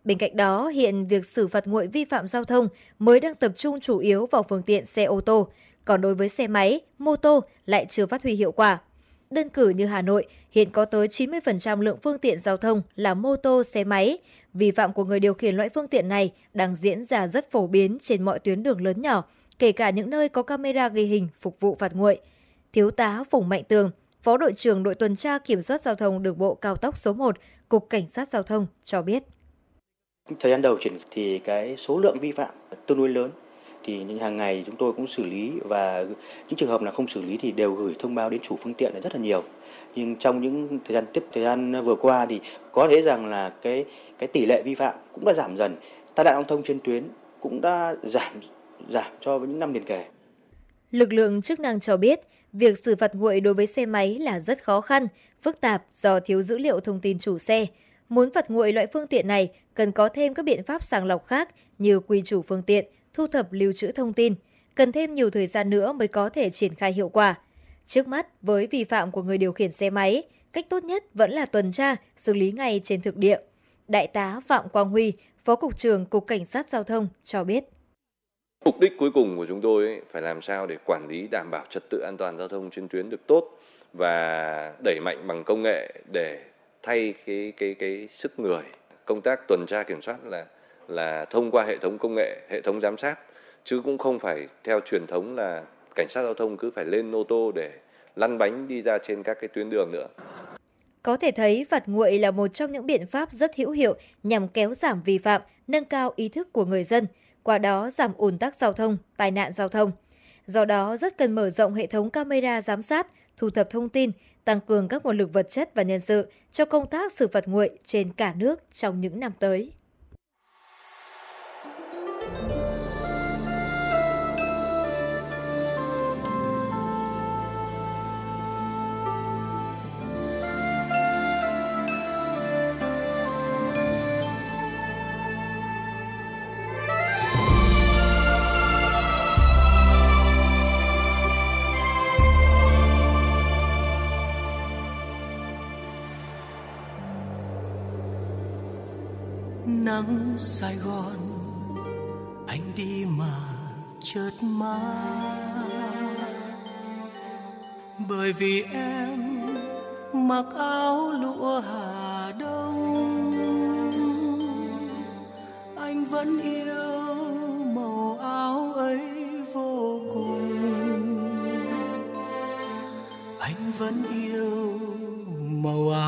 Bên cạnh đó, hiện việc xử phạt nguội vi phạm giao thông mới đang tập trung chủ yếu vào phương tiện xe ô tô, còn đối với xe máy, mô tô lại chưa phát huy hiệu quả. Đơn cử như Hà Nội, hiện có tới 90% lượng phương tiện giao thông là mô tô, xe máy. Vi phạm của người điều khiển loại phương tiện này đang diễn ra rất phổ biến trên mọi tuyến đường lớn nhỏ, kể cả những nơi có camera ghi hình phục vụ phạt nguội. Thiếu tá Phùng Mạnh Tường, Phó đội trưởng đội tuần tra kiểm soát giao thông đường bộ cao tốc số 1, Cục Cảnh sát Giao thông cho biết. Thời gian đầu chuyển thì cái số lượng vi phạm tương đối lớn thì hàng ngày chúng tôi cũng xử lý và những trường hợp là không xử lý thì đều gửi thông báo đến chủ phương tiện là rất là nhiều nhưng trong những thời gian tiếp thời gian vừa qua thì có thể rằng là cái cái tỷ lệ vi phạm cũng đã giảm dần tai nạn giao thông trên tuyến cũng đã giảm giảm cho với những năm liền kề. Lực lượng chức năng cho biết, việc xử phạt nguội đối với xe máy là rất khó khăn, phức tạp do thiếu dữ liệu thông tin chủ xe. Muốn phạt nguội loại phương tiện này cần có thêm các biện pháp sàng lọc khác như quy chủ phương tiện, thu thập lưu trữ thông tin, cần thêm nhiều thời gian nữa mới có thể triển khai hiệu quả. Trước mắt, với vi phạm của người điều khiển xe máy, cách tốt nhất vẫn là tuần tra, xử lý ngay trên thực địa. Đại tá Phạm Quang Huy, Phó Cục trưởng Cục Cảnh sát Giao thông cho biết. Mục đích cuối cùng của chúng tôi ấy, phải làm sao để quản lý đảm bảo trật tự an toàn giao thông trên tuyến được tốt và đẩy mạnh bằng công nghệ để thay cái cái cái sức người. Công tác tuần tra kiểm soát là là thông qua hệ thống công nghệ, hệ thống giám sát chứ cũng không phải theo truyền thống là cảnh sát giao thông cứ phải lên ô tô để lăn bánh đi ra trên các cái tuyến đường nữa. Có thể thấy phạt nguội là một trong những biện pháp rất hữu hiệu nhằm kéo giảm vi phạm, nâng cao ý thức của người dân, qua đó giảm ùn tắc giao thông, tai nạn giao thông. Do đó rất cần mở rộng hệ thống camera giám sát, thu thập thông tin, tăng cường các nguồn lực vật chất và nhân sự cho công tác xử phạt nguội trên cả nước trong những năm tới. nắng Sài Gòn, anh đi mà chợt má bởi vì em mặc áo lụa Hà Đông, anh vẫn yêu màu áo ấy vô cùng. Anh vẫn yêu màu áo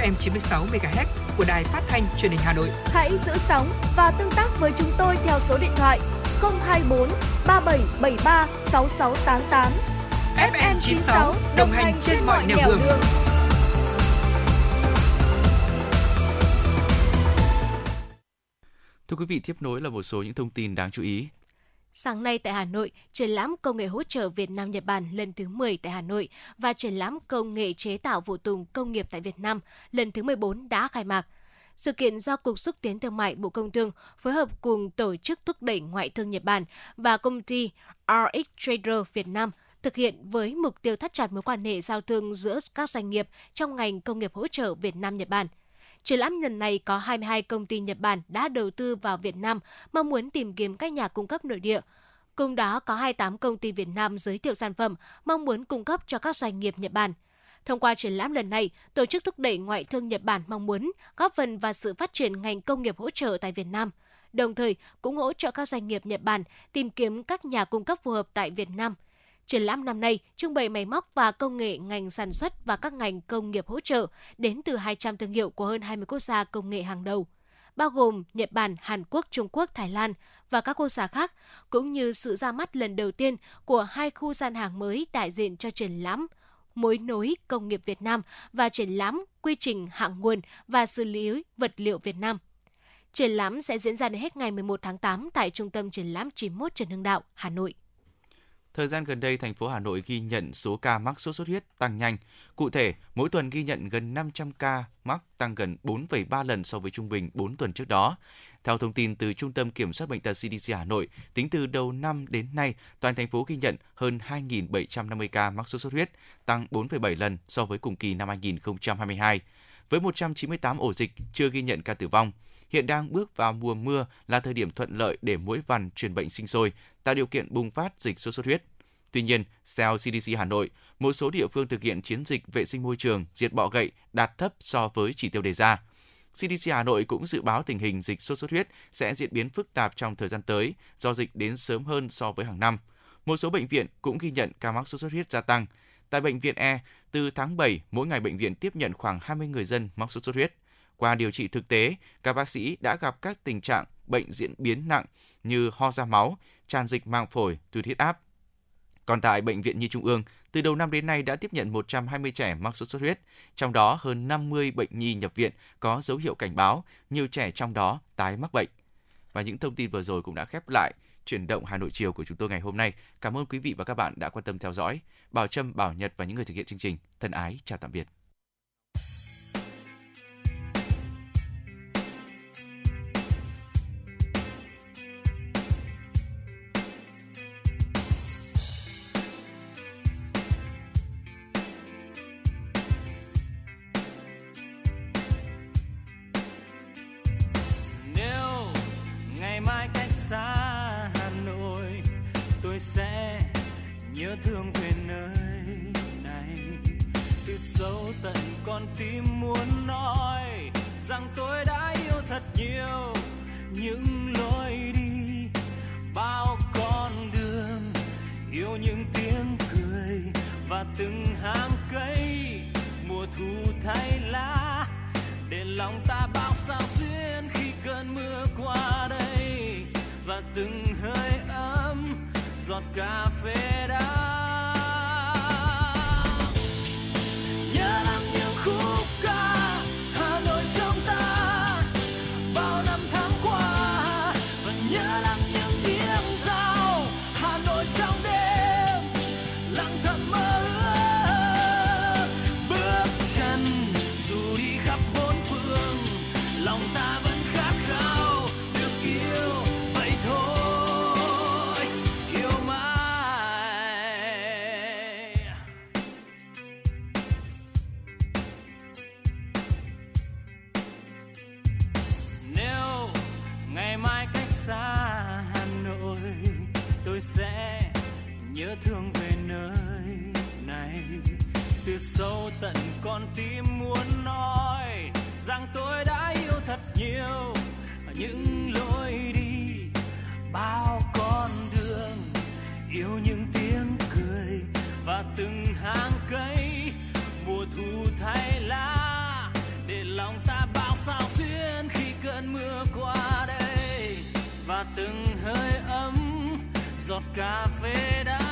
FM 96 MHz của đài phát thanh truyền hình Hà Nội. Hãy giữ sóng và tương tác với chúng tôi theo số điện thoại 024 3773 6688. FM 96 đồng hành trên mọi nẻo đường. đường. Thưa quý vị, tiếp nối là một số những thông tin đáng chú ý. Sáng nay tại Hà Nội, triển lãm công nghệ hỗ trợ Việt Nam Nhật Bản lần thứ 10 tại Hà Nội và triển lãm công nghệ chế tạo phụ tùng công nghiệp tại Việt Nam lần thứ 14 đã khai mạc. Sự kiện do Cục Xúc tiến Thương mại Bộ Công Thương phối hợp cùng Tổ chức Thúc đẩy Ngoại thương Nhật Bản và công ty RX Trader Việt Nam thực hiện với mục tiêu thắt chặt mối quan hệ giao thương giữa các doanh nghiệp trong ngành công nghiệp hỗ trợ Việt Nam Nhật Bản. Triển lãm lần này có 22 công ty Nhật Bản đã đầu tư vào Việt Nam, mong muốn tìm kiếm các nhà cung cấp nội địa. Cùng đó có 28 công ty Việt Nam giới thiệu sản phẩm, mong muốn cung cấp cho các doanh nghiệp Nhật Bản. Thông qua triển lãm lần này, Tổ chức Thúc đẩy Ngoại thương Nhật Bản mong muốn góp phần vào sự phát triển ngành công nghiệp hỗ trợ tại Việt Nam, đồng thời cũng hỗ trợ các doanh nghiệp Nhật Bản tìm kiếm các nhà cung cấp phù hợp tại Việt Nam – Triển lãm năm nay trưng bày máy móc và công nghệ ngành sản xuất và các ngành công nghiệp hỗ trợ đến từ 200 thương hiệu của hơn 20 quốc gia công nghệ hàng đầu, bao gồm Nhật Bản, Hàn Quốc, Trung Quốc, Thái Lan và các quốc gia khác, cũng như sự ra mắt lần đầu tiên của hai khu gian hàng mới đại diện cho triển lãm mối nối công nghiệp Việt Nam và triển lãm quy trình hạng nguồn và xử lý vật liệu Việt Nam. Triển lãm sẽ diễn ra đến hết ngày 11 tháng 8 tại Trung tâm Triển lãm 91 Trần Hưng Đạo, Hà Nội. Thời gian gần đây, thành phố Hà Nội ghi nhận số ca mắc sốt xuất huyết tăng nhanh. Cụ thể, mỗi tuần ghi nhận gần 500 ca mắc tăng gần 4,3 lần so với trung bình 4 tuần trước đó. Theo thông tin từ Trung tâm Kiểm soát Bệnh tật CDC Hà Nội, tính từ đầu năm đến nay, toàn thành phố ghi nhận hơn 2.750 ca mắc sốt xuất huyết, tăng 4,7 lần so với cùng kỳ năm 2022. Với 198 ổ dịch chưa ghi nhận ca tử vong, hiện đang bước vào mùa mưa là thời điểm thuận lợi để mũi vằn truyền bệnh sinh sôi, tạo điều kiện bùng phát dịch sốt xuất huyết. Tuy nhiên, theo CDC Hà Nội, một số địa phương thực hiện chiến dịch vệ sinh môi trường diệt bọ gậy đạt thấp so với chỉ tiêu đề ra. CDC Hà Nội cũng dự báo tình hình dịch sốt xuất huyết sẽ diễn biến phức tạp trong thời gian tới do dịch đến sớm hơn so với hàng năm. Một số bệnh viện cũng ghi nhận ca mắc sốt xuất huyết gia tăng. Tại bệnh viện E, từ tháng 7, mỗi ngày bệnh viện tiếp nhận khoảng 20 người dân mắc sốt xuất huyết. Qua điều trị thực tế, các bác sĩ đã gặp các tình trạng bệnh diễn biến nặng như ho ra máu, tràn dịch màng phổi, tụt huyết áp. Còn tại Bệnh viện Nhi Trung ương, từ đầu năm đến nay đã tiếp nhận 120 trẻ mắc sốt xuất huyết, trong đó hơn 50 bệnh nhi nhập viện có dấu hiệu cảnh báo, nhiều trẻ trong đó tái mắc bệnh. Và những thông tin vừa rồi cũng đã khép lại chuyển động Hà Nội chiều của chúng tôi ngày hôm nay. Cảm ơn quý vị và các bạn đã quan tâm theo dõi. Bảo Trâm, Bảo Nhật và những người thực hiện chương trình. Thân ái, chào tạm biệt. Con tim muốn nói rằng tôi đã yêu thật nhiều, những lối đi bao con đường, yêu những tiếng cười và từng hàng cây mùa thu thay lá. Để lòng ta bao sao xuyên khi cơn mưa qua đây và từng hơi ấm giọt cà phê đã qua đây